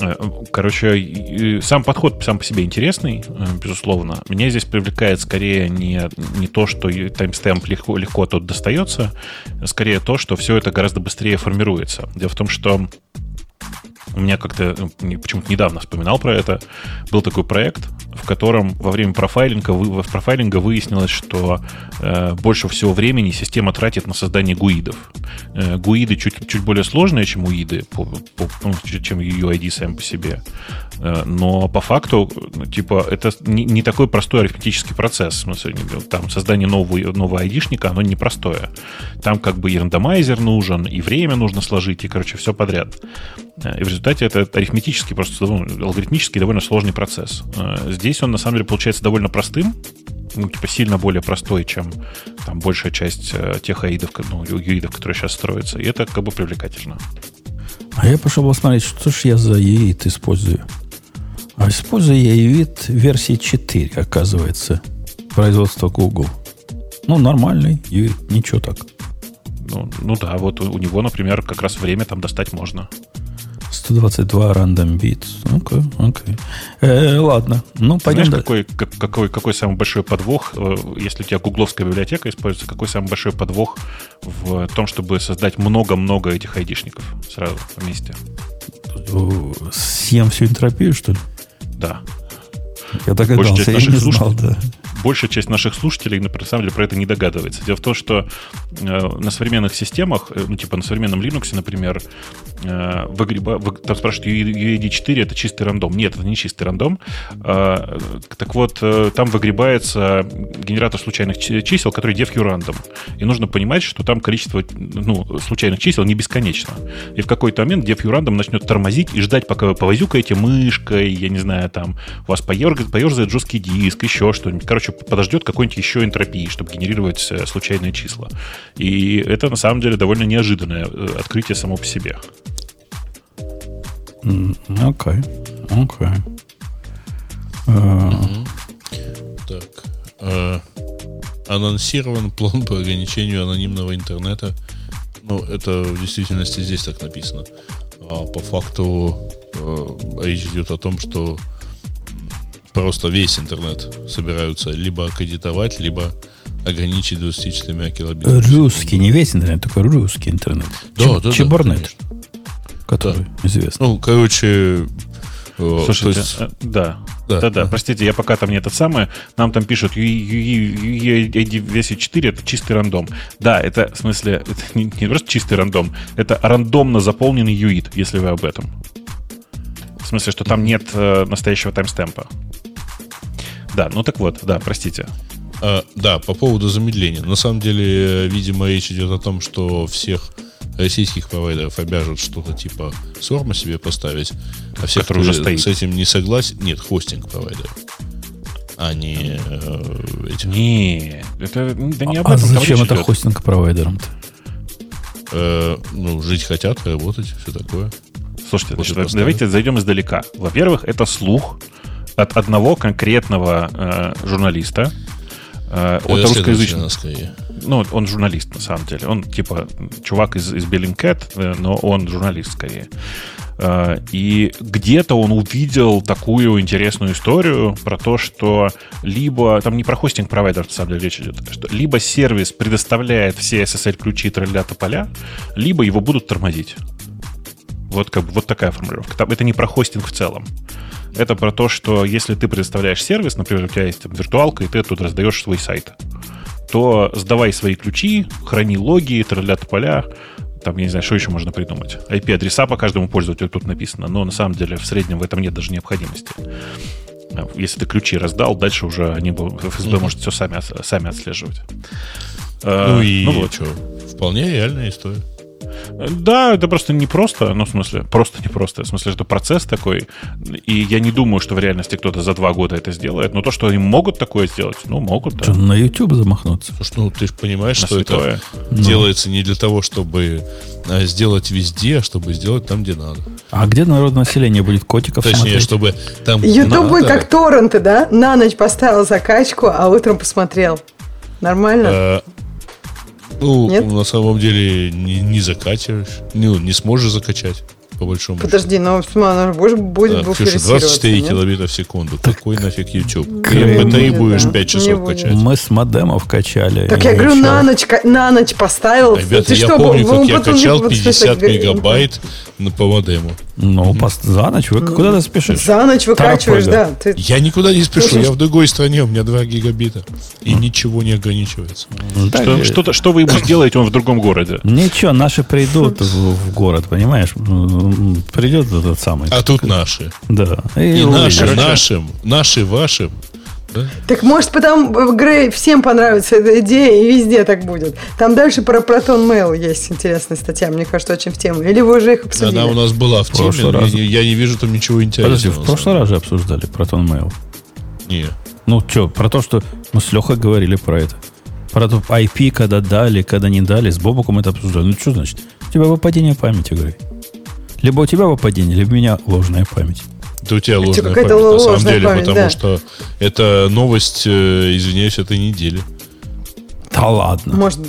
Э, короче, сам подход сам по себе интересный, э, безусловно. Меня здесь привлекает скорее не, не то, что таймстемп легко, легко тут достается, скорее то, что все это гораздо быстрее формируется. Дело в том, что у меня как-то ну, почему-то недавно вспоминал про это. Был такой проект, в котором во время профайлинга, вы, профайлинга выяснилось, что э, больше всего времени система тратит на создание гуидов. Э, гуиды чуть, чуть более сложные, чем уиды, по, по, ну, чем UID сам по себе. Э, но по факту, ну, типа, это не, не такой простой арифметический процесс. Смысле, там создание нового, нового айдишника, оно непростое. Там как бы и рандомайзер нужен, и время нужно сложить, и, короче, все подряд. Э, и в результате это арифметический, просто алгоритмический довольно сложный процесс. Здесь он, на самом деле, получается довольно простым, ну, типа, сильно более простой, чем там большая часть э, тех аидов, ну, юидов, которые сейчас строятся. И это как бы привлекательно. А я пошел посмотреть, что ж я за юид использую. А использую я юид версии 4, оказывается, производства Google. Ну, нормальный юид, ничего так. Ну, ну да, вот у, у него, например, как раз время там достать можно. 122 random bits. Окей, окей. Э, ладно, ну пойдем Знаешь, какой, какой, какой самый большой подвох, э, если у тебя гугловская библиотека используется, какой самый большой подвох в том, чтобы создать много-много этих айдишников сразу вместе? Съем всю энтропию, что ли? Да. Я догадался, я не знал, да большая часть наших слушателей, на самом деле, про это не догадывается. Дело в том, что э, на современных системах, э, ну, типа на современном Linux, например, э, там спрашивают, UED4 это чистый рандом. Нет, это не чистый рандом. Так вот, там выгребается генератор случайных чисел, который def random. И нужно понимать, что там количество ну, случайных чисел не бесконечно. И в какой-то момент def random начнет тормозить и ждать, пока вы повозюкаете мышкой, я не знаю, там, у вас поерзает жесткий диск, еще что-нибудь. Короче, еще подождет какой-нибудь еще энтропии, чтобы генерировать э, случайные числа. И это на самом деле довольно неожиданное э, открытие само по себе. Окей. Окей. Э. Так. Анонсирован план по ограничению анонимного интернета. Ну, это в действительности здесь так написано. А по факту речь идет о том, что просто весь интернет собираются либо аккредитовать, либо ограничить 24 килобитами. Русский, не весь интернет, только русский интернет. Да, Чеб, да, Чебурнет, да, который да. известный. Ну, короче, Слушайте, есть... Э, да. Да, да, да, простите, я пока там не этот самый, нам там пишут весит 4 это чистый рандом. Да, это в смысле, это не, не просто чистый рандом, это рандомно заполненный юит, если вы об этом. В смысле, что там нет э, настоящего таймстемпа. Да, ну так вот, да, простите. А, да, по поводу замедления. На самом деле, видимо, речь идет о том, что всех российских провайдеров обяжут что-то типа Сорма себе поставить, а все, кто уже стоит. с этим не согласен, нет, хостинг провайдеров а не э, этим. Не, это да не об а этом. А зачем это хостинг провайдерам-то? Э, ну, жить хотят, работать, все такое. Слушайте, значит, давайте зайдем издалека. Во-первых, это слух, от одного конкретного э, журналиста. От русскоязычного. Ну, он журналист, на самом деле. Он, типа, чувак из, из Bellingcat, э, но он журналист скорее. Э, и где-то он увидел такую интересную историю про то, что либо, там не про хостинг-провайдер, на самом деле, речь идет, что либо сервис предоставляет все SSL-ключи тролля поля, либо его будут тормозить. Вот, как, вот такая формулировка. Это не про хостинг в целом. Это про то, что если ты предоставляешь сервис, например, у тебя есть там, виртуалка, и ты тут раздаешь свой сайт, то сдавай свои ключи, храни логи, тролля поля, там, я не знаю, что еще можно придумать. IP-адреса по каждому пользователю тут написано, но на самом деле в среднем в этом нет даже необходимости. Если ты ключи раздал, дальше уже они, ФСБ mm-hmm. может все сами, сами отслеживать. Ну а, и ну, вот. что, вполне реальная история. Да, это просто не просто, ну, в смысле, просто не просто. В смысле, это процесс такой. И я не думаю, что в реальности кто-то за два года это сделает. Но то, что они могут такое сделать, ну, могут, да. Что, на YouTube замахнуться? Слушай, ну, ты же понимаешь, на что святое. это ну. делается не для того, чтобы а, сделать везде, а чтобы сделать там, где надо. А где народное население будет котиков Точнее, смотреть? чтобы там YouTube будет как торренты, да? На ночь поставил закачку, а утром посмотрел. Нормально? А, ну, Нет? на самом деле не, не закачиваешь, не, не сможешь закачать по большому Подожди, но она будет, будет да, Ксюша, 24 нет? килобита в секунду. Какой нафиг YouTube? Ты батареи будешь да. 5 часов качать. Мы с модемов качали. Так я говорю, на ночь, на ночь поставил. Ребята, Ты я что, помню, как я качал 50 мегабайт по модему. Ну, за ночь вы куда ты спешишь? За ночь выкачиваешь, да. Ты... Я никуда не спешу, я в другой стране, у меня 2 гигабита. И ничего не ограничивается. Ну, что, вы ему сделаете, он в другом городе? Ничего, наши придут в, в город, понимаешь? Придет этот самый. А тут наши. Да. И, и наши, нашим, наши, вашим. Да? Так может потом, Грей, всем понравится эта идея, и везде так будет. Там дальше про Proton Mail есть интересная статья, мне кажется, очень в тему. Или вы уже их обсудили? Она у нас была в, теме, раз. я, я не вижу там ничего интересного. Подожди, в прошлый раз же обсуждали Proton Mail. Не. Ну, что, про то, что мы с Лехой говорили про это. Про то IP, когда дали, когда не дали. С Бобуком это обсуждали. Ну, что значит? У тебя выпадение памяти, говори. Либо у тебя выпадение, либо у меня ложная память. Это у тебя ложная память, на самом деле, память, потому да. что это новость, э, извиняюсь, этой недели. Да ладно. Может...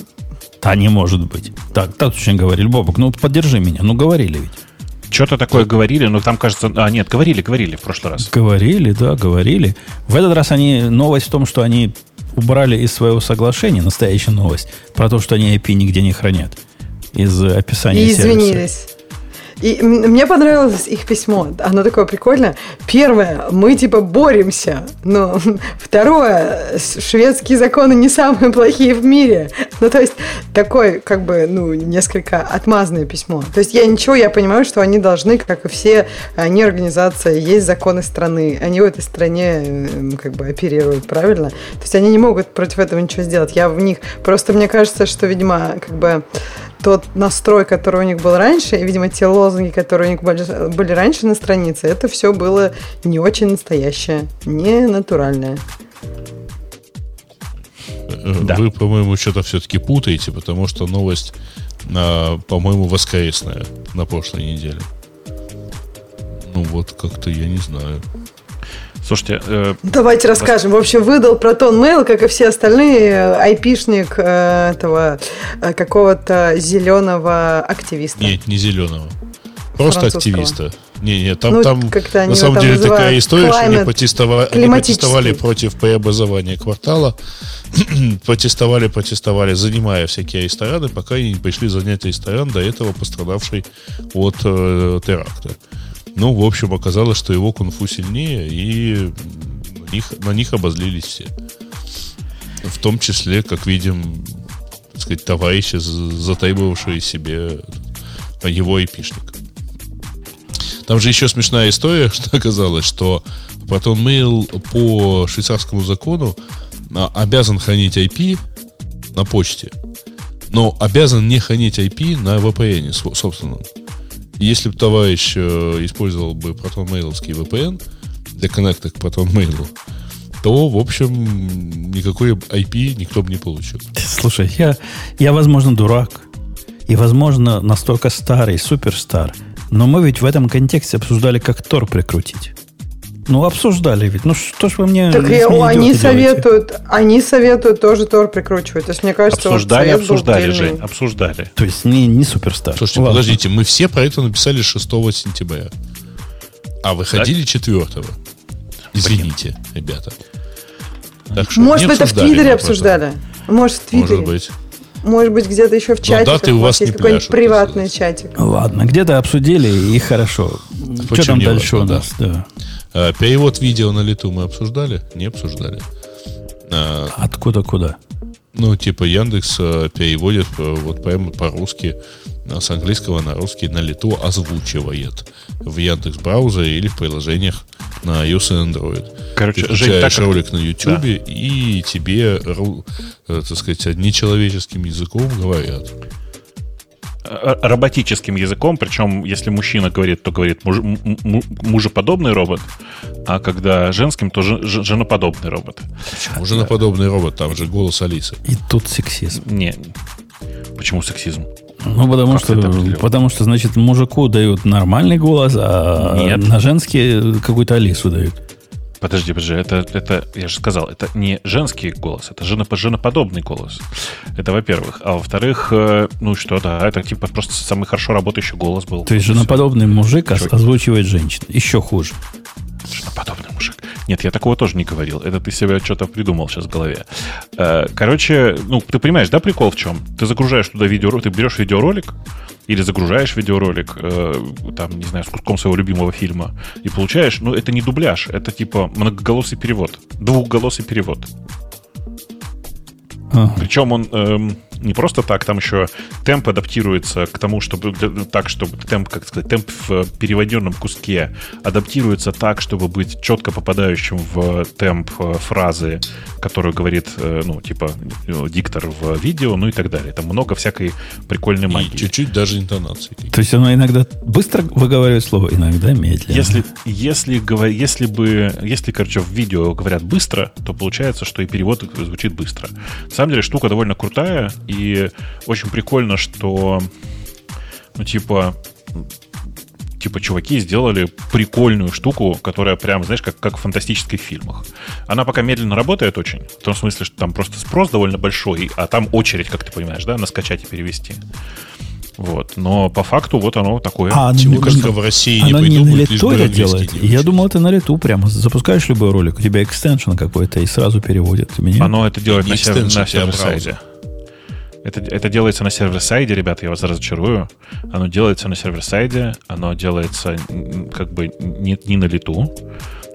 Да не может быть. Так, так очень говорили. Бобок, ну поддержи меня. Ну говорили ведь. Что-то такое говорили, но там, кажется... А, нет, говорили, говорили в прошлый раз. Говорили, да, говорили. В этот раз они... Новость в том, что они убрали из своего соглашения, настоящая новость, про то, что они IP нигде не хранят из описания И извинились. И мне понравилось их письмо. Оно такое прикольное. Первое, мы типа боремся. Но второе, шведские законы не самые плохие в мире. Ну, то есть, такое, как бы, ну, несколько отмазанное письмо. То есть, я ничего, я понимаю, что они должны, как и все, они организация, есть законы страны. Они в этой стране, как бы, оперируют, правильно? То есть, они не могут против этого ничего сделать. Я в них... Просто мне кажется, что, видимо, как бы тот настрой, который у них был раньше, и, видимо, те лозунги, которые у них были, были раньше на странице, это все было не очень настоящее, не натуральное. Да. Вы, по-моему, что-то все-таки путаете, потому что новость, а, по-моему, воскресная на прошлой неделе. Ну вот, как-то я не знаю. Слушайте... Э, Давайте расскажем. В общем, выдал Proton Mail, как и все остальные, айпишник э, этого э, какого-то зеленого активиста. Нет, не зеленого. Просто активиста. Не, не, там, ну, там на самом деле такая история, climate, что они протестовали, они протестовали против преобразования квартала, протестовали, протестовали, занимая всякие рестораны, пока они не пришли занять ресторан, до этого пострадавший от э, теракта. Ну, в общем, оказалось, что его кунг-фу сильнее, и на них, на них обозлились все. В том числе, как видим, так сказать, товарищи, затребовавшие себе его эпишник. Там же еще смешная история, что оказалось, что ProtonMail по швейцарскому закону а, обязан хранить IP на почте, но обязан не хранить IP на VPN собственном. Если бы товарищ э, использовал бы протонмейловский VPN для коннекта к протонмейлу, то, в общем, никакой IP никто бы не получил. Слушай, я, я, возможно, дурак. И, возможно, настолько старый, суперстар. Но мы ведь в этом контексте обсуждали, как Тор прикрутить. Ну, обсуждали ведь. Ну, что ж вы мне Так я, они советуют, делаете? они советуют тоже Тор прикручивать. То есть, мне кажется, обсуждали, вот обсуждали, Жень, обсуждали. То есть, не, не суперстар. Слушайте, Ладно. подождите, мы все про это написали 6 сентября. А выходили 4 Извините, Блин. ребята. Так что Может, это в Твиттере обсуждали? Может, в Твиттере. Может быть. Может быть, где-то еще в чате. Даты у вас есть какой-нибудь приватный чатик. Ладно, где-то обсудили и хорошо. Почему Что там дальше важно, у нас? Да. А, перевод видео на лету мы обсуждали? Не обсуждали. А, Откуда куда? Ну, типа Яндекс э, переводит э, вот прямо по-русски э, с английского на русский на лету озвучивает в Яндекс браузере или в приложениях на iOS и Android. Короче, Ты Жень, так ролик на YouTube да. и тебе, так сказать, нечеловеческим языком говорят. Э, роботическим языком, причем если мужчина говорит, то говорит муж, мужеподобный робот, а когда женским, то женоподобный робот. Почему женоподобный робот? Там же голос Алисы. И тут сексизм. Не. Почему сексизм? Ну, потому что, потому что, значит, мужику дают нормальный голос, а Нет. на женский какую-то Алису дают. Подожди, подожди, это, это, я же сказал, это не женский голос, это женопо, женоподобный голос. Это во-первых. А во-вторых, э, ну что, да, это типа просто самый хорошо работающий голос был. То есть женоподобный мужик Чувак. озвучивает женщин. Еще хуже. Женоподобный мужик. Нет, я такого тоже не говорил. Это ты себе что-то придумал сейчас в голове. Э, короче, ну, ты понимаешь, да, прикол в чем? Ты загружаешь туда видео, ты берешь видеоролик, или загружаешь видеоролик, э, там, не знаю, с куском своего любимого фильма, и получаешь, ну, это не дубляж, это типа многоголосый перевод, двухголосый перевод. Ага. Причем он, эм, не просто так, там еще темп адаптируется к тому, чтобы так, чтобы темп, как сказать, темп в переводенном куске адаптируется так, чтобы быть четко попадающим в темп э, фразы, которую говорит, э, ну, типа, э, диктор в видео, ну и так далее. Там много всякой прикольной магии. И чуть-чуть даже интонации. То есть оно иногда быстро выговаривает слово, иногда медленно. Если, если, если бы, если, короче, в видео говорят быстро, то получается, что и перевод звучит быстро. На самом деле штука довольно крутая, и очень прикольно, что, ну, типа, типа, чуваки сделали прикольную штуку, которая прям, знаешь, как, как в фантастических фильмах. Она пока медленно работает очень, в том смысле, что там просто спрос довольно большой, а там очередь, как ты понимаешь, да, на скачать и перевести. Вот. Но по факту вот оно такое. А Чего, не, кажется, в России не не на лету это делает? Я думал, это на лету прямо. Запускаешь любой ролик, у тебя extension какой-то и сразу переводит. Меня... Оно это делает на, сервер, на сервер-сайде. Это, это делается на server-side е, ребята, я вас разочарую. Оно делается на server-side е, оно делается как бы не, не на лету.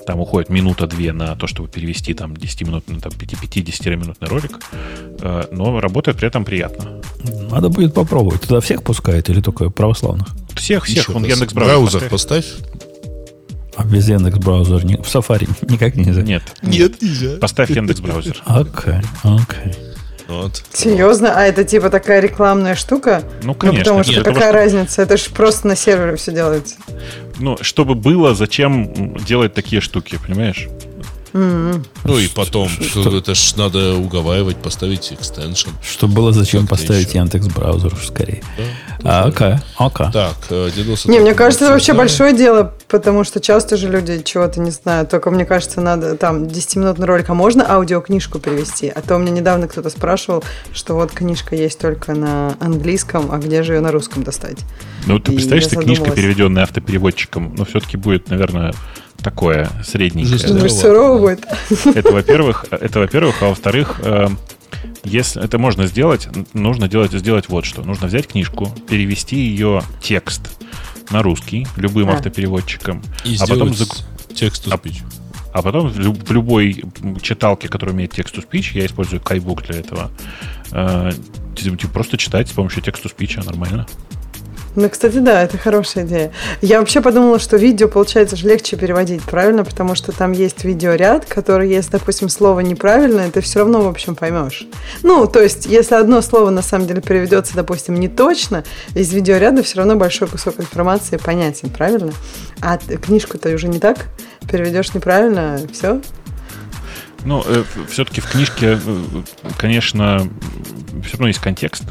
Там уходит минута-две на то, чтобы перевести там 10-минутный, там 5-10-минутный ролик. Э, но работает при этом приятно. Надо будет попробовать. Туда всех пускает или только православных? Всех, всех. Он Яндекс браузер поставь. А без Яндекс браузер в Safari никак нельзя? Нет. Нет, нельзя. Поставь Яндекс браузер. Окей, окей. Вот. Серьезно? А это типа такая рекламная штука? Ну, конечно. Ну, потому что Нет, какая того, разница? Это же просто на сервере все делается. Ну, чтобы было, зачем делать такие штуки, понимаешь? Mm-hmm. Ну и потом, что, что это ж надо уговаривать, поставить экстеншн. Что было, зачем поставить еще? Яндекс браузер скорее. Да, а, окей, окей. Так, DDoS Не, мне кажется, это вообще большое дело, потому что часто же люди чего-то не знают. Только мне кажется, надо там 10-минутный ролик, а можно аудиокнижку перевести? А то у меня недавно кто-то спрашивал, что вот книжка есть только на английском, а где же ее на русском достать? Ну, ты представляешь, что книжка, переведенная автопереводчиком, но все-таки будет, наверное, такое средненькое. Думаешь, сурово будет? Это, во-первых, это, во-первых, а во-вторых, э, если это можно сделать, нужно делать, сделать вот что. Нужно взять книжку, перевести ее текст на русский любым а. автопереводчиком, и а потом зак... текст а, а потом в, любой читалке, которая умеет текст to speech, я использую Kaibook для этого, э, типа, просто читать с помощью to speech нормально. Ну, кстати, да, это хорошая идея. Я вообще подумала, что видео, получается, же легче переводить, правильно? Потому что там есть видеоряд, который, если, допустим, слово неправильное, ты все равно, в общем, поймешь. Ну, то есть, если одно слово, на самом деле, переведется, допустим, не точно, из видеоряда все равно большой кусок информации понятен, правильно? А книжку-то уже не так, переведешь неправильно, все, ну, э, все-таки в книжке, э, конечно, все равно есть контекст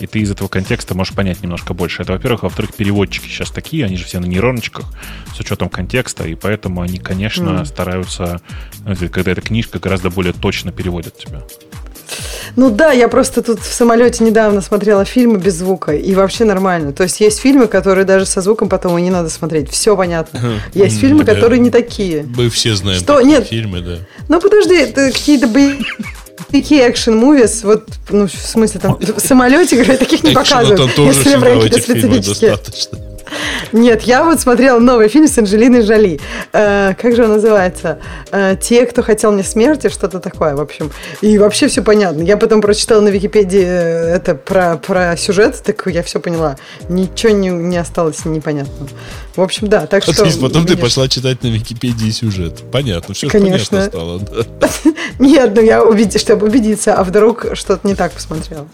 и ты из этого контекста можешь понять немножко больше. Это, во-первых. Во-вторых, переводчики сейчас такие, они же все на нейроночках с учетом контекста, и поэтому они, конечно, mm. стараются, когда эта книжка гораздо более точно переводит тебя. Ну да, я просто тут в самолете недавно смотрела фильмы без звука, и вообще нормально. То есть есть фильмы, которые даже со звуком потом и не надо смотреть. Все понятно. Есть фильмы, которые не такие. Мы все знаем что? Нет. фильмы, да. Ну подожди, это какие-то такие экшен мувис вот, ну, в смысле, там, в самолете, говорят, таких не показывают. Там тоже какие-то специфические. Нет, я вот смотрела новый фильм с Анджелиной Жоли. Э, как же он называется? Э, «Те, кто хотел мне смерти», что-то такое, в общем. И вообще все понятно. Я потом прочитала на Википедии э, это про, про сюжет, так я все поняла. Ничего не, не осталось непонятного. В общем, да, так что... Отлично, потом ты пошла читать на Википедии сюжет. Понятно, все Конечно. понятно стало. Нет, ну я убедить, чтобы убедиться, а вдруг что-то не так посмотрела.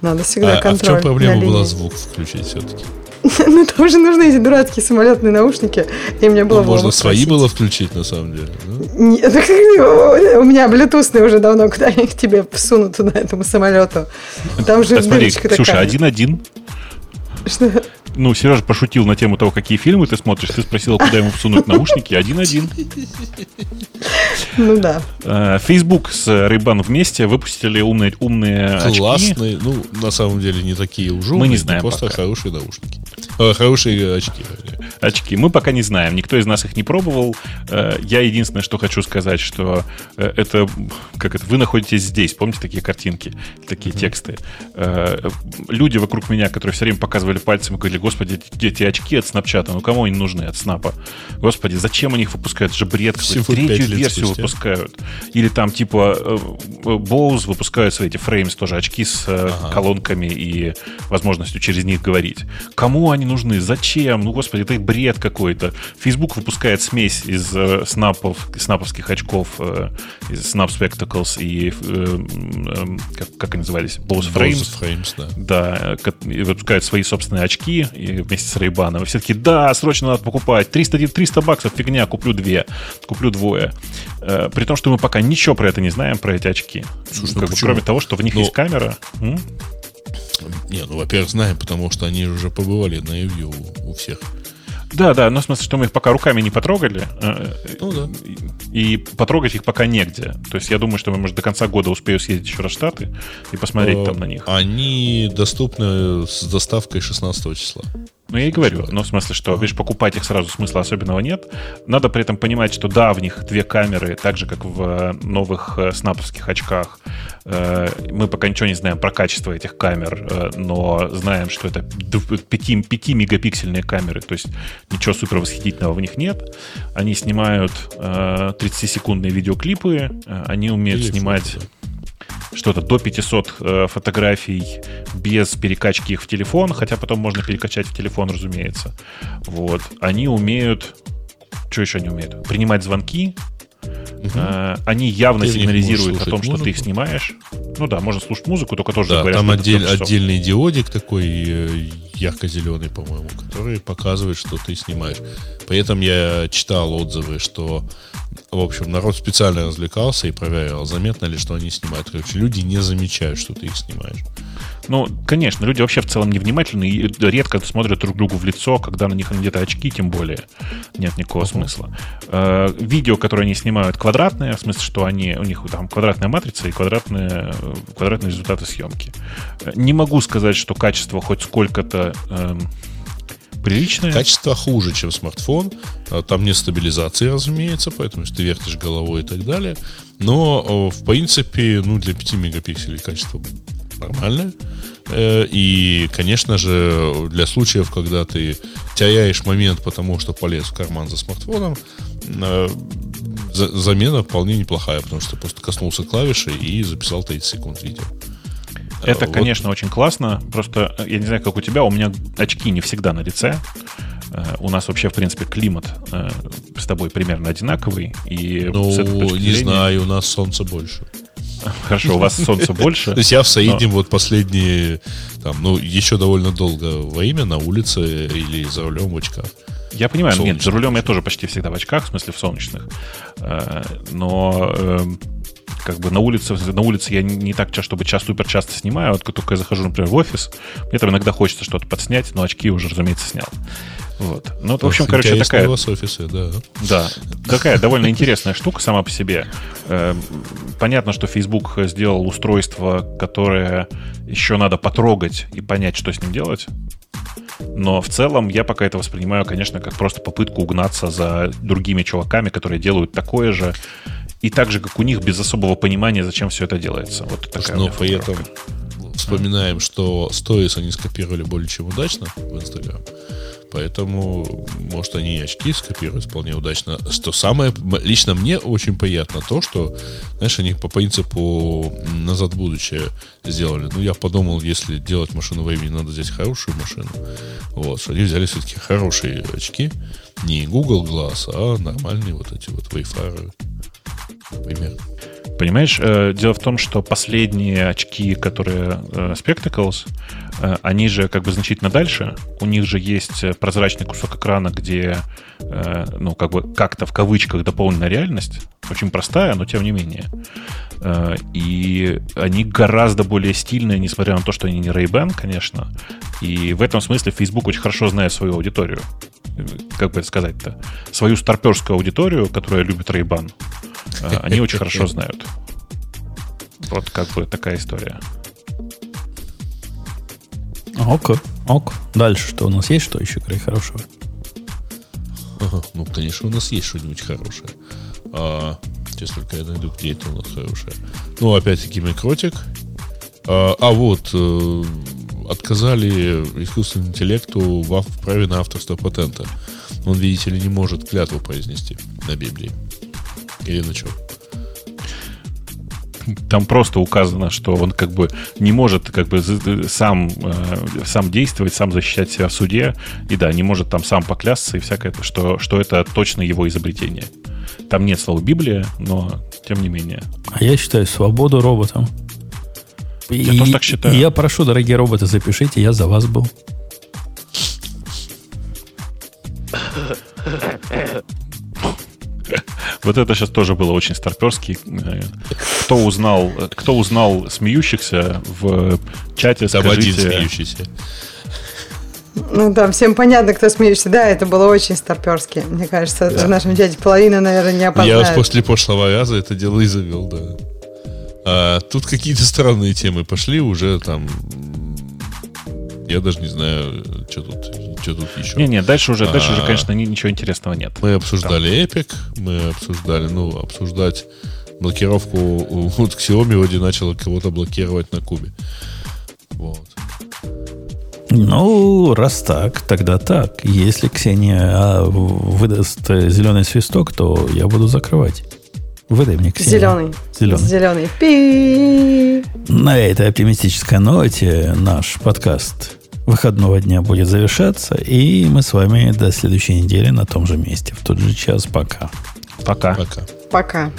Надо всегда контроль. А в чем проблема была звук включить все-таки? Ну, там же нужны эти дурацкие самолетные наушники. И мне было ну, можно свои было включить, на самом деле. Нет, у меня блютусные уже давно, куда я их тебе всуну туда, этому самолету. Там же Смотри, Слушай, один-один. Что? ну, Сережа пошутил на тему того, какие фильмы ты смотришь. Ты спросила, куда ему всунуть наушники. Один-один. Ну да. Э, Facebook с Ray-Ban вместе выпустили умные, умные Классные. Ну, на самом деле, не такие уже Мы не знаем Просто пока. хорошие наушники. А, хорошие очки. Очки. Мы пока не знаем, никто из нас их не пробовал. Э, я единственное, что хочу сказать, что э, это, как это, вы находитесь здесь, помните такие картинки, такие mm-hmm. тексты. Э, люди вокруг меня, которые все время показывали пальцем и говорили, господи, эти очки от Снапчата, ну кому они нужны от Снапа? Господи, зачем они их выпускают? Это же бред. Третью версию спустя. выпускают. Или там типа Bose выпускают свои эти фреймс тоже очки с ага. колонками и возможностью через них говорить. Кому они нужны? Зачем? Ну, господи, это бред какой-то. Facebook выпускает смесь из э, снапов, снаповских очков, э, из Snap Spectacles и, э, э, как, как они назывались? Bose Frames. Bose Frames, да. Да, и выпускают свои собственные очки и вместе с Ray-Ban. Все таки да, срочно надо покупать. 300, 300 баксов, фигня, куплю две, куплю двое. Э, при том, что мы пока ничего про это не знаем, про эти очки. Слушай, ну, как бы, кроме того, что в них ну, есть камера. М? Не, ну, во-первых, знаем, потому что они уже побывали на EView у всех. Да, да, но в смысле, что мы их пока руками не потрогали. Э, ну да. И потрогать их пока негде. То есть я думаю, что мы, может, до конца года успею съездить еще раз в Штаты и посмотреть там на них. Они доступны с доставкой 16 числа. Ну, я и говорю, но в смысле, что, видишь, покупать их сразу смысла особенного нет. Надо при этом понимать, что да, в них две камеры, так же, как в э, новых э, снаповских очках. Э, мы пока ничего не знаем про качество этих камер, но знаем, что это 5-мегапиксельные камеры, то есть ничего супер восхитительного в них нет. Они снимают 30-секундные видеоклипы, они умеют Или снимать... Да что-то до 500 э, фотографий без перекачки их в телефон, хотя потом можно перекачать в телефон, разумеется. Вот. Они умеют... Что еще они умеют? Принимать звонки, Угу. Они явно ты сигнализируют о том, музыку. что ты их снимаешь. Ну да, можно слушать музыку, только тоже да, говорят, там отдель, отдельный диодик такой э, ярко-зеленый, по-моему, который показывает, что ты снимаешь. При этом я читал отзывы, что в общем, народ специально развлекался и проверял, заметно ли, что они снимают. Короче, люди не замечают, что ты их снимаешь. Ну, конечно, люди вообще в целом невнимательны и редко смотрят друг другу в лицо, когда на них где-то очки, тем более. Нет никакого uh-huh. смысла. Э, видео, которое они снимают, квадратное, в смысле, что они, у них там квадратная матрица и квадратные, квадратные результаты съемки. Не могу сказать, что качество хоть сколько-то э, приличное. Качество хуже, чем смартфон. А, там нет стабилизации, разумеется, поэтому если ты вертишь головой и так далее. Но, в принципе, ну, для 5 мегапикселей качество нормальное. Э, и, конечно же, для случаев, когда ты теряешь момент, потому что полез в карман за смартфоном, э, замена вполне неплохая, потому что просто коснулся клавиши и записал 30 секунд видео. Это, вот. конечно, очень классно. Просто, я не знаю, как у тебя, у меня очки не всегда на лице. Э, у нас вообще, в принципе, климат э, с тобой примерно одинаковый. И ну, не зрения... знаю, у нас солнца больше. Хорошо, у вас солнца больше. То есть я в среднем вот последние, там, ну, еще довольно долго время на улице или за рулем в очках. Я понимаю, нет, за рулем я тоже почти всегда в очках, в смысле в солнечных. Э, но эм, как бы на улице, на улице я не так часто, чтобы часто, супер часто снимаю, а вот как только я захожу, например, в офис, мне там иногда хочется что-то подснять, но очки уже, разумеется, снял. Вот. Ну, в общем, короче, такая... У офисы, да. Да, такая довольно интересная штука сама по себе. Эм, понятно, что Facebook сделал устройство, которое еще надо потрогать и понять, что с ним делать. Но в целом я пока это воспринимаю, конечно, как просто попытку угнаться за другими чуваками, которые делают такое же, и так же, как у них, без особого понимания, зачем все это делается. Вот такая Но при этом вспоминаем, что сторис они скопировали более чем удачно в Инстаграм. Поэтому, может, они и очки скопируют вполне удачно. Что самое, лично мне очень приятно то, что, знаешь, они по принципу назад будущее сделали. Ну, я подумал, если делать машину времени, надо взять хорошую машину. Вот, что они взяли все-таки хорошие очки. Не Google Glass, а нормальные вот эти вот Wayfarer. Например. Понимаешь, э, дело в том, что последние очки, которые э, Spectacles, э, они же как бы значительно дальше. У них же есть прозрачный кусок экрана, где, ну, как бы как-то в кавычках дополненная реальность. Очень простая, но тем не менее. И они гораздо более стильные, несмотря на то, что они не Ray-Ban, конечно. И в этом смысле Facebook очень хорошо знает свою аудиторию. Как бы это сказать-то? Свою старперскую аудиторию, которая любит Ray-Ban. Они очень хорошо знают. Вот как бы такая история. Ок, ок. Дальше что у нас есть, что еще, Край, хорошего? Ну, конечно, у нас есть что-нибудь хорошее. А, сейчас только я найду, где это у нас хорошее. Ну, опять-таки, микротик. А, а вот, э, отказали искусственному интеллекту в праве на авторство патента. Он, видите ли, не может клятву произнести на Библии. Или на чем? Там просто указано, что он как бы не может как бы сам, э, сам действовать, сам защищать себя в суде, и да, не может там сам поклясться и всякое, что, что это точно его изобретение. Там нет слова Библия, но тем не менее. А я считаю свободу роботам. Я и, тоже так считаю. я прошу, дорогие роботы, запишите, я за вас был. Вот это сейчас тоже было очень старперски. Кто узнал, кто узнал смеющихся в чате, Там скажите... один смеющийся. Ну, там всем понятно, кто смеешься. Да, это было очень старперски. Мне кажется, да. в нашем чате половина, наверное, не опознает. Я после пошлого вяза это дело и завел, да. А, тут какие-то странные темы пошли уже там. Я даже не знаю, что тут, что тут еще. Не, не, дальше уже, дальше а, уже, конечно, ничего интересного нет. Мы обсуждали там. Epic, мы обсуждали, ну, обсуждать блокировку. Вот Xiaomi вроде начала кого-то блокировать на Кубе. Вот. Ну, раз так, тогда так. Если Ксения а, выдаст зеленый свисток, то я буду закрывать. Выдай мне, Ксения. Зеленый. Зеленый. Зеленый. Пи. На этой оптимистической ноте наш подкаст выходного дня будет завершаться, и мы с вами до следующей недели на том же месте, в тот же час. Пока. Пока. Пока. Пока.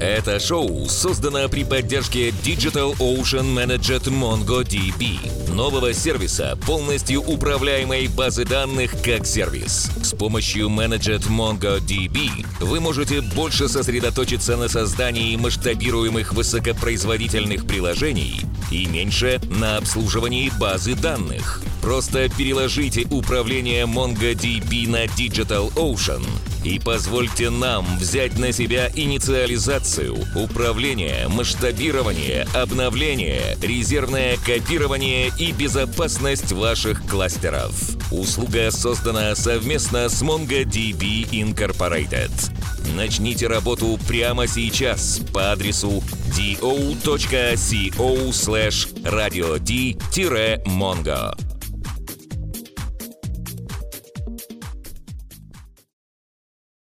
Это шоу создано при поддержке Digital Ocean Managed MongoDB, нового сервиса, полностью управляемой базы данных как сервис. С помощью Managed MongoDB вы можете больше сосредоточиться на создании масштабируемых высокопроизводительных приложений и меньше на обслуживании базы данных. Просто переложите управление MongoDB на Digital Ocean и позвольте нам взять на себя инициализацию, управление, масштабирование, обновление, резервное копирование и безопасность ваших кластеров. Услуга создана совместно с MongoDB Incorporated. Начните работу прямо сейчас по адресу do.co slash radio-mongo.